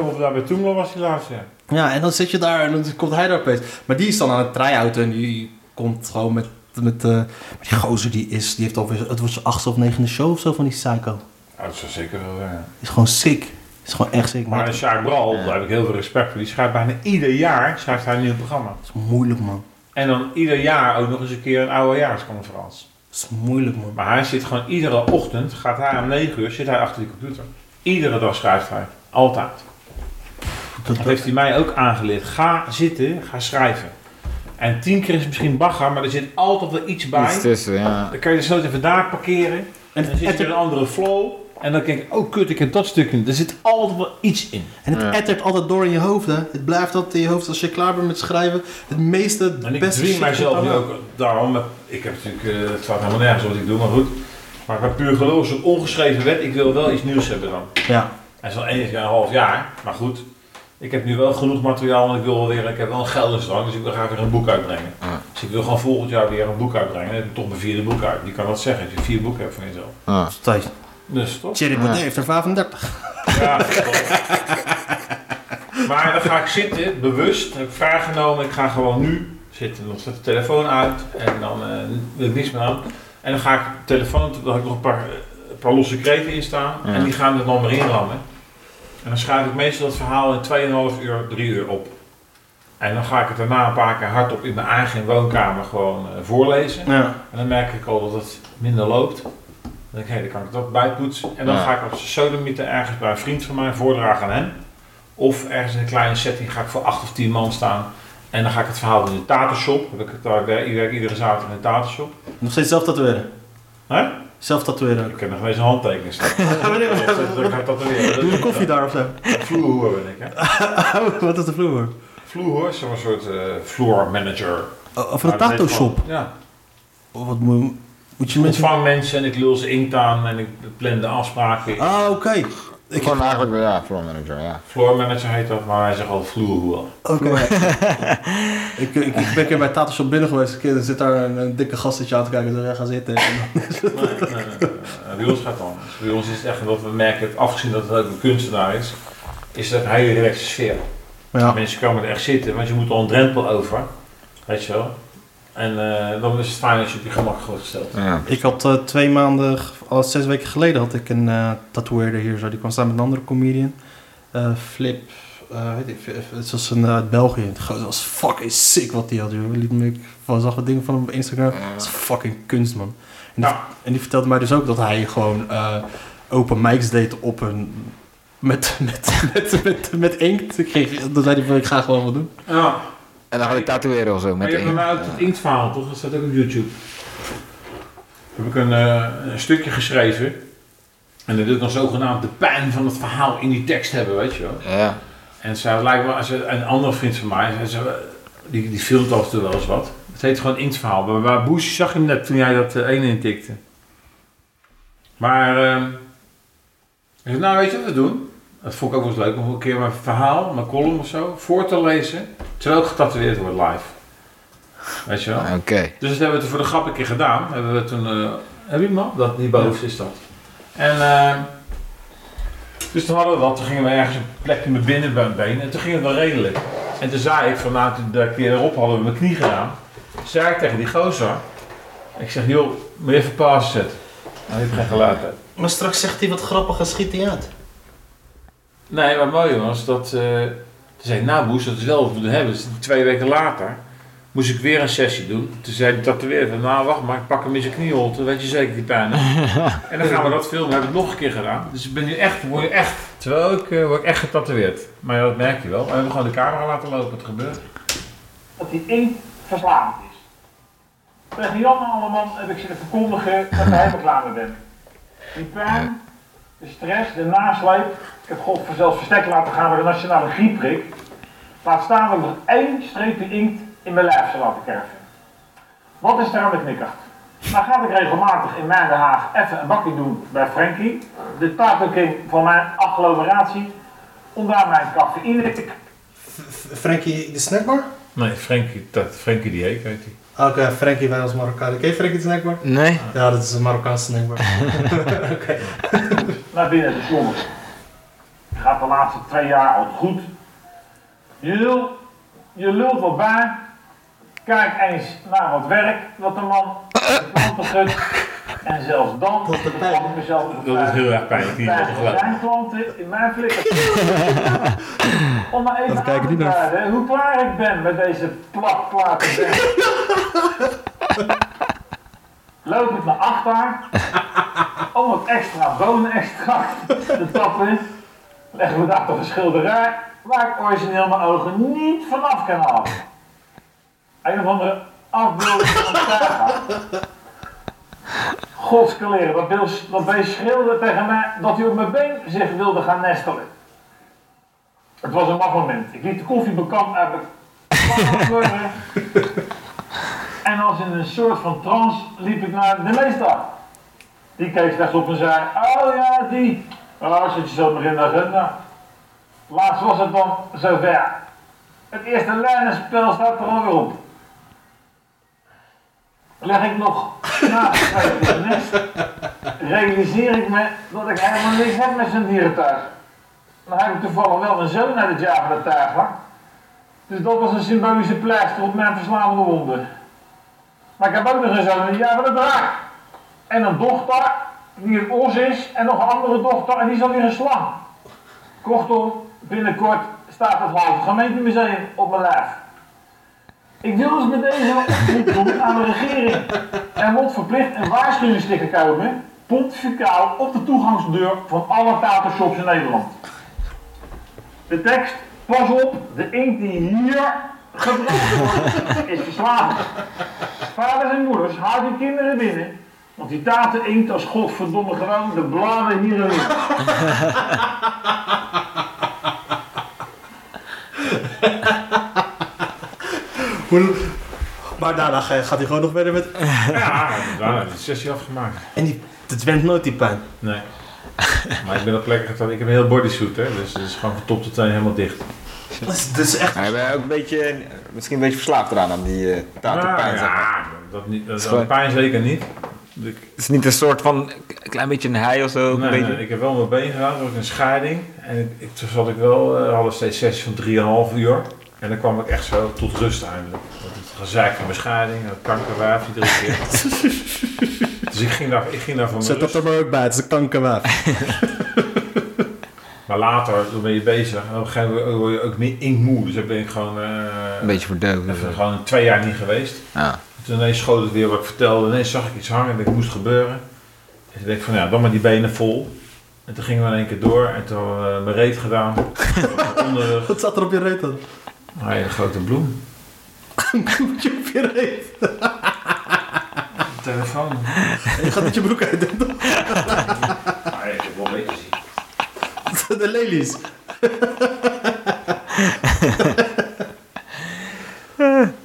of daar bij Toemler was hij laatst, ja. Ja, en dan zit je daar en dan komt hij daar opeens. Maar die is dan aan het try-outen en die komt gewoon met... met eh, die gozer die is, die heeft alweer... Het wordt zijn achtste of negende show of zo van die psycho. Ja, dat zou zeker wel zijn. Is gewoon sick. Is gewoon echt sick. Maar Maar Sjaak Bral, daar heb ik heel veel respect voor, die schrijft bijna ieder jaar schrijft hij een nieuw programma. is moeilijk, man. En dan ieder jaar ook nog eens een keer een oudejaarsconferentie. Het is moeilijk, man. Maar hij zit gewoon iedere ochtend, gaat hij om 9 uur, zit hij achter die computer. Iedere dag schrijft hij. Altijd. Dat, heeft hij mij ook aangeleerd. Ga zitten, ga schrijven. En tien keer is het misschien bagger, maar er zit altijd wel iets bij. Iets tussen, ja. Dan kan je dus nooit even daar parkeren. En dan zit je in een andere flow. En dan denk ik, oh kut, ik heb dat stukje. Er zit altijd wel iets in. en het Ja. ettert altijd door in je hoofd, hè. Het blijft altijd in je hoofd als je klaar bent met schrijven. Het meeste, het En ik beste dwing mijzelf nu ook daarom. met- Ik heb natuurlijk, eh, het staat helemaal nergens wat ik doe, maar goed. Maar bij puur geloof een ongeschreven wet. Ik wil wel iets nieuws hebben dan. Ja. En zo'n één keer een half jaar. Maar goed, ik heb nu wel genoeg materiaal en ik wil wel weer, ik heb wel een geldersdrang, dus ik wil graag weer een boek uitbrengen. Ja. Dus ik wil gewoon volgend jaar weer een boek uitbrengen. Ik toch mijn vierde boek uit. Die kan dat zeggen, als je vier boeken hebt van jezelf. Ja. Thijs, Dus toch? Thierry Ja. Baudet heeft er 35. Ja. Maar dan ga ik zitten, bewust, heb ik vrijgenomen. Ik ga gewoon nu zit, dan zet de telefoon uit en dan eh, wil ik niks meer aan. En dan ga ik de telefoon, dan heb ik nog een paar, een paar losse kreten in staan Ja. en die gaan er dan maar in rammen. En dan schrijf ik meestal dat verhaal in 2,5 uur, 3 uur op. En dan ga ik het daarna een paar keer hardop in mijn eigen woonkamer gewoon eh, voorlezen. Ja. En dan merk ik al dat het minder loopt. Dan denk ik, hé, dan kan ik dat bijpoetsen. En dan Ja. ga ik op sodemieter ergens bij een vriend van mij voordragen aan hem. Of ergens in een kleine setting ga ik voor acht of tien man staan. En dan ga ik het verhaal doen in de tatershop. Werk- ik werk iedere zaterdag in de tatershop. Nog steeds zelf tatoeëren. Hè? Zelf tatoeëren. Ik heb nog eens een handtekening staan. [laughs] Ik ga tatoeëren. Doe de koffie daar of zo. Vloerhoer ben ik, hè. Oh, [laughs] wat is de vloer? Vloerhoer is zo'n soort eh floor manager. Oh, Of een tattoo shop. Ja. Oh, Wat moet, moet je Ik mensen... ontvang mensen en ik lul ze inkt aan en ik plan de afspraken. Ah, oké. Ik Gewoon eigenlijk, ja, floor manager, ja. Floor manager heet dat, maar hij zegt al vloerhoer. Oké. [laughs] ik, ik, ik ben een keer bij Tato Shop binnen geweest. Een keer, er zit daar een, een dikke gastetje aan te kijken. Dus ja, ga zitten. En dan- Nee, nee, nee, nee. Bij ons gaat het anders. Bij ons is het echt dat we merken, afgezien dat het ook een kunstenaar is, is dat een hele relaxe sfeer. ja. Mensen komen er echt zitten, want je moet al een drempel over. Weet je wel. En eh, dan is het fijn als je op je gemak wordt gesteld. ja. Ik had eh, twee maanden, al zes weken geleden had ik een eh tatoeëerder hier zo. Die kwam staan met een andere comedian. Eh, Flip, eh, weet ik, het was een uit België. Het was fucking sick wat die had. Joh. Liet me, ik van- zag wat dingen van hem op Instagram. Dat is fucking kunst man. En die, Nou. en die vertelde mij dus ook dat hij gewoon eh, open mics deed op een... Met, [laughs] met, met, met, met inkt. Ik kreeg, dan zei hij van ik ga gewoon wat doen. Ja, En dan ga ik tatoeëren of zo maar met je hebt bij mij ook het inktverhaal toch? Dat staat ook op YouTube. Heb ik een, eh, een stukje geschreven. En dan doe ik dan zogenaamd de pijn van het verhaal in die tekst hebben, weet je wel. Ja. En ze lijkt wel, als je- een andere vriend van mij, ze, die, die filmt af en toe wel eens wat. Het heet gewoon inktverhaal. Maar waar Boes zag je hem net toen jij dat eh, ene intikte. Maar, ehm, ik zei, nou weet je wat we doen? Dat vond ik ook wel eens leuk om een keer mijn verhaal, mijn column of zo, voor te lezen. Terwijl ik getatoeëerd word live. Weet je wel? Oké. Dus dat hebben we toen voor de grap een keer gedaan. Hebben we toen, eh, heb je hem al? Dat, die boven is dat. En, eh, dus toen hadden we dat. Toen gingen we ergens een plekje in mijn binnenbeen. En toen ging het wel redelijk. En toen zei ik, van nou, de keer erop hadden we mijn knie gedaan. Toen zei ik tegen die gozer. Ik zeg, joh, moet je even pauze zetten. Nou, je hebt geen geluid uit. Maar straks zegt hij wat grappig en schiet hij uit. Nee, maar mooi was dat. eh zei ik, nou Boes, dat is wel wat we moeten hebben. Dus twee weken later moest ik weer een sessie doen. Toen zei hij tatoeëerder van, nou wacht maar, ik pak hem in zijn knieholte, weet je zeker die pijn. [laughs] en dan gaan we dat filmen, hebben we het nog een keer gedaan. Dus ik ben nu echt, word je echt, terwijl ik, eh, word ik echt getatoeëerd. Maar ja, dat merk je wel. En we hebben gewoon de camera laten lopen, het gebeurt. dat die inkt verslavend is. Tegen Jan Alleman heb ik zitten verkondigen dat ik helemaal klaar mee ben. Die pijn, de stress, de nasleep. Ik heb God zelfs verstek laten gaan bij de nationale griepprik. Laat staan dat ik nog één streepje inkt in mijn lijf zou laten kerven. Wat is daar aan de knikker? Dan ga ik regelmatig in Den Haag even een bakje doen bij Frankie, de tattoo king van mijn agglomeratie, om daar mijn cafeïne Frankie de snackbar? Nee, Frenkie, dat, Frenkie die heet, weet hij. Oké, Frankie wij als Marokkaan. Ken je Frankie de snackbar? Nee? Ja, dat is een Marokkaanse snackbar. [laughs] naar binnen te slommen. Gaat de laatste twee jaar al goed. Je lult, je lult wat bij. Kijk eens naar wat werk wat de man de klanten gunt. En zelfs dan Tot de pijn. ik mezelf Dat is heel erg pijnlijk, zijn klanten in mijn flikker. [laughs] Om maar even Dat kijken aan te die naar. duiden hoe klaar ik ben met deze plakplaten. Loop ik naar achter om wat extra bonenextract te tappen. Leggen we daar toch een schilderij waar ik origineel mijn ogen niet vanaf kan halen. Een of andere afbeelding van tijger. Godskeleren, dat, beeld- dat beest schreeuwde tegen mij dat hij op mijn been zich wilde gaan nestelen. Het was een moment. Ik liet de koffiebekant uit de kleuren. En als in een soort van trance liep ik naar de meester. Die keek slechts op en zei, oh ja, die. Oh, zit je zo nog in de agenda. Laatst was het dan zover. Het eerste lijnenspel staat er alweer op. Leg ik nog in nest, realiseer ik me dat ik helemaal niks heb met zijn dierentuin. Dan heb ik toevallig wel een zoon het van de tijger. Dus dat was een symbolische pleister op mijn verslavende wonden. Maar ik heb ook nog een zoon, die jaar van de draak. En een dochter, die een os is, en nog een andere dochter, en die is alweer een slang. Kortom, binnenkort staat het halve gemeentemuseum op mijn lijf. Ik wil dus met deze oproep aan de regering. Er wordt verplicht een waarschuwingssticker komen, pontificaal op de toegangsdeur van alle tatershops in Nederland. De tekst, pas op, de inkt die hier gebruikt wordt, is verslavend. Vaders en moeders, houd je kinderen binnen, want die taten inkt als godverdomme gewoon de bladen hier en [laughs] Maar daarna ga- gaat hij gewoon nog verder met... Ja, daarna de sessie afgemaakt. En die, het went nooit die pijn. Nee. Maar ik ben op lekker getrouwd. Ik heb een heel bodysuit, hè. Dus het is gewoon van top tot teen helemaal dicht. Dat is, dat is echt... Maar je bent ook een beetje, misschien een beetje verslaafd eraan aan die uh, tatenpijn, Ja, zeg maar. ja, dat, niet, dat, is gewoon- pijn zeker niet. Het is niet een soort van, een klein beetje een hei of zo? nee, een beetje. nee, ik heb wel mijn been gedaan, dat was een scheiding. En ik, ik, toen zat ik wel, eh, hadden steeds sessies van 3,5 uur. En dan kwam ik echt zo tot rust eindelijk. Want het gezeik van mijn scheiding, en het kankerwijf iedere keer. [laughs] dus ik ging daar, ik ging daar van Zet dat er maar ook bij, het is een kankerwaaf. [laughs] Maar later, toen ben je bezig. En op een gegeven moment word je ook meer inkmoe. Dus dan ben ik gewoon, eh, Een beetje verdoofd. even gewoon twee jaar niet geweest. Ja. Toen ineens schoot het weer wat ik vertelde. Ineens zag ik iets hangen en dat moest gebeuren. En toen denk ik van ja, dan maar die benen vol. En toen gingen we in één keer door en toen hebben we mijn reet gedaan. [laughs] Onderrug. Wat zat er op je reet dan? Een hele grote bloem. Moet je op je reet? Telefoon. Je gaat met je broek uit. Ah, ik heb wel een beetje zien. [laughs] De lelies. [laughs]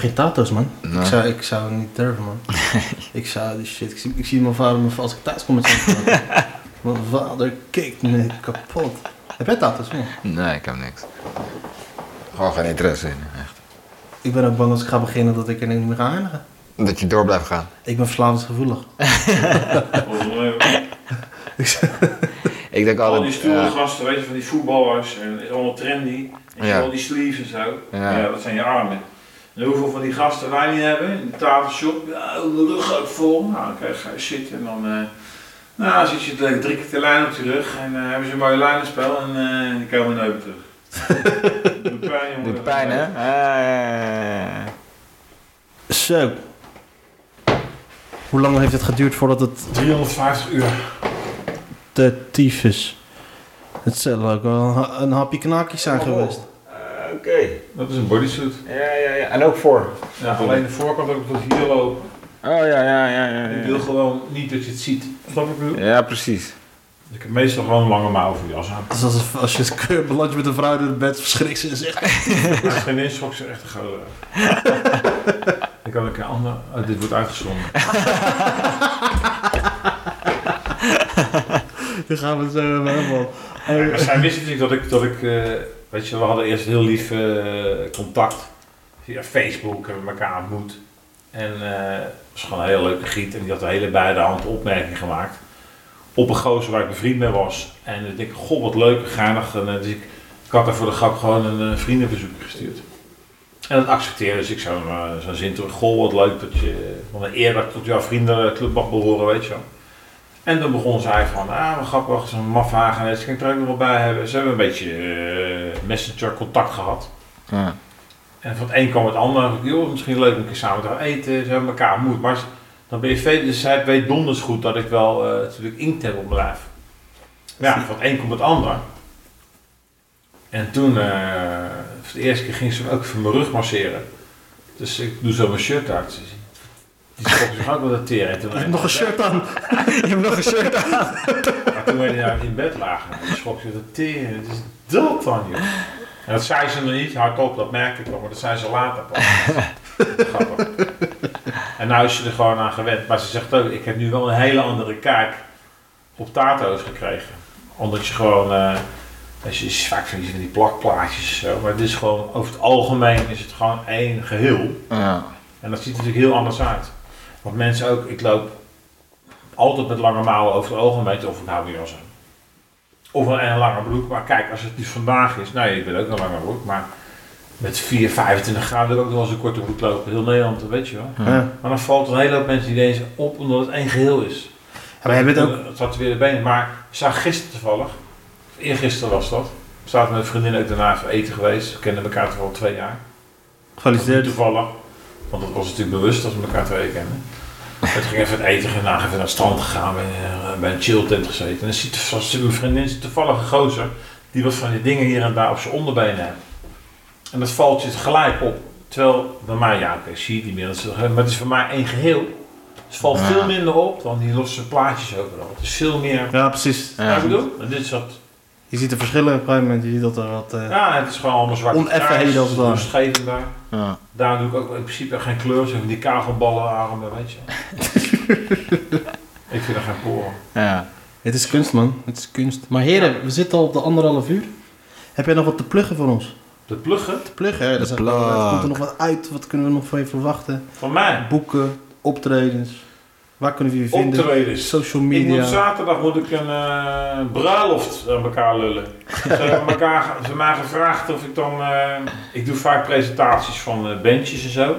ik heb geen tato's, man. Nee. Ik, zou, ik zou niet durven, man. [laughs] ik zou die shit. Ik zie, ik zie mijn vader me als ik thuis kom met zijn. [laughs] Mijn vader kijkt me kapot. Heb jij tato's? man? Nee, ik heb niks. Gewoon geen interesse in, echt. Ik ben ook bang als ik ga beginnen dat ik er niet meer ga eindigen. Dat je door blijft gaan. Ik ben verslavingsgevoelig. [laughs] Ik denk Al altijd... die stoere ja, gasten, weet je, van die voetballers. En is allemaal trendy. En Ja. al die sleeves en zo. Ja. Ja. dat zijn je armen. En hoeveel van die gasten wij niet hebben in de tafelshop. Ja, de rug ook vol. Nou, dan krijg ga je zitten en dan... eh, nou, zit je drie drie keer de lijn op je rug en eh, hebben ze een mooie lijnenspel en eh, die komen nooit meer terug. [laughs] Doet pijn, jongen. doet pijn, hè? Ah. Zo. Hoe lang heeft het geduurd voordat het 350 uur. de tyfus? Het zal ook wel een ha- een hapje knaakjes zijn geweest. Dat is een bodysuit. Ja, ja, ja. En ook voor. Ja, alleen de voorkant ook tot hier lopen. Oh, ja, ja, ja, ja. Ik ja. wil gewoon niet dat je het ziet. Snap ik bedoel? Ja, precies. Dus ik heb meestal gewoon een lange mouw voor jas aan. Dus als, als je het belandt met een vrouw in het bed, verschrikt [laughs] ze en zegt... Als geen eens schrok ze echt een gouden. [laughs] Ik had een ander. Oh, dit wordt uitgezonden. [laughs] Dan gaan we het zo hebben, helemaal. Zij wist natuurlijk dat ik, dat ik eh, weet je, we hadden eerst heel lief eh, contact. Via Facebook hebben we elkaar ontmoet. En eh, het was gewoon een hele leuke giet. En die had een hele bij de hand opmerking gemaakt. Op een gozer waar ik bevriend mee was. En ik denk, goh, wat leuk, geinig. En, eh, dus ik, had daar voor de grap gewoon een eh, vriendenverzoek gestuurd. En dat accepteerde dus ik zo'n eh, zo'n zin terug. Goh, wat leuk dat je, wat een eer dat tot jouw vriendenclub mag behoren, weet je wel. En toen begon zij van, ah, wat grappig, zo'n mafhagen, dat kan ik er ook nog wel bij hebben. Ze hebben een beetje eh, messenger contact gehad. Ja. En van het een kwam het ander. Joh, misschien leuk om een keer samen te gaan eten. Ze hebben elkaar ontmoet. Maar dan ben je veel, dus zij weet donders goed dat ik wel eh, natuurlijk inkt heb op mijn lijf. Ja, van het een komt het ander. En toen, eh, voor de eerste keer ging ze ook voor mijn rug masseren. Dus ik doe zo mijn shirt uit. Ze- Die schrok zich ook wel de Ik heb nog een shirt aan. [laughs] Je hebt nog een shirt aan. Maar toen we daar in bed lagen, die schrok zich de teren. Wat is dat dan, joh? En dat zei ze nog niet hardop, dat merkte ik wel, maar dat zei ze later pas. [laughs] Grappig. En nu is ze er gewoon aan gewend. Maar ze zegt ook, ik heb nu wel een hele andere kijk op tato's gekregen. Omdat je gewoon, eh als je is vaak van die, die plakplaatjes en zo, maar het is gewoon, over het algemeen is het gewoon één geheel. Ja. En dat ziet er natuurlijk heel anders uit. Want mensen ook, ik loop altijd met lange mouwen over het algemeen, of ik hou weer jas aan. Of een, een lange broek, maar kijk, als het nu vandaag is, nou ik wil ook een lange broek, maar met 4, 25 graden wil ik ook nog eens een korte broek lopen. Heel Nederland, dat weet je wel. Ja. Maar dan valt er een hele hoop mensen die deze op omdat het één geheel is. Ja, maar bent ook... Het zat weer de benen. Maar we zagen gisteren toevallig, of eergisteren was dat. Zaten met een vriendin ook daarna even eten geweest. We kenden elkaar toch al twee jaar. Gefeliciteerd. Toevallig. Want dat was natuurlijk bewust dat we elkaar twee kennen. En toen ging even het eten, daarna even naar het strand gegaan, bij, eh, bij een chilltent gezeten. En dan ziet mijn vriendin een gozer, die wat van die dingen hier en daar op zijn onderbenen heeft. En dat valt je gelijk op. Terwijl bij mij, ja, oké, zie je het niet meer, maar het is voor mij één geheel. Het valt Ja. veel minder op dan die losse plaatjes overal. Het is veel meer. Ja, precies. Ja, ik bedoel, en dit is dat. Je ziet de verschillen op een gegeven moment. Je ziet dat er wat... eh, Ja, het is gewoon allemaal zwart. Oneffenheden daar. Ja. Daar doe ik ook in principe geen kleur, zeg maar die kagelballen armen, weet je. [laughs] ik vind er geen poren. Ja. Het is kunst, man. Het is kunst. Maar heren, we zitten al op de anderhalf uur. Heb jij nog wat te pluggen voor ons? De pluggen Te pluggen? De Dat. Komt er nog wat uit? Wat kunnen we nog van je verwachten? van mij. Boeken, optredens. Waar kunnen we je vinden? Optredens. Social Ik moet media. zaterdag moet ik een eh, bruiloft aan elkaar lullen. Ze [laughs] hebben elkaar, ze hebben mij gevraagd of ik dan... eh, ik doe vaak presentaties van eh bandjes en zo.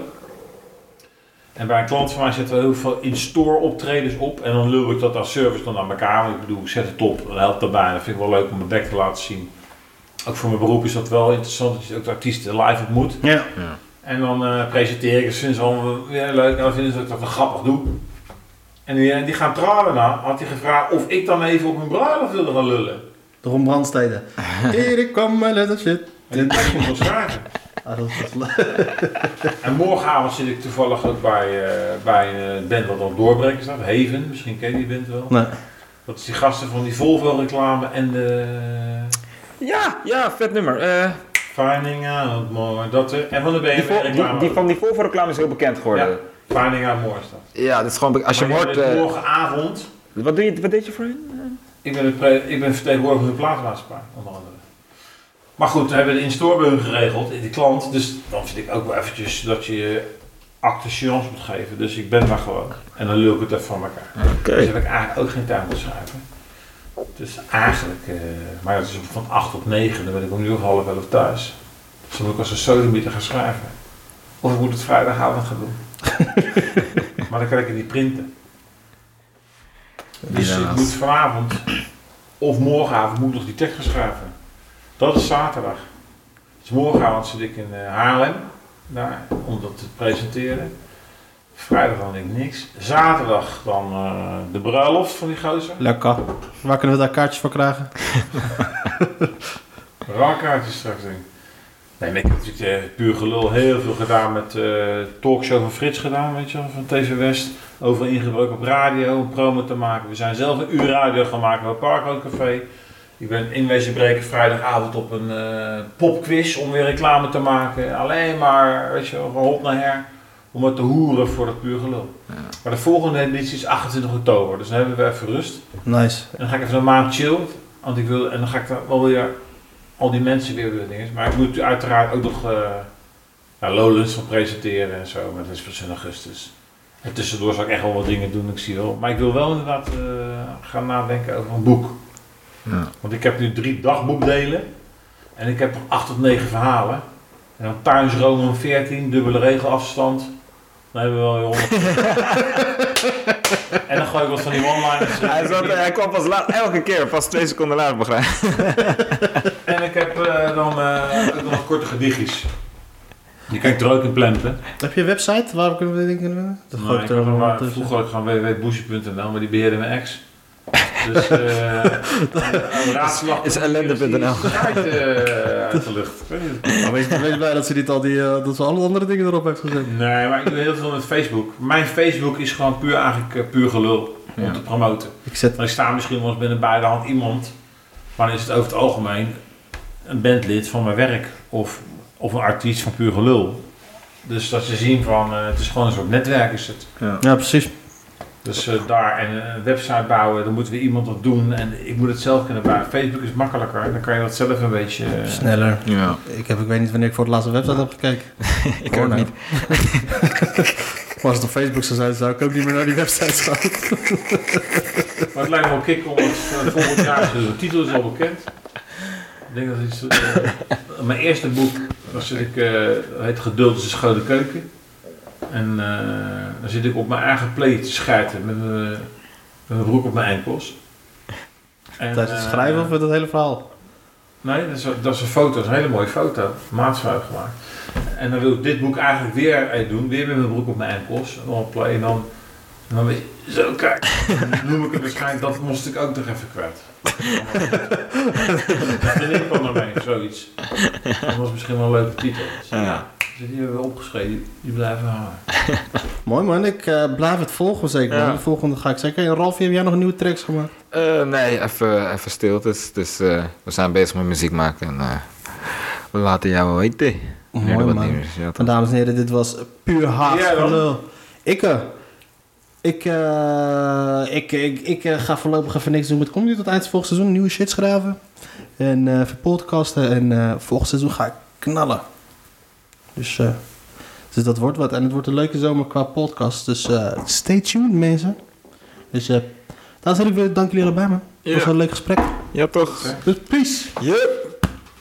En bij een klant van mij zetten we heel veel in-store optredens op. En dan lul ik dat als service dan aan elkaar. Want ik bedoel, ik zet het op en helpt daarbij. Dat vind ik wel leuk om mijn bek te laten zien. Ook voor mijn beroep is dat wel interessant dat je ook de artiesten live ontmoet. Ja. En dan eh, presenteer ik, dat vinden ze allemaal weer leuk. En dan vinden ze dat ik dat grappig doe. En die, eh, die gaan trouwen nou. Had hij gevraagd of ik dan even op hun bruiloft wilde gaan lullen. De Ron Brandstede. [laughs] Erik kwam mijn letter shit. En kan. [laughs] Ah, dat dat is leuk. [laughs] En morgenavond zit ik toevallig ook bij, eh, bij een band wat al doorbreken staat. Haven, misschien ken je die band wel. Nee. Dat is die gasten van die Volvo reclame en de Ja, ja, vet nummer. Eh, Finding Out More. Dat, er- en van de die, BMW Vol- die, van die Volvo reclame is heel bekend geworden. Ja. Is dat. Ja, dat is gewoon... Als je Maar hoort... bent eh, morgenavond wat, doe je, wat deed je voor hen? Ik ben, de ik ben vertegenwoordiger van de plaatsmaatschappij, onder andere. Maar goed, we hebben de hun geregeld, die klant. Dus dan vind ik ook wel eventjes dat je acte chance moet geven. Dus ik ben daar gewoon. En dan lul ik het even van elkaar. Oké. Dus heb ik eigenlijk ook geen tijd om te schrijven. Dus eigenlijk, eh, maar dat is van 8 tot 9, dan ben ik om nu of half elf thuis. Dus dan moet ik als een sodemieter gaan schrijven. Of ik moet het vrijdagavond gaan doen. [laughs] maar dan kan ik het niet printen. Dus ik moet vanavond of morgenavond moet ik nog die tekst gaan schrijven. Dat is zaterdag. Dus morgenavond zit ik in eh, Haarlem, daar, om dat te presenteren. Vrijdag dan denk ik niks. Zaterdag dan eh, de bruiloft van die gozer. Lekker. Waar kunnen we daar kaartjes voor krijgen? Raakkaartjes straks denk ik. Nee, ik heb natuurlijk eh, puur gelul heel veel gedaan met eh talkshow van Frits gedaan, weet je wel, van TV West. Overal ingebroken op radio om promo te maken. We zijn zelf een uur radio gaan maken bij Parkrood Café. Ik ben inwezen breken vrijdagavond op een eh, popquiz om weer reclame te maken. Alleen maar, weet je wel, van hop naar her. Om het te hoeren voor dat puur gelul. Maar de volgende editie is 28 oktober, dus dan hebben we even rust. Nice. En dan ga ik even een maand chillen. Want ik wil, en dan ga ik dan wel weer al die mensen weer dingen. Maar ik moet uiteraard ook nog uh, nou, Lowlands van presenteren en zo. Maar dat is pas in augustus. En tussendoor zal ik echt wel wat dingen doen, ik zie wel. Maar ik wil wel inderdaad eh, gaan nadenken over een boek. Ja. Want ik heb nu drie dagboekdelen. En ik heb acht tot negen verhalen. En dan tuinsromen 14, dubbele regelafstand. Dan hebben we wel weer 100. [laughs] en dan gooi ik wat van die one-liners. Hij, hij kwam pas laat, elke keer, pas twee seconden later begrijp [laughs] Ik eh, dan eh, nog korte gedichtjes. Kan ik er ook in planten. Heb je een website? Waar kunnen we dingen vinden? Dat gooi ik ik er had maar vroeger ook gewoon www.boesje.nl, maar die beheerde mijn ex. Dus [laughs] eh raadslag. Is ellende.nl. Eh, uit de lucht. Ik. Maar wees, wees blij dat ze niet al die, dat ze alle andere dingen erop heeft gezet. Nee, maar ik doe heel veel met Facebook. Mijn Facebook is gewoon puur eigenlijk puur gelul om Ja. te promoten. Ik zet, Dan staat misschien wel eens binnen beide hand iemand, maar dan is het over het algemeen een bandlid van mijn werk of, of een artiest van puur gelul. Dus dat ze zien van, eh, het is gewoon een soort netwerk is het. ja, precies. Dus eh, daar en een website bouwen, dan moeten we iemand dat doen en ik moet het zelf kunnen bouwen. Facebook is makkelijker, dan kan je dat zelf een beetje... eh, Sneller. Ja, Ik, heb, ik weet niet wanneer ik voor het laatste website heb gekeken. [laughs] ik Hoor ook niet. [laughs] Maar als het op Facebook zou zijn, zou ik ook niet meer naar die websites gaan. Maar het lijkt me wel kick om het eh, volgend jaar. De titel is al bekend. Ik denk dat het iets, eh, mijn eerste boek was zit ik, eh, heet Geduld is een schone keuken. En eh, dan zit ik op mijn eigen play te schijten met mijn broek op mijn enkels. En, Tijdens het schrijven of met het hele verhaal? Nee, dat is, dat is een foto, dat is een hele mooie foto. Maatschuif gemaakt. En dan wil ik dit boek eigenlijk weer doen, weer met mijn broek op mijn enkels. En play en dan, en dan weet je, zo kijk. [laughs] Dan noem ik het waarschijnlijk, dat moest ik ook nog even kwijt. Dat ik van ermee, zoiets. Dat was misschien wel een leuke titel. Ja. Dus die hebben we opgeschreven, die blijven hangen. [laughs] Mooi man, ik eh, blijf het volgen zeker. Ja. De volgende ga ik zeker. En Ralf, heb jij nog nieuwe tracks gemaakt? Eh, nee, even, even stil. Dus, dus eh, we zijn bezig met muziek maken en eh, we laten jou wel weten. Mooi man. Ja, dames en heren, dit was puur haat Ja, dan. Ik, eh, ik, ik, ik, ik eh, ga voorlopig even niks doen met comedy tot eind van volgend seizoen. Nieuwe shit schrijven. En even podcasten. En volgend seizoen ga ik knallen. Dus, dus dat wordt wat. En het wordt een leuke zomer qua podcast. Dus stay tuned mensen. Dus dames en heren, ik wil dank jullie allebei man. Het was Ja. een leuk gesprek. Ja, toch? Dus peace. Yep.